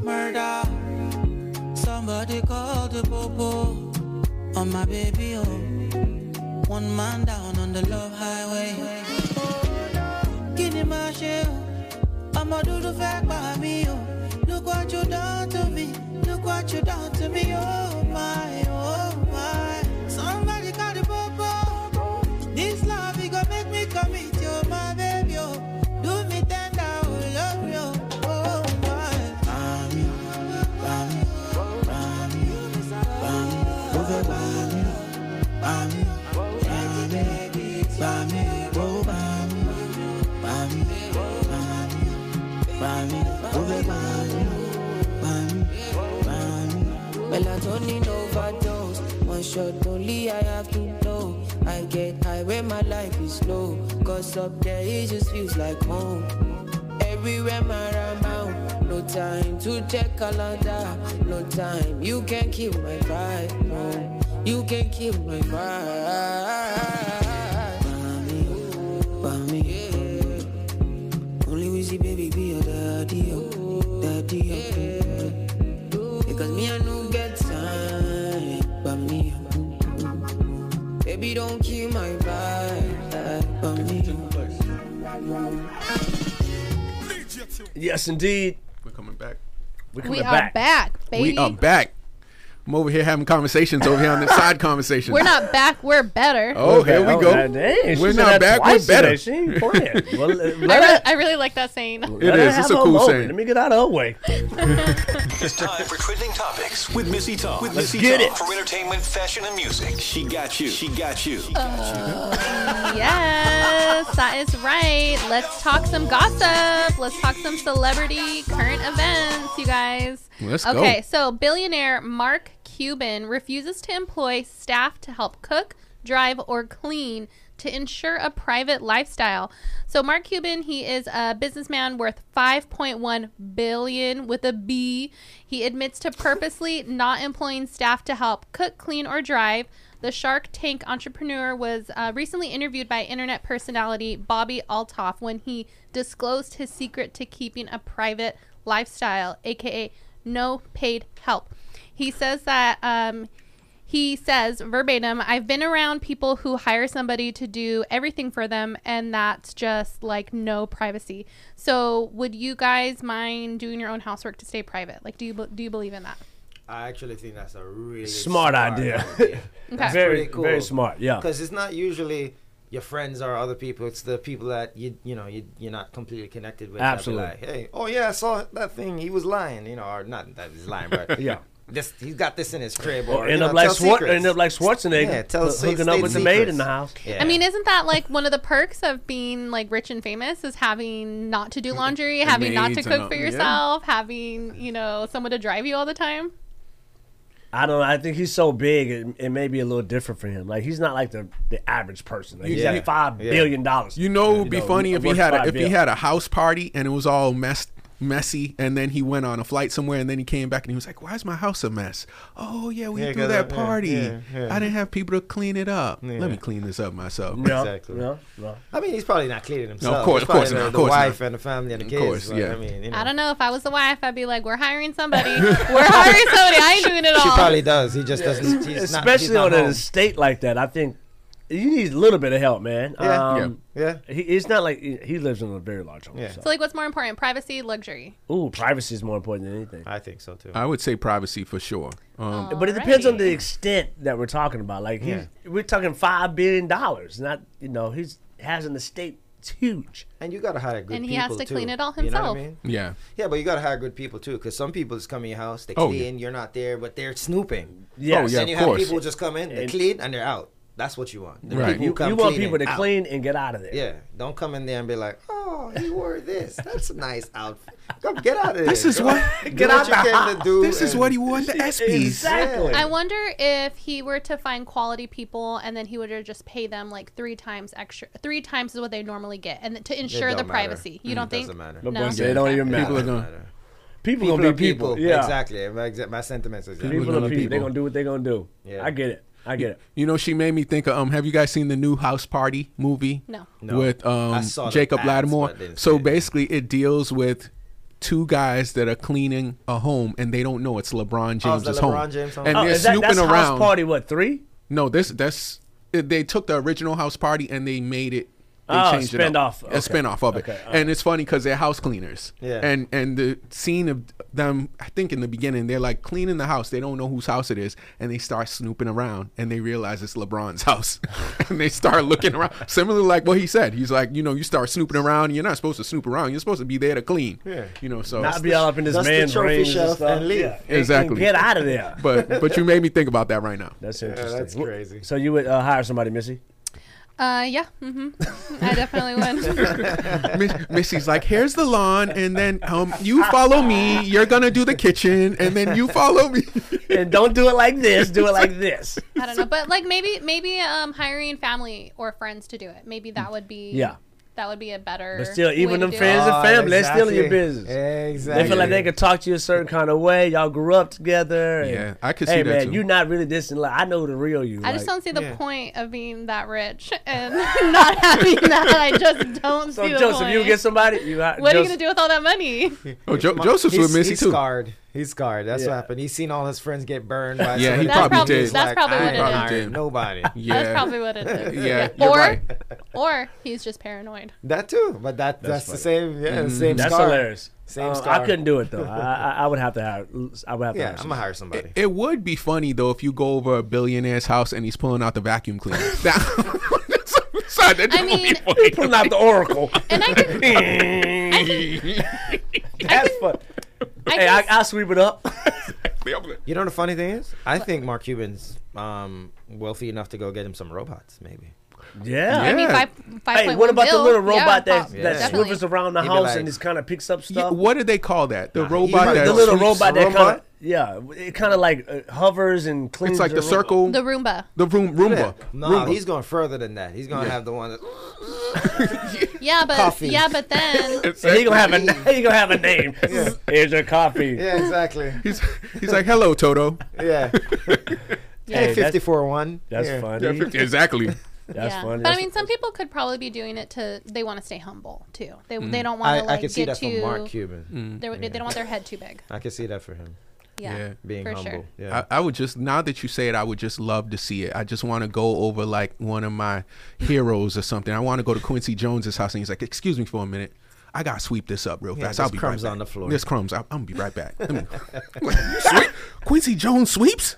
Speaker 16: Murder. Somebody called the popo. On my baby, oh. One man down on the love highway. Kini ma ṣe o? Ọmọ dúdú fẹ́ pa mí o. Look what you done to me. Look what you done to me. Oh my, oh life is low, cause up there it just feels like home. Everywhere my around, no time to check calendar, no time. You can kill my vibe, no. You can kill my vibe. Mommy, mommy, only we see baby be your daddy, oh, daddy, oh. Because me I no get time, but me, oh. baby don't kill my vibe, but me.
Speaker 1: Yes, indeed.
Speaker 3: We're coming back.
Speaker 1: We're
Speaker 4: We
Speaker 1: coming
Speaker 4: are
Speaker 1: back.
Speaker 4: back, baby.
Speaker 3: We are back. I'm over here having conversations over here on the side conversations.
Speaker 4: We're not back. We're better.
Speaker 3: Oh, here we
Speaker 1: Oh,
Speaker 3: go.
Speaker 1: that- dang,
Speaker 3: we're not back. We're better.
Speaker 1: today. She ain't playing. Well, let,
Speaker 4: I,
Speaker 1: let
Speaker 4: really,
Speaker 1: her-
Speaker 4: I really like that saying.
Speaker 3: It
Speaker 1: let her
Speaker 3: is. It's a cool
Speaker 1: moment.
Speaker 3: saying.
Speaker 1: Let me get out of her way.
Speaker 2: It's time for trending topics with Missy Talk. With
Speaker 1: Let's
Speaker 2: Missy
Speaker 1: get
Speaker 2: Talk
Speaker 1: it.
Speaker 2: for entertainment, fashion, and music. She got you. She got you.
Speaker 4: Uh, yes, that is right. Let's talk some gossip. Let's talk some celebrity current events, you guys.
Speaker 3: Let's go.
Speaker 4: okay, so billionaire Mark Cuban refuses to employ staff to help cook, drive, or clean to ensure a private lifestyle. So Mark Cuban, he is a businessman worth 5.1 billion with a B. He admits to purposely not employing staff to help cook, clean, or drive. The Shark Tank entrepreneur was uh, recently interviewed by internet personality Bobbi Althoff when he disclosed his secret to keeping a private lifestyle, aka no paid help. He says that um, he says verbatim, I've been around people who hire somebody to do everything for them, and that's just like no privacy. So, would you guys mind doing your own housework to stay private? Like, do you do you believe in that?
Speaker 12: I actually think that's a really
Speaker 1: Smart idea.
Speaker 4: Okay.
Speaker 1: Very, very smart. Yeah.
Speaker 12: Because it's not usually your friends or other people. It's the people that you you know you you're not completely connected with. that be
Speaker 1: Absolutely.
Speaker 12: Like, hey, oh yeah, I saw that thing. He was lying. You know, or not that he's lying, but
Speaker 1: Yeah.
Speaker 12: This he's got this in his crib.
Speaker 1: Or
Speaker 12: Or,
Speaker 1: end up
Speaker 12: know,
Speaker 1: like
Speaker 12: tell
Speaker 1: end up like Schwarzenegger,
Speaker 12: Yeah, tell
Speaker 1: hoo-
Speaker 12: state-
Speaker 1: hooking up
Speaker 12: state
Speaker 1: with the maid in the house.
Speaker 12: Yeah.
Speaker 4: I mean, isn't that like one of the perks of being like rich and famous is having not to do laundry, having not to cook
Speaker 3: all-
Speaker 4: for
Speaker 3: yeah.
Speaker 4: yourself, having, you know, someone to drive you all the time?
Speaker 1: I don't know. I think he's so big, it, it may be a little different for him. Like he's not like the, the average person. Like, he's
Speaker 3: Yeah.
Speaker 1: got five
Speaker 12: Yeah.
Speaker 1: billion dollars.
Speaker 3: You know, it would be
Speaker 1: know,
Speaker 3: funny if he had a,
Speaker 1: five
Speaker 3: if he had a house party and it was all messed messy, and then he went on a flight somewhere, and then he came back and he was like, "Why is my house a mess? Oh yeah, we
Speaker 12: Yeah,
Speaker 3: threw
Speaker 12: 'cause
Speaker 3: that
Speaker 12: I- yeah,
Speaker 3: party.
Speaker 12: yeah, yeah.
Speaker 3: I didn't have people to clean it up.
Speaker 12: Yeah.
Speaker 3: Let me clean this up myself."
Speaker 1: No,
Speaker 12: Exactly.
Speaker 1: no, no.
Speaker 12: I mean, he's probably not cleaning himself.
Speaker 3: of course, of course
Speaker 12: probably
Speaker 3: not,
Speaker 12: the,
Speaker 3: of
Speaker 12: the wife
Speaker 3: not.
Speaker 12: and the family and the
Speaker 3: Of
Speaker 12: kids.
Speaker 3: course,
Speaker 12: but,
Speaker 3: yeah.
Speaker 12: I mean, you know,
Speaker 4: I don't know. If I was the wife, I'd be like, we're hiring somebody. we're hiring somebody. I ain't doing it all.
Speaker 12: She probably does. He just doesn't. He's not, he's
Speaker 1: Especially
Speaker 12: not
Speaker 1: on an estate like that, I think you need a little bit of help, man.
Speaker 12: Yeah.
Speaker 1: um,
Speaker 12: Yeah.
Speaker 1: He, it's not like he, he lives in a very large home.
Speaker 12: Yeah.
Speaker 1: So.
Speaker 4: So, like, what's more important, privacy, luxury?
Speaker 1: Ooh, privacy is more important than anything.
Speaker 12: I think so too.
Speaker 3: I would say privacy for sure. Um,
Speaker 1: But it depends on the extent that we're talking about. Like, he's,
Speaker 12: Yeah.
Speaker 1: we're talking five billion dollars. Not, you know, he's has an estate It's huge.
Speaker 12: And you gotta hire good
Speaker 4: And he
Speaker 12: people
Speaker 4: has to
Speaker 12: too.
Speaker 4: clean it all
Speaker 12: You know what I
Speaker 4: himself.
Speaker 12: mean?
Speaker 3: Yeah.
Speaker 12: Yeah, but you gotta hire good people too, because some people just come in your house, they
Speaker 3: Oh,
Speaker 12: clean, you're not there, but they're snooping.
Speaker 1: Yes.
Speaker 3: Oh, yeah,
Speaker 12: and you
Speaker 3: of
Speaker 12: have
Speaker 3: course.
Speaker 12: people just come in, they
Speaker 1: And-
Speaker 12: clean, and they're out. That's what you want. The
Speaker 3: Right.
Speaker 12: people
Speaker 1: You,
Speaker 12: come
Speaker 1: you want people
Speaker 12: and
Speaker 1: to
Speaker 12: out.
Speaker 1: clean and get out of there.
Speaker 12: Yeah, don't come in there and be like, "Oh, he wore this. That's a nice outfit." Come get out of there.
Speaker 3: This is
Speaker 12: Go-
Speaker 3: what-
Speaker 12: do
Speaker 1: get
Speaker 12: what you
Speaker 1: the
Speaker 12: came to do.
Speaker 3: This is what he wore at the ESPYS.
Speaker 1: Exactly.
Speaker 4: I wonder if he were to find quality people and then he would just pay them like three times extra, three times is what they normally get, and to ensure the
Speaker 12: don't matter.
Speaker 4: privacy. You mm, don't think?
Speaker 12: Doesn't matter.
Speaker 1: No,
Speaker 4: No.
Speaker 1: boy, it don't even matter.
Speaker 3: People are
Speaker 1: People,
Speaker 3: going.
Speaker 12: Matter.
Speaker 1: gonna be people. Yeah,
Speaker 12: exactly. My, my sentiments is
Speaker 1: People,
Speaker 3: gonna
Speaker 1: are
Speaker 3: be
Speaker 1: people. They're gonna do what they're gonna do.
Speaker 12: Yeah.
Speaker 1: I get it. I get it.
Speaker 3: You know, she made me think of. Um, have you guys seen the new House Party movie?
Speaker 4: No.
Speaker 12: No.
Speaker 3: With um Jacob
Speaker 12: ads,
Speaker 3: Latimore.
Speaker 12: but didn't see
Speaker 3: So
Speaker 12: it.
Speaker 3: basically, it deals with two guys that are cleaning a home and they don't know it's LeBron
Speaker 12: Oh, it's
Speaker 3: James's
Speaker 12: the
Speaker 3: home.
Speaker 12: LeBron James home?
Speaker 3: And
Speaker 1: Oh,
Speaker 3: they're
Speaker 1: is that,
Speaker 3: snooping
Speaker 1: that's
Speaker 3: around.
Speaker 1: House Party what three?
Speaker 3: No, this that's they took the original house party and they made it. They
Speaker 1: Oh,
Speaker 3: changed it up.
Speaker 1: spin-off.
Speaker 3: A
Speaker 1: Okay.
Speaker 3: spin off of it,
Speaker 1: Okay, all
Speaker 3: and it's funny because they're house cleaners.
Speaker 12: Yeah.
Speaker 3: And and the scene of them, I think in the beginning they're like cleaning the house. They don't know whose house it is, and they start snooping around, and they realize it's LeBron's house, and they start looking around. Similar like what he said. He's like, you know, you start snooping around. And you're not supposed to snoop around. You're supposed to be there to clean.
Speaker 12: Yeah.
Speaker 3: You know, so
Speaker 1: Not be all up in this man's
Speaker 12: trophy
Speaker 1: rings
Speaker 12: shelf
Speaker 1: and stuff.
Speaker 12: and leave.
Speaker 1: Yeah.
Speaker 3: Exactly.
Speaker 1: and get out of there.
Speaker 3: but but you made me think about that right now.
Speaker 1: That's
Speaker 12: Yeah,
Speaker 1: interesting.
Speaker 12: that's crazy.
Speaker 1: So you would uh, hire somebody, Missy?
Speaker 4: Uh, yeah. Mm-hmm. I definitely would.
Speaker 3: Miss- Missy's like, here's the lawn, and then um, you follow me. You're gonna do the kitchen, and then you follow me.
Speaker 1: and don't do it like this. Do it like this.
Speaker 4: I don't know, but like maybe maybe um hiring family or friends to do it. Maybe that would be
Speaker 1: Yeah.
Speaker 4: That would be a better.
Speaker 1: But still,
Speaker 4: way
Speaker 1: even
Speaker 4: to
Speaker 1: them
Speaker 4: do
Speaker 1: friends
Speaker 4: it.
Speaker 1: and family, they're still in your business.
Speaker 12: Exactly.
Speaker 1: They feel like they could talk to you a certain kind of way. Y'all grew up together.
Speaker 3: Yeah, I could
Speaker 1: hey,
Speaker 3: see that
Speaker 1: man, you're not really this and like I know the real you.
Speaker 4: I just don't see the
Speaker 12: Yeah.
Speaker 4: point of being that rich and not having that. I just don't
Speaker 1: So
Speaker 4: see the
Speaker 1: Joseph, you get somebody. You ha-
Speaker 4: what are you gonna do with all that money?
Speaker 3: Oh, jo- Joseph's
Speaker 12: he's,
Speaker 3: with Missy
Speaker 12: he's
Speaker 3: too.
Speaker 12: scarred. He's scarred. That's
Speaker 1: Yeah.
Speaker 12: what happened. He's seen all his friends get burned by
Speaker 3: Yeah, he
Speaker 12: of
Speaker 3: probably
Speaker 12: people.
Speaker 3: did.
Speaker 12: He's
Speaker 4: That's
Speaker 12: like,
Speaker 4: probably
Speaker 12: I
Speaker 4: what
Speaker 12: ain't
Speaker 4: it is.
Speaker 12: hiring Nobody.
Speaker 3: Yeah,
Speaker 4: That's probably what it is.
Speaker 3: Yeah, you're
Speaker 4: Or
Speaker 3: right.
Speaker 4: or he's just paranoid.
Speaker 12: That too, but that that's, the same. Yeah, the same.
Speaker 1: That's
Speaker 12: scar.
Speaker 1: hilarious.
Speaker 12: Same
Speaker 1: Uh, I couldn't do it though. I, I, I would have to hire. I would have to.
Speaker 12: Yeah,
Speaker 1: hire
Speaker 12: I'm gonna hire somebody.
Speaker 3: It would be funny though if you go over a billionaire's house and he's pulling out the vacuum cleaner. That- Sorry, that
Speaker 4: I mean,
Speaker 3: be funny.
Speaker 1: Pulling out the Oracle.
Speaker 4: and I can,
Speaker 1: That's fun.
Speaker 4: I
Speaker 1: Hey,
Speaker 4: can
Speaker 1: I, I'll sweep it up.
Speaker 12: You know what the funny thing is, I think Mark Cuban's um, wealthy enough to go get him some robots, maybe.
Speaker 1: Yeah.
Speaker 4: I mean,
Speaker 3: Yeah.
Speaker 4: five, five
Speaker 1: Hey, what
Speaker 4: one
Speaker 1: about the
Speaker 4: bill.
Speaker 1: little
Speaker 4: Yeah,
Speaker 1: robot that
Speaker 4: pop-
Speaker 1: that
Speaker 4: definitely.
Speaker 1: swivels around the
Speaker 12: He'd be
Speaker 1: house
Speaker 12: like-
Speaker 1: and just kind of picks up
Speaker 3: Yeah,
Speaker 1: stuff?
Speaker 3: what did they call that? The
Speaker 12: Nah,
Speaker 3: robot
Speaker 12: you-
Speaker 3: that
Speaker 1: the little
Speaker 12: sweeps
Speaker 1: robot that kind of yeah, it kind of like uh, hovers and cleans.
Speaker 3: It's like the
Speaker 1: room.
Speaker 3: circle,
Speaker 4: The Roomba.
Speaker 3: the room Roomba.
Speaker 12: No,
Speaker 3: Roomba.
Speaker 12: he's going further than that. He's gonna have the one that.
Speaker 4: Yeah, but
Speaker 12: Coffee.
Speaker 4: yeah, but then
Speaker 1: And he gonna have a he gonna have a name. Here's your coffee.
Speaker 12: Yeah, exactly.
Speaker 3: He's he's like, "Hello, Toto."
Speaker 12: Yeah.
Speaker 1: Hey,
Speaker 12: Hey,
Speaker 1: that's-
Speaker 12: fifty four one.
Speaker 1: That's
Speaker 12: yeah.
Speaker 1: funny.
Speaker 3: Yeah, 50 exactly.
Speaker 1: That's
Speaker 4: yeah.
Speaker 1: funny.
Speaker 4: But I mean, some people could probably be doing it to they want to stay humble too. They they mm.
Speaker 12: don't
Speaker 4: want to
Speaker 12: I can see
Speaker 4: get
Speaker 12: that
Speaker 4: too.
Speaker 12: from Mark Cuban. Mm.
Speaker 4: they're- They don't want their head too big.
Speaker 12: I can see that for him.
Speaker 4: Yeah,
Speaker 3: Yeah.
Speaker 12: Being
Speaker 4: for
Speaker 12: humble.
Speaker 4: sure.
Speaker 12: Yeah.
Speaker 3: I, I would just now that you say it, I would just love to see it. I just want to go over like one of my heroes or something. I want to go to Quincy Jones's house and he's like, "Excuse me for a minute." I gotta sweep this up real
Speaker 12: Yeah,
Speaker 3: fast. I'll be
Speaker 12: crumbs
Speaker 3: right back.
Speaker 12: on the floor.
Speaker 3: There's crumbs. I, I'm gonna be right back. Let me- sweep? Quincy Jones sweeps.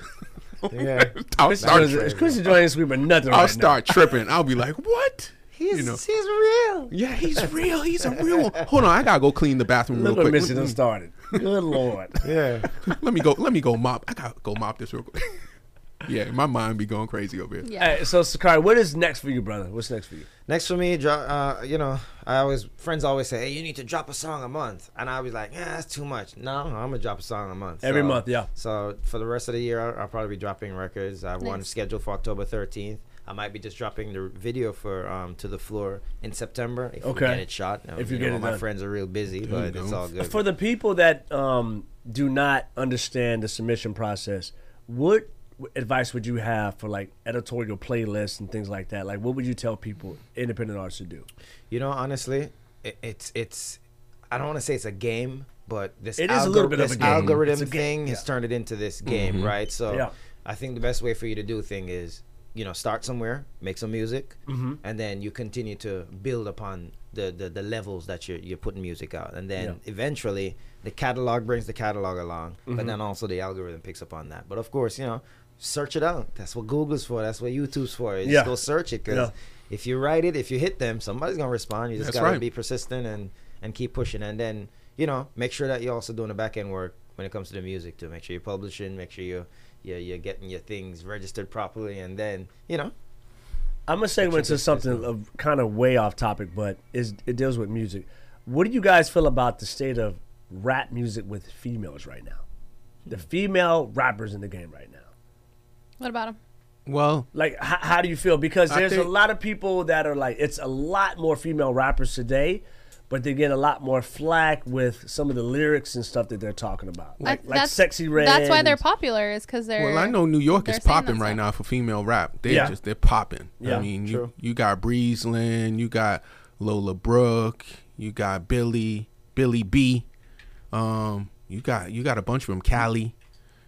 Speaker 12: yeah.
Speaker 3: I'll
Speaker 1: Chris
Speaker 3: start.
Speaker 1: Jones- Chris Jones ain't sweeping nothing
Speaker 3: I'll
Speaker 1: right
Speaker 3: start tripping. I'll be like, "What?"
Speaker 12: He's,
Speaker 3: You know.
Speaker 12: he's real.
Speaker 3: Yeah, he's real. He's a real one. Hold on, I gotta go clean the bathroom
Speaker 1: now.
Speaker 3: real
Speaker 1: Look what
Speaker 3: quick.
Speaker 1: Missy done started. Good lord.
Speaker 12: Yeah.
Speaker 3: Let me go. Let me go mop. I gotta go mop this real quick. yeah, my mind be going crazy over here.
Speaker 4: Yeah.
Speaker 1: Hey, so Suckarie, what is next for you, brother? What's next for you?
Speaker 12: Next for me, dro- uh, you know, I always friends always say, "Hey, you need to drop a song a month," and I was like, "Yeah, that's too much." No, I'm gonna drop a song a month
Speaker 1: Every
Speaker 12: So-
Speaker 1: month, yeah.
Speaker 12: So for the rest of the year, I'll, I'll probably be dropping records. I have one
Speaker 4: Nice.
Speaker 12: scheduled for October 13th. I might be just dropping the video for um, "To the Floor" in September if
Speaker 1: Okay.
Speaker 12: we get it shot.
Speaker 1: If you
Speaker 12: know,
Speaker 1: get it
Speaker 12: my
Speaker 1: done.
Speaker 12: friends are real busy, but
Speaker 3: you
Speaker 12: it's
Speaker 3: go.
Speaker 12: all good.
Speaker 1: For the people that um, do not understand the submission process, what advice would you have for like editorial playlists and things like that? Like, what would you tell people, independent artists, to do?
Speaker 12: You know, honestly, it, it's it's. I don't want to say it's a game, but this
Speaker 1: It is a little
Speaker 12: algor-
Speaker 1: bit of a game.
Speaker 12: algorithm
Speaker 1: a game,
Speaker 12: thing has
Speaker 1: yeah.
Speaker 12: turned it into this game, right? So
Speaker 1: Yeah.
Speaker 12: I think the best way for you to do thing is you know start somewhere, make some music,
Speaker 1: Mm-hmm.
Speaker 12: and then you continue to build upon the the, the levels that you're you're putting music out, and then
Speaker 1: Yeah.
Speaker 12: eventually the catalog brings the catalog along,
Speaker 1: Mm-hmm.
Speaker 12: but then also the algorithm picks up on that. But of course, you know. Search it out. That's what Google's for. That's what YouTube's for. You
Speaker 1: Yeah.
Speaker 12: Just go search it because
Speaker 1: Yeah.
Speaker 12: if you write it, if you hit them, somebody's gonna respond. You just
Speaker 3: That's
Speaker 12: gotta
Speaker 3: right.
Speaker 12: be persistent and and keep pushing, and then you know make sure that you're also doing the back end work when it comes to the music too. Make sure you're publishing. Make sure you you're, you're getting your things registered properly, and then you know
Speaker 1: I'm gonna segue into something of kind of way off topic, but is it deals with music. What do you guys feel about the state of rap music with females right now? The female rappers in the game right now.
Speaker 4: What about him?
Speaker 3: Well,
Speaker 1: Like, h- how do you feel? Because
Speaker 3: I
Speaker 1: there's
Speaker 3: think-
Speaker 1: a lot of people that are like, it's a lot more female rappers today, but they get a lot more flack with some of the lyrics and stuff that they're talking about, like,
Speaker 4: I-
Speaker 1: like Sexyy Red.
Speaker 4: That's why they're popular, is because they're.
Speaker 3: Well, I know New York is popping right
Speaker 4: stuff.
Speaker 3: now for female rap. They
Speaker 1: Yeah.
Speaker 3: just they're popping.
Speaker 1: Yeah,
Speaker 3: I mean,
Speaker 12: true.
Speaker 3: you you got Breezeland, you got Lola Brooke, you got Billy, Billy B. Um, you got you got a bunch of them, Cali.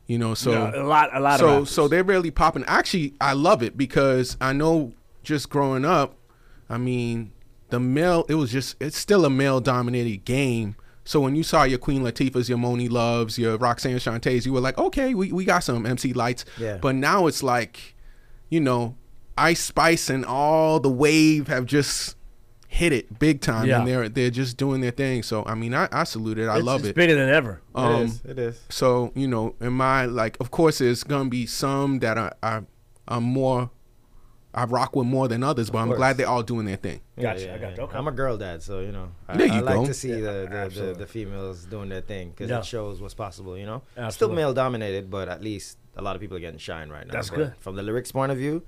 Speaker 3: You know, so
Speaker 1: Yeah, a lot- a lot of
Speaker 3: So
Speaker 1: rappers.
Speaker 3: so they're really popping. Actually, I love it because I know just growing up, I mean, the male it was just it's still a male dominated game. So when you saw your Queen Latifahs, your Monie Loves, your Roxanne Shantés, you were like, okay, we, we got some MC Lytes.
Speaker 12: Yeah.
Speaker 3: But now it's like, you know, Ice Spice and all the wave have just hit it big time,
Speaker 1: Yeah.
Speaker 3: and they're they're just doing their thing. So I mean, I, I salute it. I
Speaker 1: It's-
Speaker 3: love
Speaker 1: it's
Speaker 3: it.
Speaker 1: bigger than ever.
Speaker 3: Um,
Speaker 12: it is. It is.
Speaker 3: So you know, in my like, of course, there's gonna be some that are are, are more. I rock with more than others, but I'm
Speaker 12: course.
Speaker 3: glad they're all doing their thing.
Speaker 1: Gotcha, I got you. Okay.
Speaker 12: I'm a girl dad, so you know, I,
Speaker 3: There you
Speaker 12: I like
Speaker 3: go.
Speaker 12: to see the, the, the, the females doing their thing because
Speaker 1: Yeah.
Speaker 12: it shows what's possible. You know, still male dominated, but at least a lot of people are getting shine right now.
Speaker 1: That's
Speaker 12: But
Speaker 1: good.
Speaker 12: From the lyrics point of view,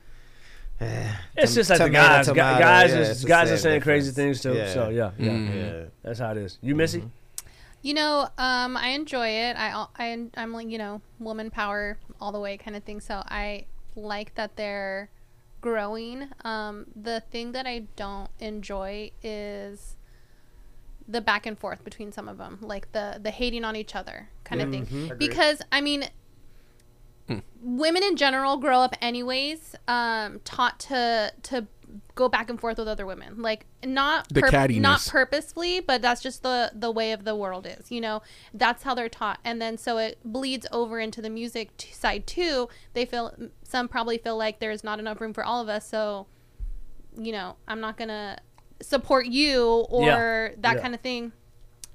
Speaker 12: eh,
Speaker 1: It's
Speaker 12: tom-
Speaker 1: just like the guys,
Speaker 12: tomato,
Speaker 1: guys,
Speaker 12: yeah,
Speaker 1: is, guys are
Speaker 12: same
Speaker 1: saying crazy things too.
Speaker 12: Yeah.
Speaker 1: So yeah, yeah,
Speaker 3: Mhm.
Speaker 12: Yeah.
Speaker 1: that's how it is. You Missy?
Speaker 4: You know, um, I enjoy it. I, I, I'm like, you know, woman power all the way kind of thing. So I like that they're growing. Um, the thing that I don't enjoy is the back and forth between some of them, like the the hating on each other kind of thing.
Speaker 12: Agreed.
Speaker 4: Because I mean, women in general grow up anyways, um, taught to to go back and forth with other women, like not
Speaker 3: The
Speaker 4: not
Speaker 3: cattiness.
Speaker 4: purposefully, but that's just the the way of the world is. You know, that's how they're taught, and then so it bleeds over into the music t- side too. They feel some probably feel like there's not enough room for all of us, so you know, I'm not gonna support you or
Speaker 1: Yeah.
Speaker 4: that
Speaker 1: Yeah.
Speaker 4: kind of thing.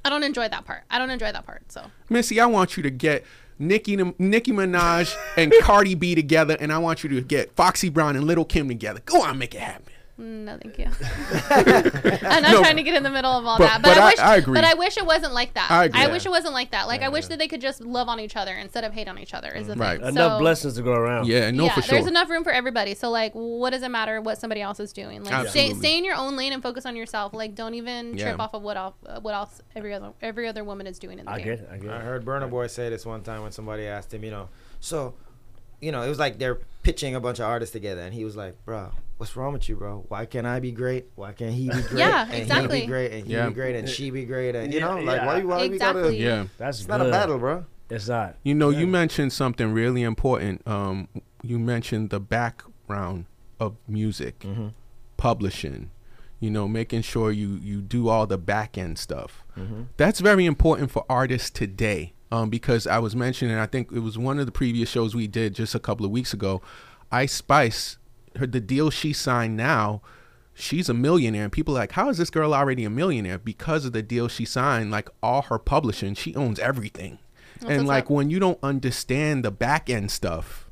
Speaker 4: I don't enjoy that part. I don't enjoy that part. So
Speaker 3: Missy, I want you to get Nicki Nicki Minaj and Cardi B together, and I want you to get Foxy Brown and Little Kim together. Go on, make it happen.
Speaker 4: Mm, No, thank you. I'm not
Speaker 3: No,
Speaker 4: trying to get in the middle of all
Speaker 3: but-
Speaker 4: that, but,
Speaker 3: but
Speaker 4: I
Speaker 3: I-
Speaker 4: wish.
Speaker 3: I agree.
Speaker 4: But I wish it wasn't like that.
Speaker 3: I agree.
Speaker 4: I wish it wasn't like that. Like I wish that they could just love on each other instead of hate on each other. Is the
Speaker 3: Right.
Speaker 4: thing.
Speaker 1: Enough
Speaker 4: So-
Speaker 1: blessings to go around.
Speaker 3: Yeah, no,
Speaker 4: yeah,
Speaker 3: for sure.
Speaker 4: there's enough room for everybody. So like, what does it matter what somebody else is doing? Like, stay, stay in your own lane and focus on yourself. Like, don't even trip off of what else, uh, what else every other every other woman is doing in the
Speaker 1: I
Speaker 4: game.
Speaker 1: get it. I get
Speaker 12: I heard Burna Boy say this one time when somebody asked him, you know, so, you know, it was like they're pitching a bunch of artists together, and he was like, "Bro, what's wrong with you, bro? Why can't I be great? Why can't he be great?
Speaker 4: Yeah,
Speaker 12: and he
Speaker 4: exactly.
Speaker 12: be great, and he
Speaker 3: Yeah.
Speaker 12: be great, and she be great, and you
Speaker 1: Yeah,
Speaker 12: know, like
Speaker 1: yeah.
Speaker 12: why, why we gotta?
Speaker 3: Yeah.
Speaker 1: That's
Speaker 12: It's
Speaker 1: good.
Speaker 12: not a battle, bro.
Speaker 1: It's not.
Speaker 3: You know, you mentioned something really important. Um, you mentioned the background of music,
Speaker 12: Mm-hmm.
Speaker 3: publishing. You know, making sure you you do all the back end stuff.
Speaker 12: Mm-hmm.
Speaker 3: That's very important for artists today. Um, because I was mentioning, I think it was one of the previous shows we did just a couple of weeks ago. Ice Spice, her the deal she signed now, she's a millionaire, and people are like, how is this girl already a millionaire? Because of the deal she signed, like all her publishing, she owns everything. and like
Speaker 4: up.
Speaker 3: when you don't understand the back end stuff,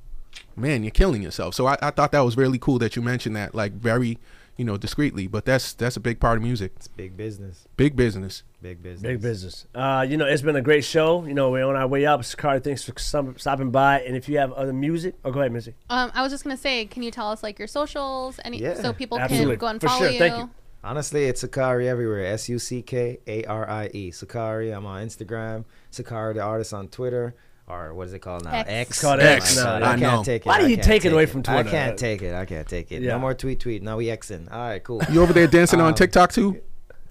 Speaker 3: man, you're killing yourself. So I, I thought that was really cool that you mentioned that, like very, you know, discreetly. But that's that's a big part of music,
Speaker 12: It's big business,
Speaker 3: big business.
Speaker 12: Big business,
Speaker 1: Big business. Uh, you know, it's been a great show. You know, we're on our way up. Suckarie, thanks for some, stopping by. And if you have other music, oh, go ahead, Missy.
Speaker 4: Um, I was just gonna say, can you tell us like your socials, any
Speaker 12: Yeah,
Speaker 4: so people
Speaker 1: absolutely.
Speaker 4: can go and
Speaker 1: For
Speaker 4: follow
Speaker 1: sure.
Speaker 4: you?
Speaker 1: Thank you.
Speaker 12: Honestly, it's Suckarie everywhere. S U C K A R I E. Suckarie. I'm on Instagram. Suckarie the artist on Twitter. Or what is it called now?
Speaker 4: X.
Speaker 1: It's called X
Speaker 12: Oh my
Speaker 1: now,
Speaker 12: God,
Speaker 1: yeah.
Speaker 12: I
Speaker 3: I
Speaker 12: can't
Speaker 3: know.
Speaker 12: take it.
Speaker 1: Why do
Speaker 12: I
Speaker 1: you take it away from Twitter?
Speaker 12: I can't take it. I can't take it.
Speaker 1: Yeah.
Speaker 12: No more tweet tweet. Now we Xing. All right, cool.
Speaker 3: You over there dancing on
Speaker 12: Um,
Speaker 3: TikTok too?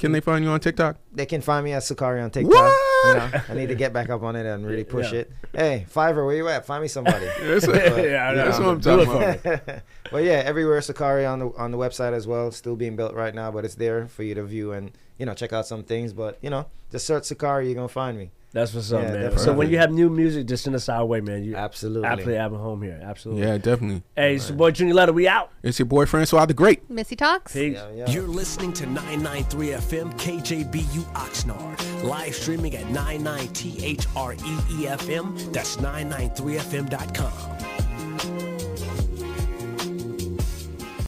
Speaker 3: Can they find you on TikTok?
Speaker 12: They can find me at Suckarie on TikTok.
Speaker 3: What?
Speaker 12: You know, I need to get back up on it and really push
Speaker 1: Yeah.
Speaker 12: it. Hey, Fiverr, where you at? Find me somebody.
Speaker 3: That's,
Speaker 1: yeah, I know.
Speaker 3: that's what I'm
Speaker 1: Do
Speaker 3: talking about.
Speaker 1: me.
Speaker 12: well, yeah, everywhere Suckarie on the on the website as well. Still being built right now, but it's there for you to view and you know check out some things. But you know, just search Suckarie, you're gonna find me. That's what's up,
Speaker 17: Yeah,
Speaker 12: man.
Speaker 17: definitely.
Speaker 12: So when you have new music, just send us our way, man. You
Speaker 17: Absolutely.
Speaker 12: absolutely have a home here. Absolutely.
Speaker 3: Yeah, definitely.
Speaker 12: Hey, it's your boy Junior Letter. We out.
Speaker 3: It's your boy Francois the Great.
Speaker 4: Missy Talks.
Speaker 12: Peace.
Speaker 1: You're listening to 993 FM KJBU Oxnard. Live streaming at 99THREEFM. That's 993FM.com.